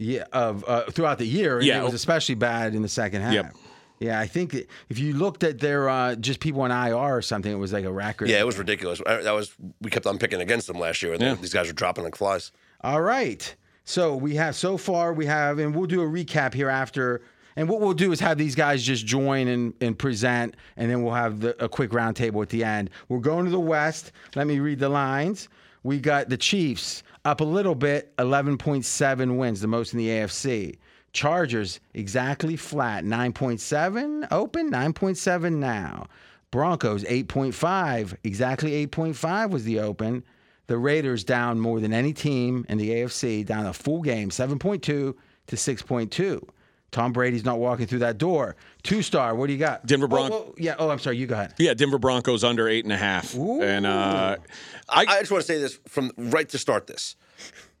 S2: Yeah, of uh, throughout the year. and
S6: Yeah.
S2: it was especially bad in the second half.
S6: Yep.
S2: Yeah, I think if you looked at their uh, just people on IR or something, it was like a record.
S5: Yeah, it was ridiculous. I- That was we kept on picking against them last year, and
S6: Yeah.
S5: these guys were dropping like flies.
S2: All right. So we have so far we have, and we'll do a recap here after. And what we'll do is have these guys just join and, and present, and then we'll have the, a quick roundtable at the end. We're going to the West. Let me read the lines. We got the Chiefs up a little bit, 11.7 wins, the most in the AFC. Chargers exactly flat, 9.7 open, 9.7 now. Broncos 8.5, exactly 8.5 was the open. The Raiders down more than any team in the AFC, down a full game, 7.2 to 6.2. Tom Brady's not walking through that door. Two star, what do you got?
S6: Denver
S2: Oh,
S6: Bron-
S2: oh, yeah, oh, I'm sorry, you go ahead.
S6: Yeah, Denver Broncos under eight and a half. Ooh. And uh,
S5: I, I just want to say this from right to start this.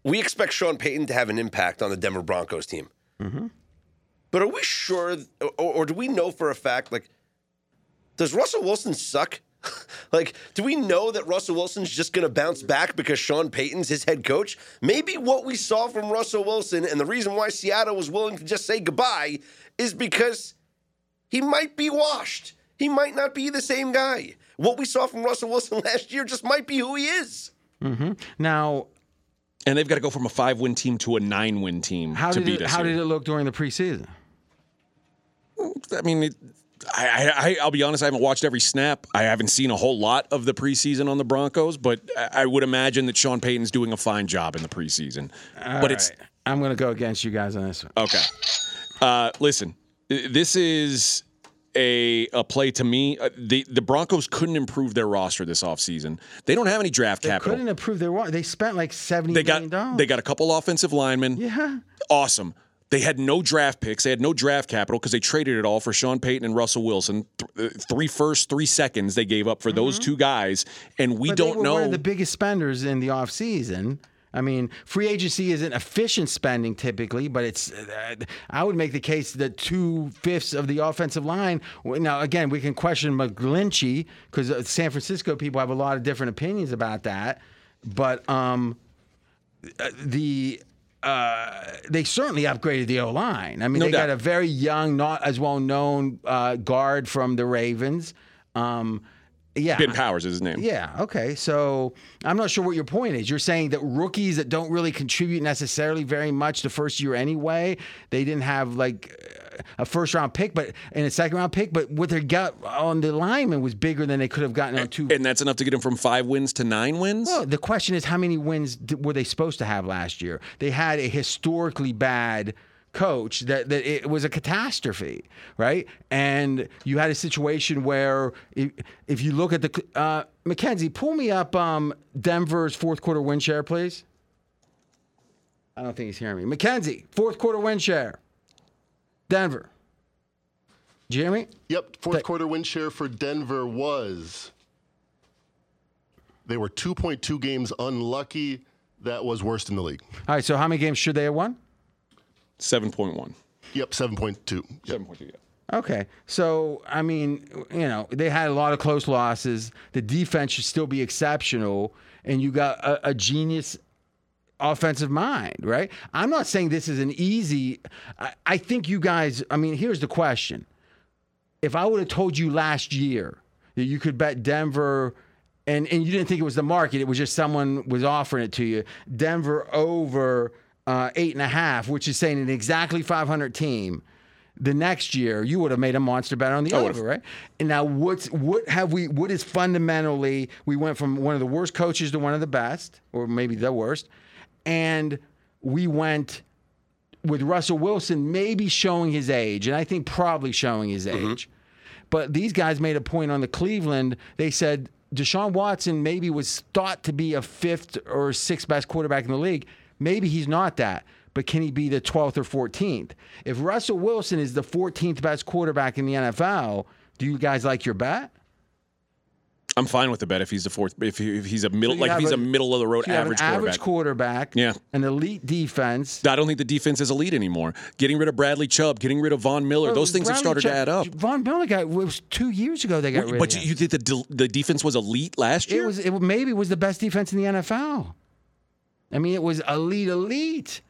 S5: We expect Sean Payton to have an impact on the Denver Broncos team. Mm-hmm. But are we sure, or, or do we know for a fact, like, does Russell Wilson suck? like, do we know that Russell Wilson's just going to bounce back because Sean Payton's his head coach? Maybe what we saw from Russell Wilson and the reason why Seattle was willing to just say goodbye is because he might be washed. He might not be the same guy. What we saw from Russell Wilson last year just might be who he is. Mm-hmm.
S2: Now,
S6: and they've got to go from a five win team to a nine win team
S2: how
S6: to
S2: did
S6: beat
S2: it,
S6: us.
S2: how
S6: here.
S2: did it look during the preseason?
S6: I mean, it, I, I, I'll be honest. I haven't watched every snap. I haven't seen a whole lot of the preseason on the Broncos, but I I would imagine that Sean Payton's doing a fine job in the preseason. but it's
S2: All right. I'm going to go against you guys on this one.
S6: okay. Uh, listen, this is a a play to me. Uh, the the Broncos couldn't improve their roster this offseason. They don't have any draft
S2: They
S6: capital.
S2: couldn't improve their wa- They spent like seventy
S6: They
S2: million
S6: got
S2: dollars.
S6: they got a couple offensive linemen.
S2: yeah.
S6: awesome. They had no draft picks. They had no draft capital because they traded it all for Sean Payton and Russell Wilson. Th- uh, three first, three seconds they gave up for those two guys, and we
S2: Mm-hmm. But
S6: don't
S2: they were
S6: know.
S2: one of the biggest spenders in the offseason. I mean, free agency isn't efficient spending typically, but it's. Uh, I would make the case that two fifths of the offensive line. Now, again, we can question McGlinchey because San Francisco people have a lot of different opinions about that, but um, uh, the. Uh, they certainly upgraded the O line. I mean,
S6: No
S2: they
S6: doubt.
S2: got a very young, not as well known uh, guard from the Ravens. Um, yeah,
S6: ben Powers is his name.
S2: yeah. Okay. So I'm not sure what your point is. You're saying that rookies that don't really contribute necessarily very much the first year anyway, they didn't have like a first round pick, but and a second round pick, but what they got on the lineman was bigger than they could have gotten on two.
S6: And that's enough to get them from five wins to nine wins.
S2: Well, the question is, how many wins were they supposed to have last year? They had a historically bad coach that, that it was a catastrophe, right? And you had a situation where if, if you look at the uh, Mackenzie, pull me up um, Denver's fourth quarter win share, please. I don't think he's hearing me. Mackenzie, fourth quarter win share. Denver. Did you hear me?
S7: Yep, fourth
S2: Th-
S7: quarter win share for Denver was. They were 2.2 games unlucky. That was worst in the league.
S2: All right. So how many games should they have won?
S6: Seven point one.
S7: Yep, 7.2. Yep.
S6: Seven point two. Yeah.
S2: Okay. So, I mean, you know, they had a lot of close losses. The defense should still be exceptional. And you got a, a genius offensive mind, right? I'm not saying this is an easy. I, I think you guys, I mean, here's the question if I would have told you last year that you could bet Denver, and, and you didn't think it was the market, it was just someone was offering it to you, Denver over uh, eight and a half, which is saying an exactly 500 team. The next year, you would have made a monster bet on the over, right? And now, what's what have we? What is fundamentally? We went from one of the worst coaches to one of the best, or maybe the worst, and we went with Russell Wilson maybe showing his age, and I think probably showing his mm-hmm. age. But these guys made a point on the Cleveland. They said Deshaun Watson maybe was thought to be a fifth or sixth best quarterback in the league. Maybe he's not that, but can he be the 12th or 14th? If Russell Wilson is the 14th best quarterback in the NFL, do you guys like your bet?
S6: I'm fine with the bet if he's the fourth. If, he, if he's a middle,
S2: you
S6: like if he's
S2: a-
S6: a, middle of the road
S2: have
S6: average
S2: average
S6: quarterback.
S2: quarterback,
S6: Yeah.
S2: an elite defense.
S6: I don't think the defense is elite anymore. Getting rid of Bradley Chubb, getting rid of Von Miller, those things have
S2: Bradley
S6: started to add up.
S2: Von Miller got it was two years ago. They got rid
S6: But
S2: of
S6: you, you think the the defense was elite last year?
S2: It was it maybe was the best defense in the NFL. I mean, it was elite, elite.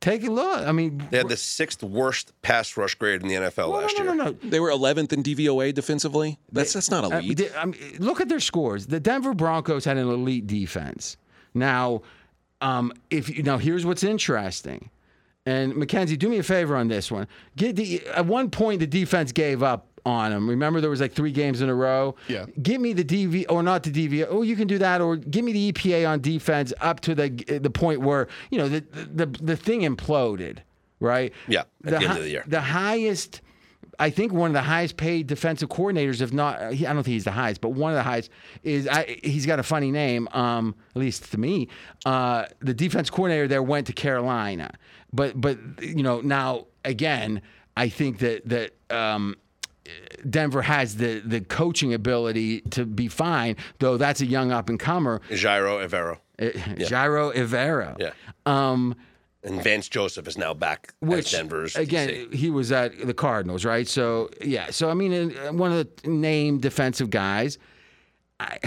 S2: Take a look. I mean,
S5: They had the sixth worst pass rush grade in the NFL
S2: no,
S5: last
S2: no,
S5: year.
S2: no, no, no.
S6: they were 11th in DVOA defensively. That's that's not
S2: Uh,
S6: elite.
S2: they- I mean, look at their scores. The Denver Broncos had an elite defense. Now, um, if you now here's what's interesting, and Mackenzie, do me a favor on this one. Get the at one point the defense gave up on them. Remember there was like three games in a row.
S7: Yeah.
S2: Give me the DV or not the DV. Oh, you can do that, or give me the EPA on defense up to the the point where you know the the the thing imploded. Right.
S5: Yeah, at the end
S2: hi-
S5: of the year.
S2: The highest. I think one of the highest paid defensive coordinators, if not, he- I don't think he's the highest, but one of the highest is I, he's got a funny name, um, at least to me. Uh, the defense coordinator there went to Carolina, but but you know now again, I think that that um, Denver has the the coaching ability to be fine, though that's a young up and comer,
S5: Ejiro Evero.
S2: Gyro Ivero.
S5: Yeah.
S2: Um,
S5: And Vance Joseph is now back
S2: which
S5: as Denver's
S2: again
S5: DC.
S2: he was at the Cardinals, right? So yeah, so I mean, uh, one of the named defensive guys. I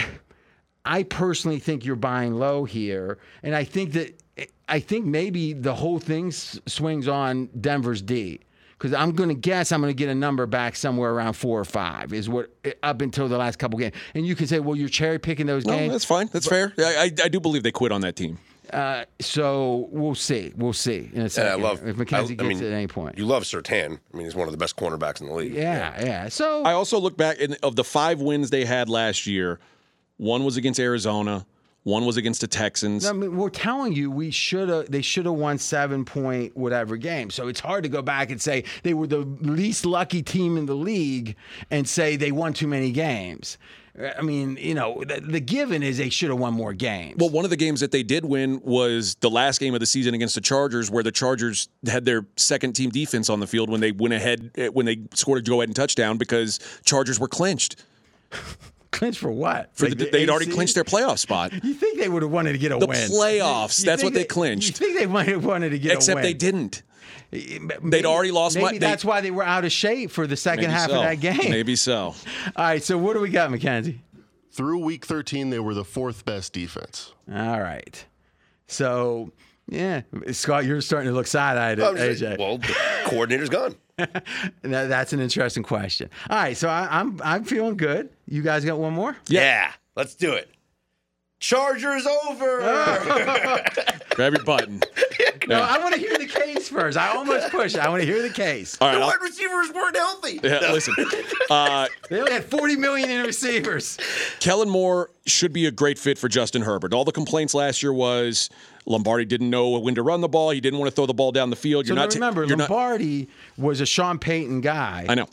S2: I personally think you're buying low here, and I think that I think maybe the whole thing swings on Denver's D. Because I'm going to guess I'm going to get a number back somewhere around four or five is what up until the last couple games. And you can say, well, you're cherry picking those
S6: no,
S2: games.
S6: that's fine. That's fair. I, I, I do believe they quit on that team.
S2: Uh, so we'll see. We'll see in a
S5: And I love
S2: if Mackenzie
S5: I, I
S2: gets
S5: mean,
S2: it at any point.
S5: You love Surtain. I mean, he's one of the best cornerbacks in the league.
S2: Yeah, yeah. So
S6: I also look back and of the five wins they had last year, one was against Arizona, one was against the Texans.
S2: I mean, we're telling you we should have. They should have won seven point whatever game. So it's hard to go back and say they were the least lucky team in the league and say they won too many games. I mean, you know, the, the given is they should have won more games.
S6: Well, one of the games that they did win was the last game of the season against the Chargers, where the Chargers had their second team defense on the field when they went ahead eh, when they scored a go ahead and touchdown because Chargers were clinched.
S2: clinch for what?
S6: For
S2: Like
S6: the,
S2: the
S6: they'd already
S2: AC?
S6: clinched their playoff spot.
S2: You think they would have wanted to get a
S6: The
S2: win?
S6: playoffs.
S2: You
S6: That's what they
S2: You
S6: clinched.
S2: think they might have wanted to get a
S6: Except
S2: win?
S6: they didn't.
S2: They'd
S6: already lost
S2: Maybe
S6: my- they-
S2: that's why they were out of shape for the second half
S6: so.
S2: of that game.
S6: Maybe so.
S2: All right. So what do we got, Mackenzie?
S7: Through week 13, they were the fourth best defense.
S2: All right. So, yeah, Scott, you're starting to look side-eyed at AJ.
S5: well, the coordinator's gone.
S2: That- that's an interesting question. All right, so I, I'm I'm feeling good. You guys got one more?
S5: Yeah. let's do it. Chargers over.
S6: Grab your button.
S2: No, I want to hear the case first. I almost pushed. it. I want to hear the case.
S6: All right.
S5: the
S6: I'll-
S5: wide receivers weren't healthy.
S6: yeah, listen. Uh,
S2: They only had 40 million in receivers.
S6: Kellen Moore should be a great fit for Justin Herbert. All the complaints last year was Lombardi didn't know when to run the ball. He didn't want to throw the ball down the field.
S2: So
S6: You're
S2: now
S6: not. ta-
S2: remember,
S6: you're not-
S2: Lombardi was a Sean Payton guy.
S6: I know.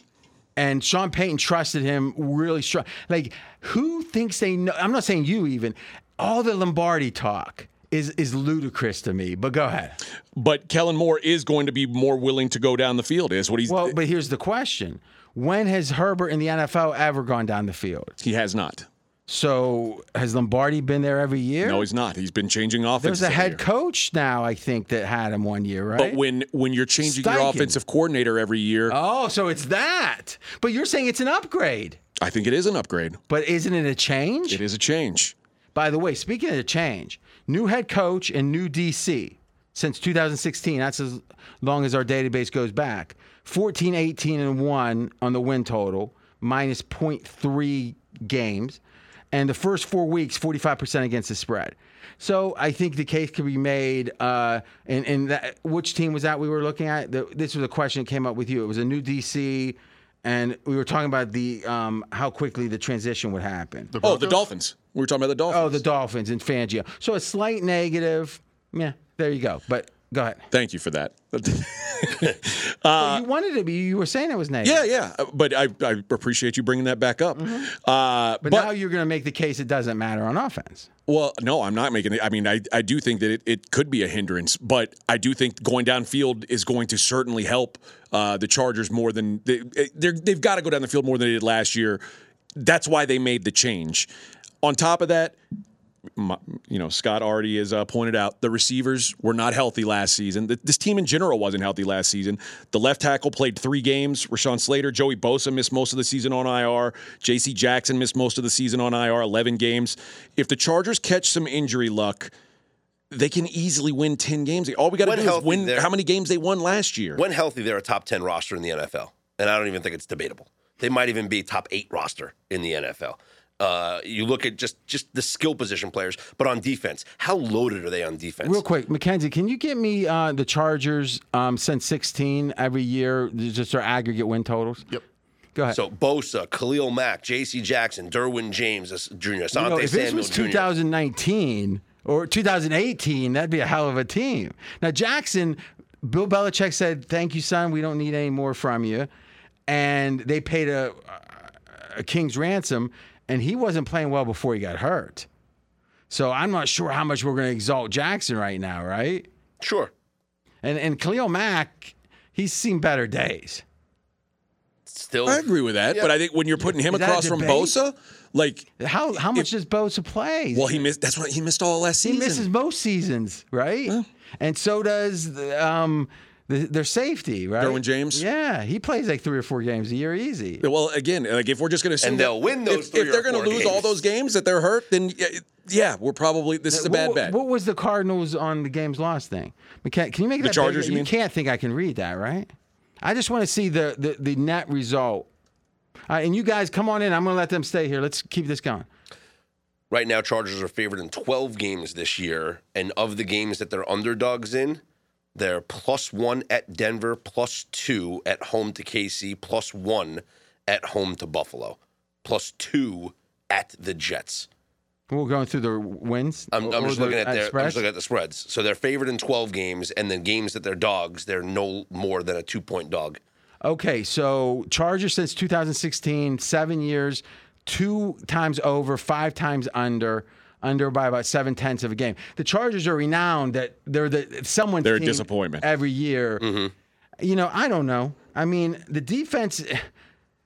S2: And Sean Payton trusted him really strong. Like, who thinks they know? I'm not saying you even. All the Lombardi talk is is ludicrous to me. But go ahead.
S6: But Kellen Moore is going to be more willing to go down the field. Is what he's.
S2: Well, but here's the question: When has Herbert in the NFL ever gone down the field?
S6: he has not.
S2: So has Lombardi been there every year?
S6: No, he's not. He's been changing offenses.
S2: There's a head
S6: year.
S2: coach now, I think, that had him one year, right?
S6: But when when you're changing your offensive coordinator every year,
S2: oh, so it's that. But you're saying it's an upgrade.
S6: I think it is an upgrade.
S2: But isn't it a change?
S6: It is a change.
S2: By the way, speaking of the change, new head coach and new DC. since 2016. That's as long as our database goes back. 14, 18, and 1 on the win total, minus 0.3 games. And the first four weeks, 45% against the spread. So I think the case could be made. Uh, and and that, which team was that we were looking at? The, this was a question that came up with you. It was a new DC, and we were talking about the um, how quickly the transition would happen.
S6: Oh, the Dolphins. We were talking about the Dolphins.
S2: Oh, the Dolphins and Fangio. So a slight negative. Yeah, there you go. But go ahead.
S6: Thank you for that.
S2: Well, you wanted to be. You were saying it was negative.
S6: yeah, yeah. Uh, But I, I appreciate you bringing that back up.
S2: Mm-hmm.
S6: Uh,
S2: But, now you're going to make the case it doesn't matter on offense.
S6: Well, no, I'm not making it. I mean, I, I do think that it, it could be a hindrance, but I do think going downfield is going to certainly help uh, the Chargers more than they, they're, they've got to go down the field more than they did last year. That's why they made the change. On top of that, you know, Scott already has uh, pointed out the receivers were not healthy last season. This team in general wasn't healthy last season. The left tackle played three games. Rashawn Slater, Joey Bosa missed most of the season on IR. J.C. Jackson missed most of the season on IR, 11 games. If the Chargers catch some injury luck, they can easily win 10 games. All we got to do is win how many games they won last year.
S5: When healthy, they're a top 10 roster in the NFL. And I don't even think it's debatable. They might even be top eight roster in the NFL. Uh, you look at just just the skill position players, but on defense, how loaded are they on defense?
S2: Real quick, Mackenzie, can you get me uh, the Chargers um, since 16 every year, just their aggregate win totals?
S7: Yep.
S2: Go ahead.
S5: So Bosa, Khalil Mack, J.C. Jackson, Derwin James uh, Jr., Asante
S2: You know, if this
S5: Samuel
S2: was
S5: Jr.
S2: 2019 or 2018, that'd be a hell of a team. Now, Jackson, Bill Belichick said, "Thank you, son. We don't need any more from you," and they paid a, a king's ransom, and he wasn't playing well before he got hurt. So I'm not sure how much we're going to exalt Jackson right now, right?
S5: Sure.
S2: And and Khalil Mack, he's seen better days.
S5: Still,
S6: I agree with that, but I think when you're putting him
S2: Is
S6: across from? Bosa, like,
S2: How how much does Bosa play?
S6: well, he missed. That's what he missed all last
S2: seasons.
S6: He
S2: misses most seasons, right? And so does um, the, their safety, right?
S6: Derwin James?
S2: Yeah, he plays like three or four games a year easy.
S6: Well, again, like if we're just going to
S5: And they'll win those
S6: if,
S5: three
S6: if they're gonna
S5: four
S6: lose all those games that they're hurt, then yeah, yeah, we're probably this is a bad
S2: what,
S6: bet.
S2: What was the Cardinals on the games lost thing? McKen- Can you make
S6: The
S2: that
S6: Chargers,
S2: bigger?
S6: you
S2: You
S6: mean?
S2: can't think I can read that, right? I just want to see the the, the net result. All right, and you guys, come on in. I'm going to let them stay here. Let's keep this going.
S5: Right now, Chargers are favored in 12 games this year, and of the games that they're underdogs in, they're plus one at Denver, plus two at home to KC, plus one at home to Buffalo, plus two at the Jets.
S2: We're going through the wins.
S5: I'm, I'm just
S2: the-
S5: looking at their I'm just looking at the spreads. So they're favored in 12 games, and then games that they're dogs, they're no more than a two point dog.
S2: Okay, so Chargers since 2016, seven years, two times over, five times under, under by about seven tenths of a game. The Chargers are renowned that they're the someone's
S6: They're a disappointment.
S2: every year. You know, I don't know. I mean, the defense,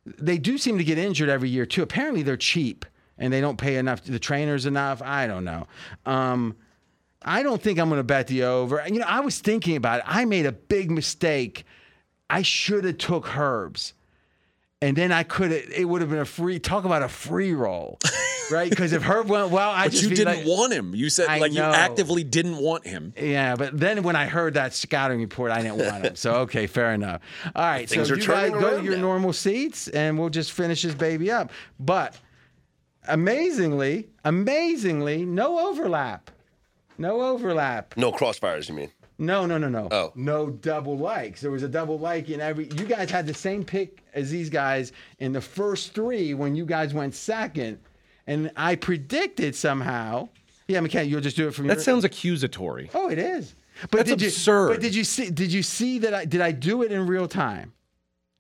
S2: they do seem to get injured every year too. Apparently, they're cheap and they don't pay enough the trainers enough. I don't know. Um, I don't think I'm going to bet the over. You know, I was thinking about it. I made a big mistake. I should have took Herbs, and then I could have. It would have been a free. Talk about a free roll, right? Because if Herb went well, I
S6: but
S2: just
S6: you didn't
S2: like-
S6: want him. You said
S2: I
S6: like you actively didn't want him.
S2: Yeah, but then when I heard that scouting report, I didn't want him. So okay, fair enough. All right,
S5: Things
S2: so
S5: are
S2: you guys
S5: turning
S2: go to
S5: around
S2: your
S5: now.
S2: normal seats, and we'll just finish this baby up. But amazingly, amazingly, no overlap. No overlap.
S5: No crossfires, you mean?
S2: No, no, no, no.
S5: Oh.
S2: No double likes. There was a double like in every. You guys had the same pick as these guys in the first three when you guys went second, and I predicted somehow. Yeah, McKenna, you'll just do it from your.
S4: That sounds accusatory.
S2: Oh, it is. But
S4: That's
S2: did
S4: absurd.
S2: You, but did you see? Did you see that? I did. I do it in real time.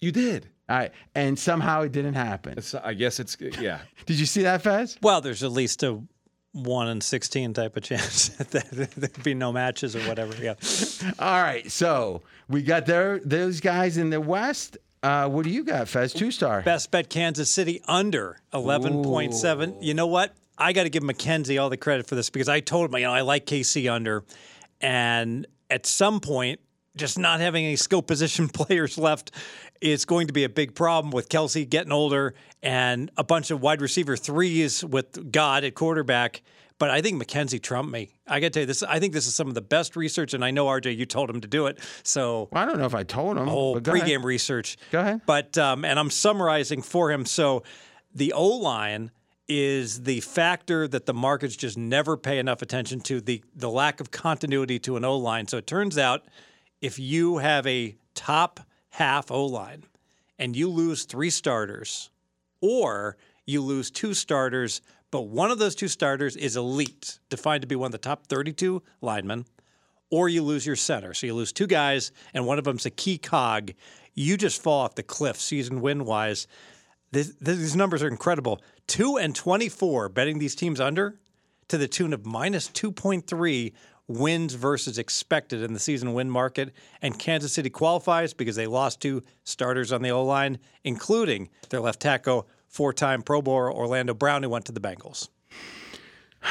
S4: You did.
S2: All right, and somehow it didn't happen.
S4: It's, I guess it's yeah.
S2: Did you see that, Fez?
S3: Well, there's at least a one in sixteen type of chance that there'd be no matches or whatever. Yeah.
S2: All right, so we got there. Those guys in the West. Uh, what do you got, Fez? Two star.
S3: Best bet Kansas City under 11.7. You know what? I got to give Mackenzie all the credit for this because I told him, you know, I like KC under. And at some point, just not having any skill position players left is going to be a big problem with Kelce getting older and a bunch of wide receiver threes with God at quarterback. But I think Mackenzie trumped me. I got to tell you this. I think this is some of the best research, and I know RJ, you told him to do it. So
S2: Well, I don't know if I told him. but go ahead.
S3: pregame research.
S2: Go ahead.
S3: But um, and I'm summarizing for him. So the O line is the factor that the markets just never pay enough attention to the the lack of continuity to an O line. So it turns out if you have a top half O line and you lose three starters, or you lose two starters, but one of those two starters is elite, defined to be one of the top 32 linemen, or you lose your center. So you lose two guys, and one of them's a key cog. You just fall off the cliff season win wise. These numbers are incredible. Two and 24 betting these teams under to the tune of minus 2.3 wins versus expected in the season win market. And Kansas City qualifies because they lost two starters on the O line, including their left tackle, four time Pro Bowler Orlando Brown, who went to the Bengals.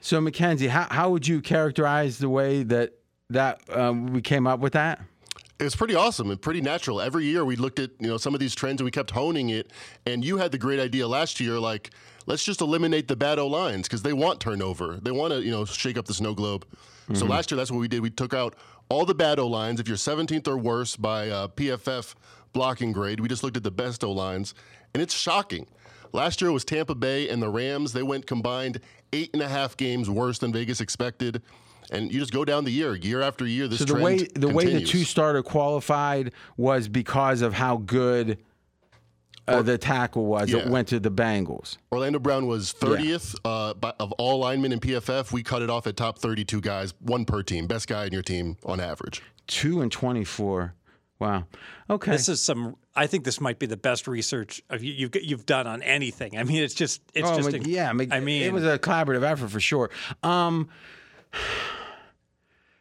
S2: So Mackenzie, how how would you characterize the way that that um, we came up with that?
S7: It's pretty awesome and pretty natural. Every year we looked at you know some of these trends and we kept honing it. And you had the great idea last year, like let's just eliminate the bad O lines because they want turnover. They want to you know shake up the snow globe. So last year that's what we did. We took out all the bad O lines. If you're 17th or worse by uh, PFF blocking grade, we just looked at the best O lines, and it's shocking. Last year was Tampa Bay and the Rams. They went combined eight and a half games worse than Vegas expected. And you just go down the year, year after year. This
S2: So the way the way the two starter qualified was because of how good uh, the tackle was that went to the Bengals.
S7: Orlando Brown was 30th uh, by, of all linemen in PFF. We cut it off at top 32 guys, one per team. Best guy in your team on average.
S2: Two and twenty four. Wow. Okay.
S3: This is some. I think this might be the best research of you, you've you've done on anything. I mean, it's just it's
S2: Oh,
S3: just
S2: Mc-
S3: inc-
S2: yeah. Mc-
S3: I mean,
S2: it was a collaborative effort for sure. Um,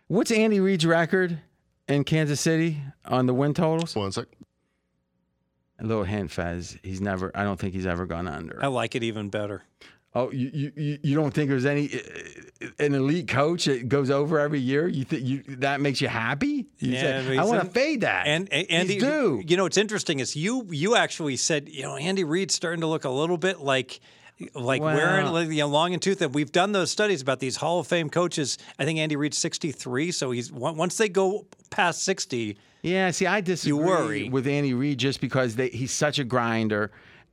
S2: what's Andy Reid's record in Kansas City on the win totals?
S7: One sec.
S2: Little hint, Fez. He's never. I don't think he's ever gone under.
S3: I like it even better.
S2: Oh, you, you- you don't think there's any uh, an elite coach that goes over every year? You think you that makes you happy? You
S3: Yeah,
S2: say, I want to fade that.
S3: And and Andy,
S2: due.
S3: you know, what's interesting is you you actually said you know Andy Reid's starting to look a little bit like. Like wearing
S2: Well-
S3: like, you know, long and tooth, and we've done those studies about these Hall of Fame coaches. I think Andy Reid's sixty three, so he's once they go past sixty,
S2: Yeah, see, I disagree you
S3: worry.
S2: with Andy Reid just because they, he's such a grinder,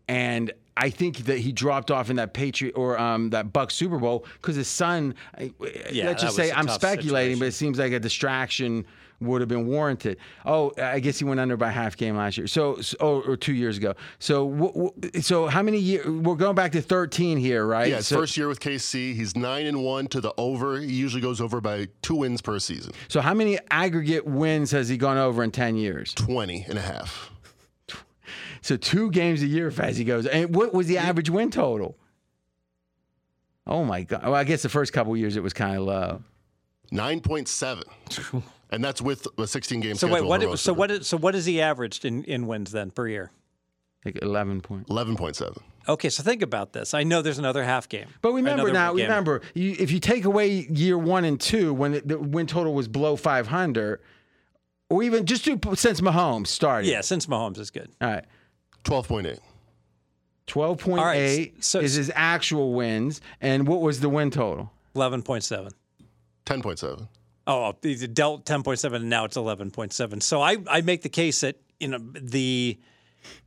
S2: and I think that he dropped off in that Patriot or um, that Buck Super Bowl because his son.
S3: Yeah,
S2: let's just say I'm speculating, but it seems like a distraction would have been warranted. Oh, I guess he went under by half game last year. So, so oh, or two years ago. So, w- w- so how many years? We're going back to 13 here, right?
S7: Yeah, his
S2: so,
S7: first year with KC. He's 9 and 1 to the over. He usually goes over by two wins per season,
S2: so how many aggregate wins has he gone over in 10 years?
S7: 20 and a half.
S2: So two games a year, Fazzy goes. And what was the average win total? Oh my god! Well, I guess the first couple years it was kind of low.
S7: 9.7. and that's with a 16 game
S3: So
S7: schedule.
S3: wait, what?
S7: for
S3: So
S7: of
S3: what? Is, so what is he averaged in, in wins then per year?
S2: Like eleven point.
S7: 11.7.
S3: Okay, so think about this. I know there's another half game.
S2: But remember now,
S3: game.
S2: remember you, if you take away year one and two when it, the win total was below five hundred, or even just do since Mahomes started.
S3: Yeah, since Mahomes is good.
S2: All right.
S7: 12.8.
S2: Twelve point
S3: All right, so-
S2: is his actual wins, and what was the win total?
S3: Eleven point seven.
S7: 10.7.
S3: Oh, the dealt ten point seven, and now it's eleven point seven. So I, I make the case that you know the,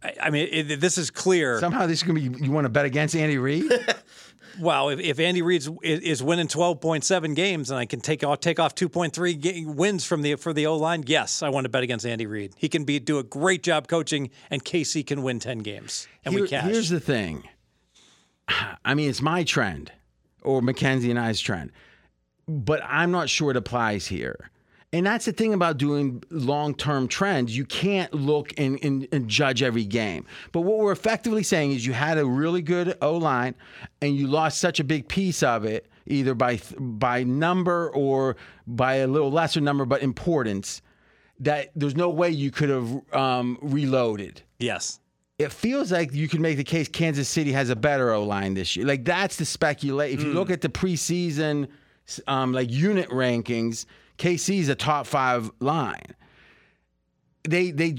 S3: I, I mean it, this is clear.
S2: Somehow this is gonna be. You want to bet against Andy Reid?
S3: well, if, if Andy Reid's is, is winning twelve point seven games, and I can take off take off two point three ga- wins from the for the O line, yes, I want to bet against Andy Reid. He can be do a great job coaching, and KC can win ten games, and we
S2: Here-
S3: cash.
S2: Here's the thing. I mean, it's my trend, or Mackenzie and I's trend, but I'm not sure it applies here. And that's the thing about doing long term trends. You can't look and, and, and judge every game. But what we're effectively saying is you had a really good O line and you lost such a big piece of it, either by, by number or by a little lesser number, but importance, that there's no way you could have um, reloaded
S3: yes.
S2: it feels like you can make the case Kansas City has a better O line this year. Like that's the speculation. If you look at the preseason um, like unit rankings, KC's a top five line. They they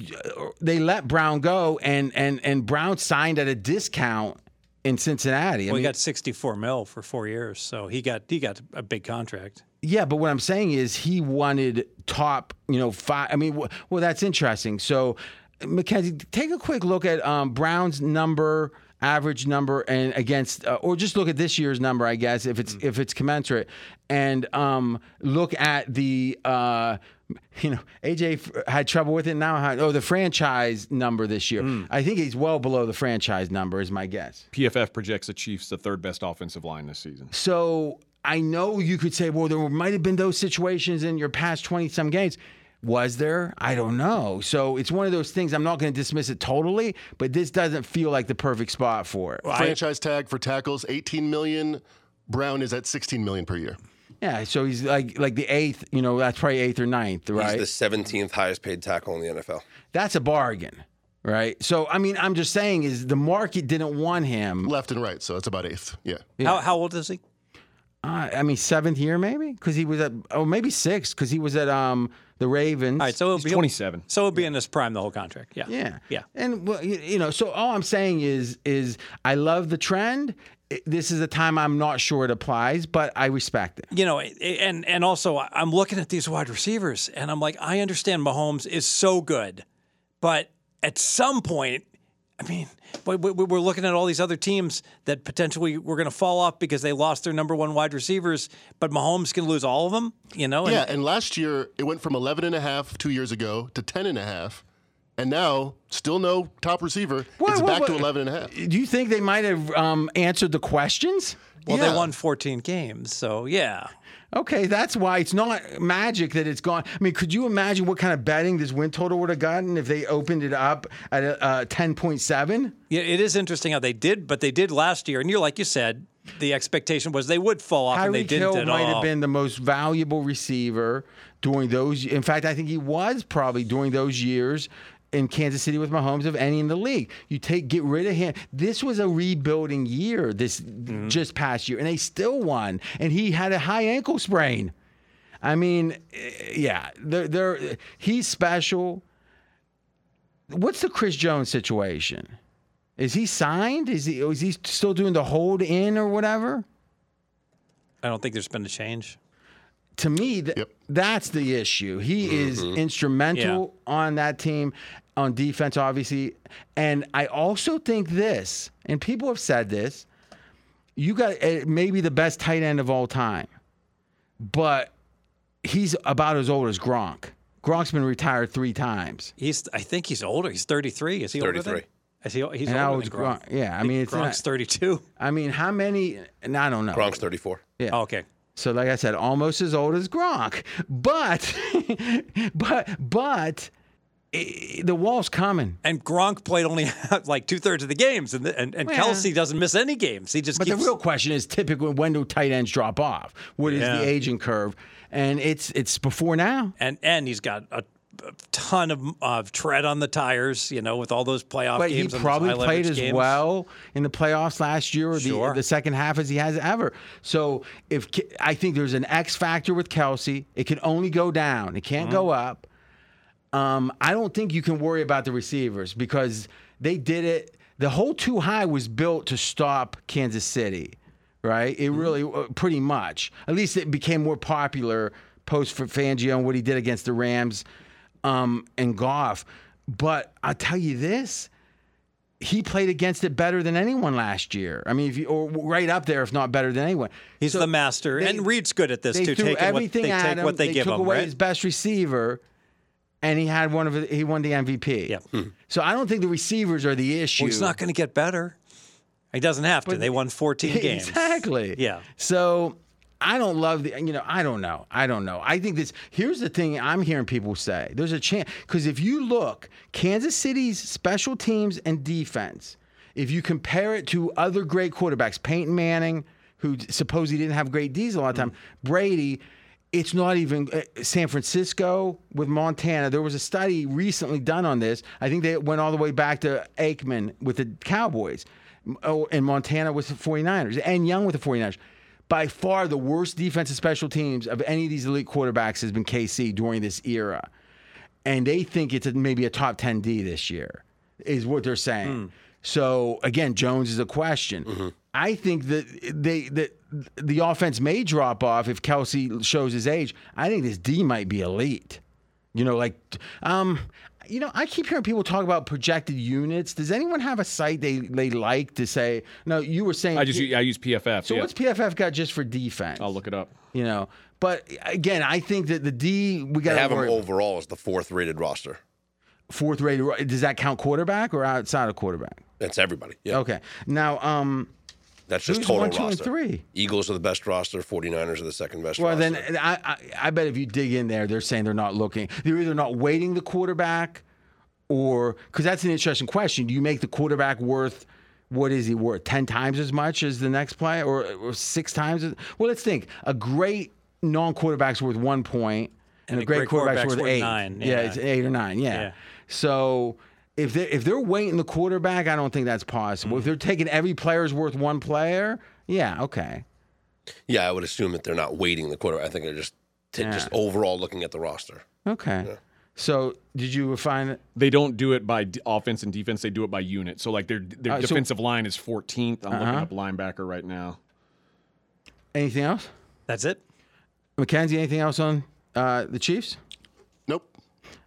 S2: they let Brown go, and and and Brown signed at a discount in Cincinnati. I
S3: Well, he got 64 mil for four years, so he got he got a big contract.
S2: Yeah, but what I'm saying is he wanted top, you know, five. I mean, well, that's interesting. So, Mackenzie, take a quick look at um, Brown's number, average number, and against, uh, or just look at this year's number, I guess, if it's if it's commensurate, and um, look at the. Uh, you know, AJ had trouble with it now. Oh, the franchise number this year. I think he's well below the franchise number, is my guess.
S6: PFF projects the Chiefs the third best offensive line this season.
S2: So I know you could say, well, there might have been those situations in your past 20 some games. Was there? I don't know. So it's one of those things. I'm not going to dismiss it totally, but this doesn't feel like the perfect spot for it.
S7: Franchise tag for tackles, 18 million. Brown is at 16 million per year.
S2: Yeah. So he's like like the eighth. You know, that's probably eighth or ninth, right?
S5: He's the 17th highest paid tackle in the NFL.
S2: that's a bargain, right? So I mean, I'm just saying is the market didn't want him.
S7: Left and right, so it's about eighth. Yeah.
S3: How, how old is he?
S2: Uh, I mean, seventh year maybe because he was at oh maybe sixth because he was at um the Ravens.
S3: All right, so it'll
S6: He's
S3: be
S6: 27.
S3: So it'll be in this prime the whole contract. Yeah.
S2: Yeah,
S3: Yeah.
S2: and well, you, you know, so all I'm saying is, is I love the trend. It- This is a time I'm not sure it applies, but I respect it.
S3: You know, and and also I'm looking at these wide receivers, and I'm like, I understand Mahomes is so good, but at some point, I mean, we- we- we're looking at all these other teams that potentially were going to fall off because they lost their number one wide receivers, but Mahomes can lose all of them. You know, and,
S7: Yeah, and last year it went from 11 and a half two years ago to 10 and a half. And now, still no top receiver.
S2: What-
S7: it's
S2: what-
S7: back to
S2: what-
S7: 11 and a half.
S2: Do you think they might have um, answered the questions?
S3: well,
S7: Yeah.
S3: they won 14 games, so yeah.
S2: Okay, that's why it's not magic that it's gone. I mean, could you imagine what kind of betting this win total would have gotten if they opened it up at a, uh, 10.7?
S3: Yeah, it is interesting how they did, but they did last year, and you're like you said, the expectation was they would fall off, and they didn't
S2: Hill
S3: at
S2: might
S3: all.
S2: have been the most valuable receiver during those. In fact, I think he was probably during those years in Kansas City with Mahomes of any in the league. You take get rid of him. This was a rebuilding year. This
S3: Mm-hmm.
S2: just past year, and they still won. And he had a high ankle sprain. I mean, eh, yeah, they're, they're, he's special. What's the Chris Jones situation? Is he signed? Is he is he still doing the hold in or whatever?
S3: I don't think there's been a change.
S2: to me, th-
S7: Yep.
S2: that's the issue. He is instrumental on that team, on defense, obviously. And I also think this, and people have said this, you got uh, maybe the best tight end of all time, but he's about as old as Gronk. Gronk's been retired three times.
S3: He's, I think he's older. He's 33. Is he older than?
S5: 33.
S3: Is he? He's
S2: And
S3: older than Gronk.
S2: Gronk? Yeah, I mean, it's
S3: Gronk's
S2: not,
S3: 32.
S2: I mean, how many? And I don't know.
S5: Gronk's 34.
S2: Yeah.
S3: Oh, okay.
S2: So, like I said, almost as old as Gronk, but, but, but, the wall's coming.
S3: And Gronk played only like two thirds of the games, and and, and
S2: Well.
S3: Kelce doesn't miss any games. He just
S2: But
S3: keeps.
S2: the real question is, typically, when do tight ends drop off? What is
S3: Yeah.
S2: the aging curve? And it's it's before now.
S3: and and he's got a, a ton of, of tread on the tires, you know, with all those playoff
S2: But he
S3: games. those
S2: probably played as
S3: games.
S2: well in the playoffs last year or
S3: Sure.
S2: the, the second half as he has ever. So if I think there's an X factor with Kelce, it can only go down. It can't go
S3: Mm-hmm.
S2: up. Um, I don't think you can worry about the receivers because they did it. The whole two high was built to stop Kansas City, right?
S3: Mm-hmm.
S2: It really, uh, pretty much. At least it became more popular post for Fangio and what he did against the Rams um, and Goff. But I'll tell you this he played against it better than anyone last year. I mean, if you or right up there, if not better than anyone.
S3: He's
S2: So
S3: the master,
S2: they-
S3: and Reid's good at this
S2: they
S3: too.
S2: threw
S3: Taking what
S2: everything
S3: they
S2: at
S3: take
S2: him.
S3: what they, give
S2: took
S3: him,
S2: away
S3: right?
S2: his best receiver, and he had one of the, he won the MVP.
S3: Yeah. Hmm.
S2: So I don't think the receivers are the issue.
S3: Well, he's not going to get better. He doesn't have to. They won 14 games.
S2: Exactly.
S3: Yeah.
S2: So I don't love the, you know, I don't know. I don't know. I think this, here's the thing I'm hearing people say there's a chance, because if you look, Kansas City's special teams and defense, if you compare it to other great quarterbacks, Peyton Manning, who supposedly didn't have great D's a lot of time, hmm. Brady, it's not even uh, San Francisco with Montana. There was a study recently done on this. I think they went all the way back to Aikman with the Cowboys. Oh, and Montana with the 49ers and Young with the 49ers. By far the worst defensive special teams of any of these elite quarterbacks has been KC during this era. And they think it's a, maybe a top 10 D this year, is what they're saying. So again, Jones is a question. I think that they that the offense may drop off if Kelce shows his age. I think this D might be elite. You know, like um, you know, I keep hearing people talk about projected units. Does anyone have a site they they like to say? No, you were saying
S6: I just I use PFF.
S2: so
S6: yeah.
S2: what's PFF got just for defense?
S6: I'll look it up.
S2: You know, but again, I think that the D we got to
S5: have them overall as the fourth rated roster.
S2: Fourth rated. Does that count quarterback or outside of quarterback?
S5: That's everybody. Yeah.
S2: Okay. Now, um,
S5: That's just
S2: Who's
S5: total
S2: one, two, and three?
S5: Eagles are the best roster. 49ers are the second best roster.
S2: well,
S5: roster.
S2: then I, I I bet if you dig in there, they're saying they're not looking. They're either not waiting the quarterback, or because that's an interesting question. Do you make the quarterback worth? What is he worth? Ten times as much as the next play, or, or six times? As, well, let's think. A great non-quarterback's worth one point, and, a great, quarterback's, worth, eight.
S3: nine,
S2: Yeah.
S3: yeah.
S2: it's eight or nine. Yeah.
S3: Yeah.
S2: So if they if they're weighting the quarterback, I don't think that's possible.
S3: Mm.
S2: If they're taking every player's worth one player, yeah, okay.
S5: yeah, I would assume that they're not weighting the quarterback. I think they're just t- just overall looking at the roster.
S2: Okay. So did you find it?
S6: They don't do it by d- offense and defense. They do it by unit. So like their their
S2: Uh, so-
S6: defensive line is 14th. I'm
S2: Uh-huh.
S6: looking up linebacker right now.
S2: anything else?
S3: That's it.
S2: Mackenzie, anything else on uh, the Chiefs?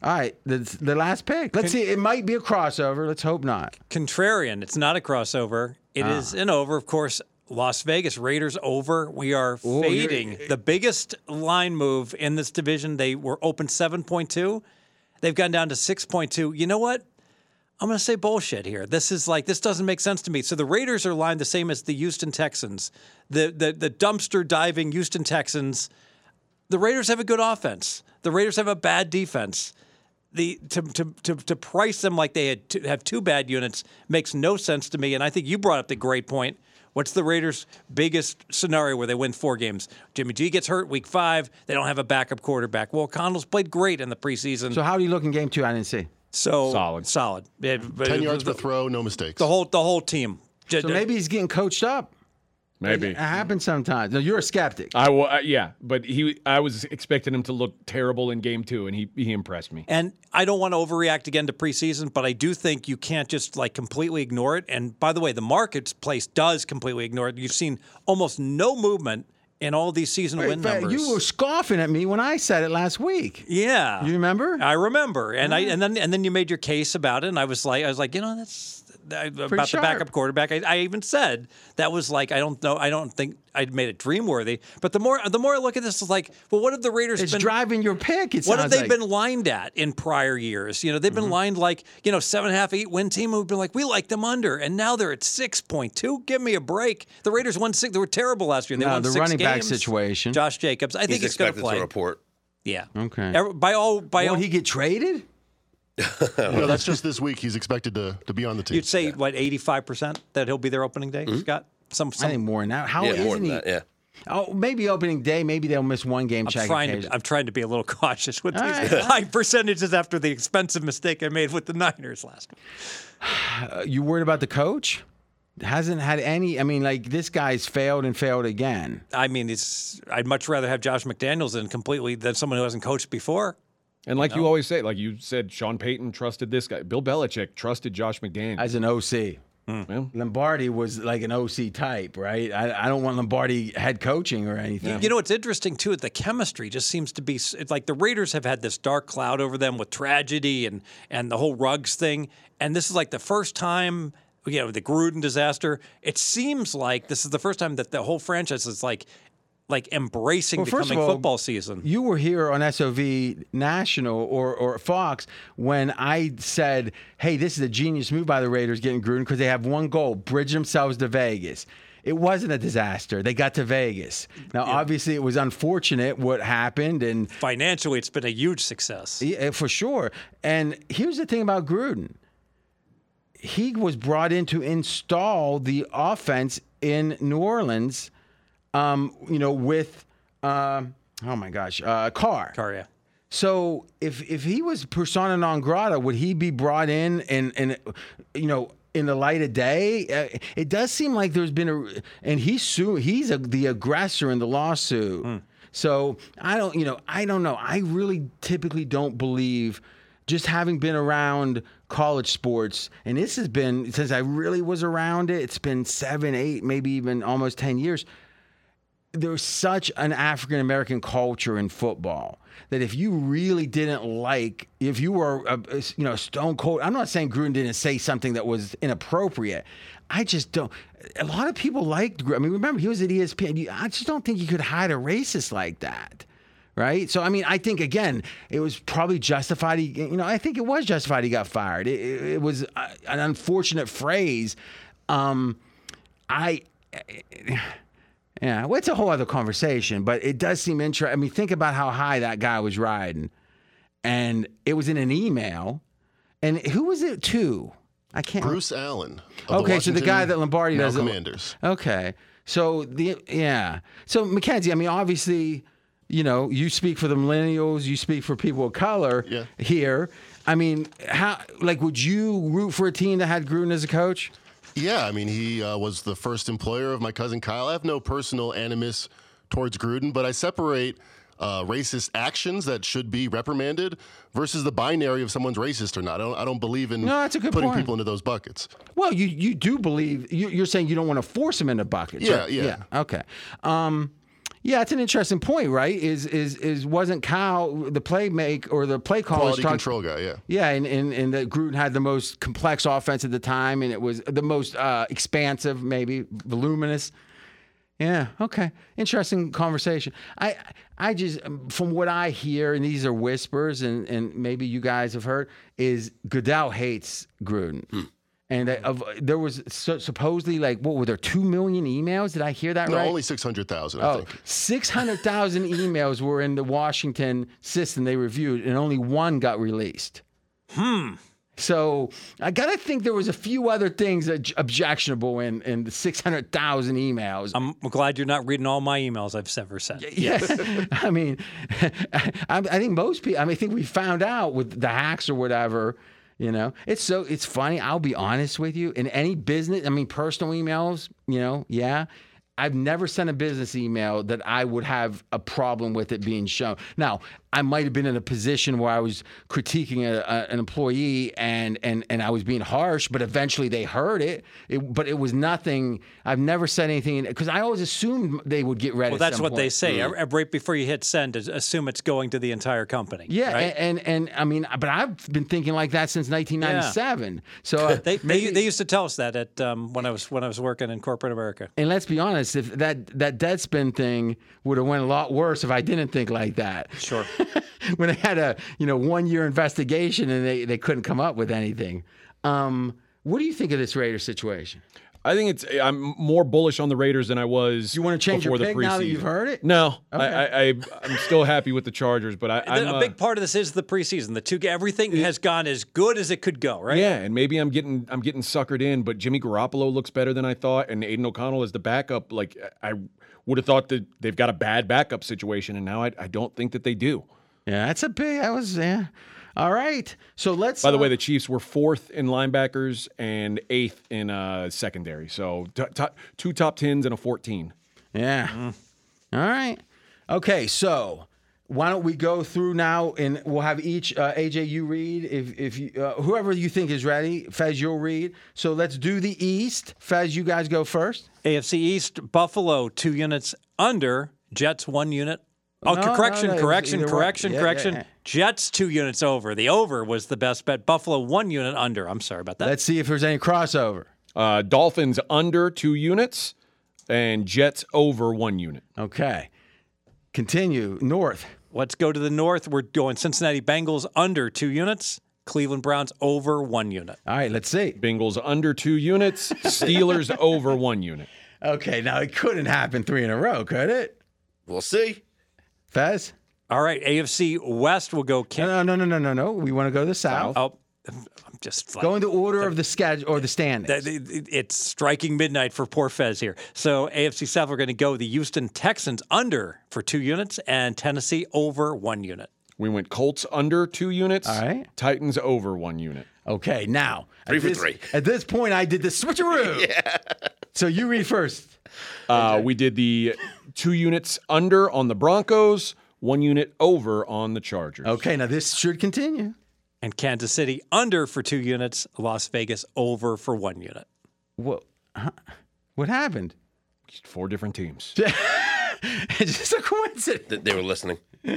S2: All right, the, the last pick. Let's see. It might be a crossover. Let's hope not.
S3: Contrarian. It's not a crossover. It is
S2: Ah.
S3: an over, of course. Las Vegas Raiders over. We are
S2: Ooh, you're-
S3: fading the biggest line move in this division. They were open 7.2. They've gone down to 6.2. You know what? I'm going to say bullshit here. This is like this doesn't make sense to me. So the Raiders are lined the same as the Houston Texans, the the the dumpster diving Houston Texans. The Raiders have a good offense. The Raiders have a bad defense. The to to to, to price them like they had to have two bad units makes no sense to me. And I think you brought up the great point. What's the Raiders' biggest scenario where they win four games? Jimmy G gets hurt week five. They don't have a backup quarterback. Well, Connell's played great in the preseason.
S2: So how do you look in game two? I didn't see.
S3: So
S6: Solid.
S3: solid. Yeah, but
S7: Ten yards
S3: the,
S7: per throw, no mistakes.
S3: the whole the whole team.
S2: So maybe he's getting coached up.
S6: Maybe.
S2: It happens sometimes. No, you're a skeptic.
S6: I wa- uh, yeah, but he I was expecting him to look terrible in game 2 and he he impressed me.
S3: And I don't want to overreact again to preseason, but I do think you can't just like completely ignore it. And by the way, the marketplace does completely ignore it. You've seen almost no movement in all these season win numbers.
S2: You were scoffing at me when I said it last week.
S3: yeah,
S2: You remember?
S3: I remember, and I and then and then you made your case about it, and I was like, I was like, you know, that's I- about the
S2: sharp.
S3: backup quarterback. I, I even said that was like, I don't know, I don't think I'd made it dream worthy. But the more the more I look at this, it's like, well, what have the Raiders
S2: It's
S3: been
S2: driving your pick. It
S3: What have they
S2: like.
S3: been lined at in prior years? You know, they've been
S2: Mm-hmm.
S3: lined like, you know, seven and a half, eight win team who've been like, we like them under. And now they're at 6.2. Give me a break. The Raiders won six. They were terrible last year. They
S2: No,
S3: won
S2: the
S3: six
S2: running back situation.
S3: Josh Jacobs. I think
S5: He's
S3: it's going to
S5: expected to
S3: play.
S5: report.
S3: Yeah.
S2: Okay.
S3: By all, by
S2: Will
S3: all,
S2: he get traded?
S7: No, that's just this week. He's expected to, to be on the team.
S3: you'd say, what, 85% that he'll be there opening day, Scott? Some,
S2: I
S3: some
S2: think more now. that. How
S5: Yeah,
S2: isn't
S5: more than
S2: he?
S5: that. Yeah.
S2: Oh, maybe opening day. Maybe they'll miss one game.
S3: I'm
S2: check
S3: trying, to, I'm trying to be a little cautious with these
S2: right.
S3: high percentages after the expensive mistake I made with the Niners last week.
S2: Uh, you worried about the coach? Hasn't had any. I mean, like this guy's failed and failed again.
S3: I mean, it's I'd much rather have Josh McDaniels in completely than someone who hasn't coached before.
S6: And like you always say, like you said, Sean Payton trusted this guy. Bill Belichick trusted Josh McDaniels.
S2: As an OC,
S6: Well, hmm.
S2: Lombardi was like an OC type, right? I, I don't want Lombardi head coaching or anything.
S3: You know what's interesting too? The chemistry just seems to be. It's like the Raiders have had this dark cloud over them with tragedy and and the whole Ruggs thing, and this is like the first time. You know, the Gruden disaster. It seems like this is the first time that the whole franchise is like, like embracing
S2: Well,
S3: the coming
S2: all,
S3: football season.
S2: You were here on SOV National or, or Fox when I said, hey, this is a genius move by the Raiders getting Gruden because they have one goal bridge themselves to Vegas. It wasn't a disaster. They got to Vegas. Now, obviously, it was unfortunate what happened, and
S3: Financially, it's been a huge success.
S2: yeah, eh, for sure. And here's the thing about Gruden he was brought in to install the offense in New Orleans, um, you know, with, um oh my gosh, uh, Carr.
S3: Carr, yeah.
S2: So if if he was persona non grata, would he be brought in and and you know in the light of day? Uh, it does seem like there's been a and he's su- he's a, the aggressor in the lawsuit. So I don't you know I don't know. I really typically don't believe just having been around college sports, and this has been since I really was around it. It's been seven, eight, maybe even almost ten years there's such an African American culture in football that if you really didn't like, if you were, a, a- you know, stone cold. I'm not saying Gruden didn't say something that was inappropriate. I just don't. A lot of people liked. I mean, remember he was at ESPN. I just don't think you could hide a racist like that. Right, so I mean, I think again, it was probably justified. He, you know, I think it was justified. He got fired. It, it, it was uh, an unfortunate phrase. Um, I, yeah, well, it's a whole other conversation, but it does seem interesting. I mean, think about how high that guy was riding, and it was in an email. And who was it to? I can't.
S7: Bruce Allen.
S2: Okay, so the guy that Lombardi does.
S7: Commanders.
S2: Okay, so the yeah, so Mackenzie. I mean, obviously, you know, you speak for the millennials. You speak for people of color
S7: Yeah.
S2: here. I mean, how like would you root for a team that had Gruden as a coach?
S7: Yeah, I mean, he uh, was the first employer of my cousin Kyle. I have no personal animus towards Gruden, but I separate uh, racist actions that should be reprimanded versus the binary of someone's racist or not. I don't, I don't believe in
S2: No, that's a good
S7: putting
S2: point.
S7: people into those buckets.
S2: Well, you you do believe you, you're saying you don't want to force them into buckets.
S7: Yeah,
S2: right?
S7: yeah.
S2: Okay. Um, yeah, it's an interesting point, right? Is is is wasn't Kyle the play make or the play call
S7: Quality
S2: talk-
S7: control guy, yeah.
S2: Yeah, and, and and that Gruden had the most complex offense at the time, and it was the most uh, expansive, maybe voluminous. Yeah. Okay. Interesting conversation. I I just from what I hear, and these are whispers, and and maybe you guys have heard, is Goodell hates Gruden. And that of, there was so, supposedly like what were there two million emails? Did I hear that
S7: No,
S2: right?
S7: only 600,000, I
S2: Oh,
S7: think.
S2: 600,000 emails were in the Washington system they reviewed, and only one got released. Hmm. So I gotta think there was a few other things that objectionable in in the 600,000 emails.
S3: I'm glad you're not reading all my emails I've ever sent.
S2: yeah, I mean, I, I think most people. I mean, I think we found out with the hacks or whatever. You know, it's so it's funny. I'll be honest with you. In any business, I mean, personal emails. You know, yeah. I've never sent a business email that I would have a problem with it being shown. Now, I might have been in a position where I was critiquing a, a, an employee and, and and I was being harsh, but eventually they heard it. it but it was nothing. I've never said anything because I always assumed they would get read.
S3: Well,
S2: at
S3: that's what they
S2: point.
S3: say. Uh, Right before you hit send, as- assume it's going to the entire company.
S2: Yeah,
S3: right?
S2: and, and and I mean, but I've been thinking like that since 1997. So uh,
S3: They, they, they used to tell us that at um, when I was when I was working in corporate America.
S2: and let's be honest, if that that Deadspin thing would have went a lot worse if I didn't think like that.
S3: Sure.
S2: when they had a you know one year investigation and they, they couldn't come up with anything. Um, what do you think of this Raider situation?
S6: I think it's. I'm more bullish on the Raiders than I was.
S2: You wanna change your
S6: before the
S2: pick now that
S6: preseason.
S2: you've heard it?
S6: No, I, I, I, I'm still happy with the Chargers, but I, I'm
S3: a
S6: uh,
S3: big part of this is the preseason. The two everything has gone as good as it could go. Right.
S6: Yeah, and maybe I'm getting I'm getting suckered in, but Jimmy Garoppolo looks better than I thought, and Aidan O'Connell is the backup. Like I would have thought that they've got a bad backup situation, and now I, I don't think that they do.
S2: Yeah, that's a big. That was yeah. All right, so let's.
S6: By the
S2: uh,
S6: way, the Chiefs were fourth in linebackers and eighth in uh, secondary, so t- t- two top tens and a fourteen.
S2: Yeah. All right. Okay, so why don't we go through now and we'll have each uh, AJ you read if if you, uh, whoever you think is ready. Fez, you'll read. So let's do the East. Fez, you guys go first.
S3: AFC East, Buffalo two units under, Jets one unit. Oh,
S2: No, no,
S3: correction,
S2: no, it was
S3: correction, correction,
S2: Yeah,
S3: correction.
S2: yeah, yeah.
S3: Jets two units over. The over was the best bet. Buffalo one unit under. I'm sorry about that.
S2: Let's see if there's any crossover.
S6: Uh, Dolphins under two units, and Jets over one unit.
S2: Okay. Continue north.
S3: Let's go to the north. We're going Cincinnati Bengals under two units. Cleveland Browns over one unit.
S2: All right, let's see.
S6: Bengals under two units, Steelers over one unit.
S2: Okay, now it couldn't happen three in a row, could it?
S5: We'll see.
S2: Fez?
S3: All right, AFC West will go. Kim-
S2: No, no, no, no, no, no. We want to go to the south.
S3: oh, I'm just like,
S2: Go in the order of the schedule or the standings.
S3: That- it- it- It's striking midnight for poor Fez here. So AFC South, we're going to go the Houston Texans under for two units and Tennessee over one unit.
S6: We went Colts under two units.
S2: All right.
S6: Titans over one unit.
S2: Okay, now
S5: Three
S2: at
S5: for
S2: this,
S5: three.
S2: At this point, I did the switcheroo. yeah. So you read first.
S6: Uh, we did the two units under on the Broncos, one unit over on the Chargers.
S2: Okay, now this should continue.
S3: And Kansas City under for two units. Las Vegas over for one unit.
S2: What? huh? What happened?
S4: Four different teams.
S2: It's just a coincidence.
S5: Th- They were listening.
S7: We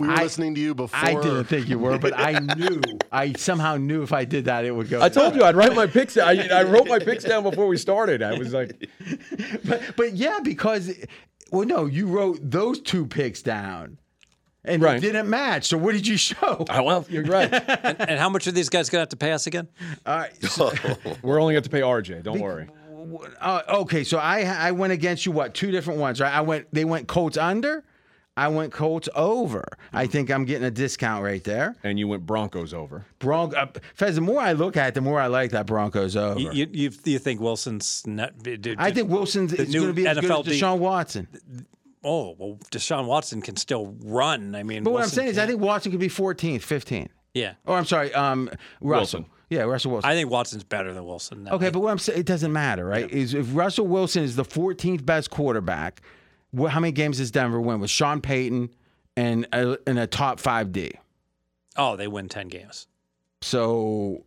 S7: were
S2: I-
S7: listening to you before.
S2: I didn't think you were, but I knew. I somehow knew if I did that, it would go.
S4: I told you I'd write my picks. I, I wrote my picks down before we started. I was like,
S2: But, but yeah, because well, no, you wrote those two picks down, and
S4: Right.
S2: it didn't match. So what did you show?
S4: oh, well, you're right.
S3: And how much are these guys going to have to pay us again?
S2: All right. So,
S4: We're only going to pay RJ. Don't worry.
S2: uh, okay, so I I went against you. What two different ones? Right? I went. They went Colts under. I went Colts over. I think I'm getting a discount right there.
S4: And you went Broncos over.
S2: Bronco. Uh, Fez, the more I look at it, the more I like that Broncos over.
S3: You, you, you, you think Wilson's not? Dude,
S2: I think Wilson's is going to be as good as
S3: NFL D-
S2: Deshaun Watson.
S3: Oh well, Deshaun Watson can still run. I mean,
S2: But what I'm
S3: Wilson
S2: saying is, I think Watson could be 14th, 15th.
S3: yeah,
S2: Oh, I'm sorry, um, Russell.
S4: Wilson.
S2: Yeah, Russell Wilson.
S3: I think Watson's better than Wilson.
S2: okay, but what I'm saying, it doesn't matter, right? Is if Russell Wilson is the 14th best quarterback, what, how many games does Denver win with Sean Payton and a, and a top five D?
S3: oh, they win ten games.
S2: So.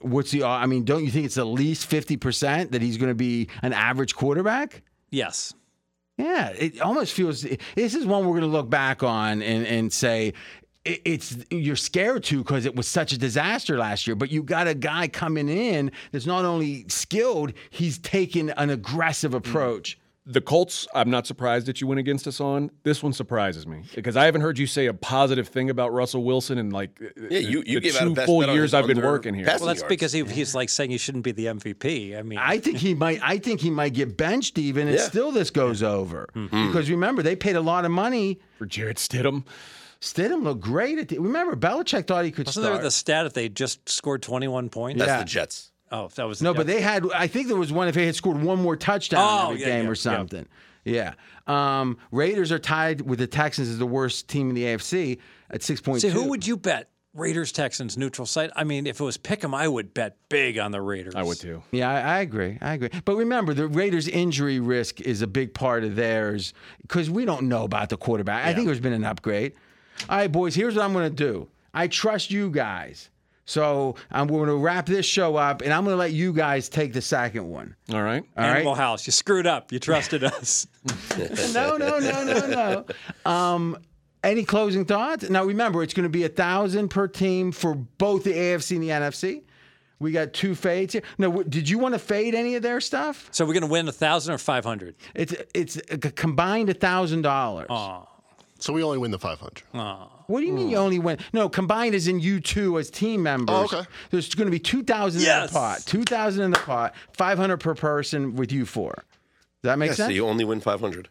S2: What's the? I mean, don't you think it's at least fifty percent that he's going to be an average quarterback?
S3: Yes,
S2: Yeah, it almost feels. This is one we're going to look back on and, and say it's you're scared to because it was such a disaster last year. But you got a guy coming in that's not only skilled, he's taken an aggressive mm-hmm. approach.
S4: The Colts, I'm not surprised that you went against us on. This one surprises me because I haven't heard you say a positive thing about Russell Wilson in like
S5: Yeah, you, you
S4: the
S5: gave out a
S4: two
S5: best
S4: full years I've been working here.
S3: well, that's
S5: yards.
S3: because he, he's like saying he shouldn't be the MVP. I mean,
S2: I think he might. I think he might get benched even, and
S5: Yeah.
S2: still this goes over mm-hmm. because remember they paid a lot of money.
S4: For Jarrett Stidham,
S2: Stidham looked great at the. Remember Belichick thought he could
S3: wasn't there
S2: start.
S3: the stat if they just scored 21 points?
S5: That's
S2: Yeah.
S5: the Jets.
S3: Oh, that was
S2: No, but they had. I think there was one if they had scored one more touchdown
S3: Oh,
S2: every
S3: yeah,
S2: game
S3: yeah,
S2: or something. Yeah. Um, Raiders are tied with the Texans as the worst team in the AFC at six point two.
S3: See, who would you bet? Raiders Texans neutral site. I mean, if it was Pick'em, I would bet big on the Raiders.
S4: I would too.
S2: Yeah, I, I agree. I agree. But remember, the Raiders' injury risk is a big part of theirs because we don't know about the quarterback. I think there's been an upgrade. All right, boys. Here's what I'm going to do. I trust you guys. So I'm going to wrap this show up, and I'm going to let you guys take the second one.
S4: All right.
S2: All right.
S3: Animal House, you screwed up. You trusted us.
S2: no, no, no, no, no. Um, any closing thoughts? Now remember, it's going to be a thousand per team for both the AFC and the NFC. We got two fades here. No, did you want to fade any of their stuff?
S3: so we're going to win a thousand or five hundred.
S2: It's it's a combined a thousand dollars.
S7: So we only win the 500.
S2: What do you mean you mm. only went? No, combined is in you two as team members.
S7: Oh, okay.
S2: There's going to be two thousand in
S3: Yes.
S2: the pot. Two thousand in the pot. Five hundred per person with you four. Does that make
S5: Yeah, so
S2: sense?
S5: you only win 500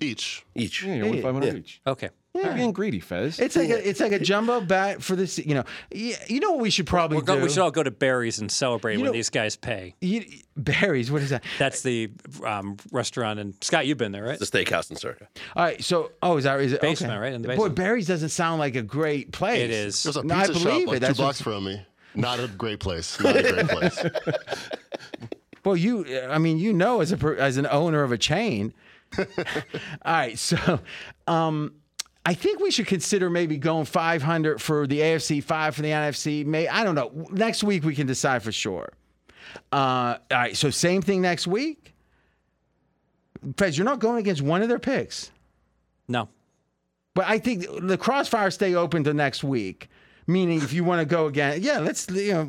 S7: Each.
S5: each.
S4: Yeah, you're 500 each.
S3: Okay.
S4: You're being greedy, Fez.
S2: It's like a, it's like a jumbo bet for this. You know, you, you know what we should probably
S3: We're go,
S2: do.
S3: we should all go to Barry's and celebrate when
S2: know-
S3: these guys pay.
S2: You, berries. What is that?
S3: That's the um, restaurant. And Scott, you've been there, right?
S5: The steakhouse in Circa.
S2: All right. So, oh, is that is it
S3: Basement,
S2: okay.
S3: right? In the
S2: Boy. Barry's doesn't sound like a great place.
S3: It is.
S7: There's a
S2: No, I
S7: pizza
S2: believe
S7: shop
S2: it.
S7: like two
S2: That's what-
S7: blocks from me. Not a great place. Not a great place.
S2: Well, you, I mean, you know, as a as an owner of a chain. All right, so um, I think we should consider maybe going 500 for the AFC, five for the NFC. May I don't know. Next week we can decide for sure. Uh, all right, so same thing next week. Fez, you're not going against one of their picks,
S3: No.
S2: but I think the crossfire stay open to next week. Meaning, if you want to go again, yeah, let's. You know,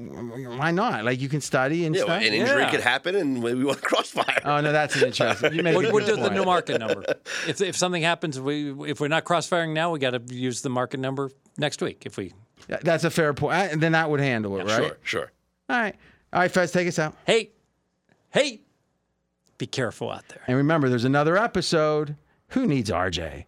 S2: why not? Like you can study and
S5: Yeah,
S2: stuff.
S5: an injury
S3: Yeah.
S5: could happen, and we want to crossfire.
S2: Oh no, that's an interesting. You make
S3: We'll, we'll do the new market number. If, if something happens, we if we're not crossfiring now, we got to use the market number next week. If we
S2: That's a fair point. And then that would handle it, right?
S5: Sure, sure.
S2: All right. All right, Fez, take us out.
S3: hey, hey, be careful out there.
S2: And remember, there's another episode. Who needs RJ?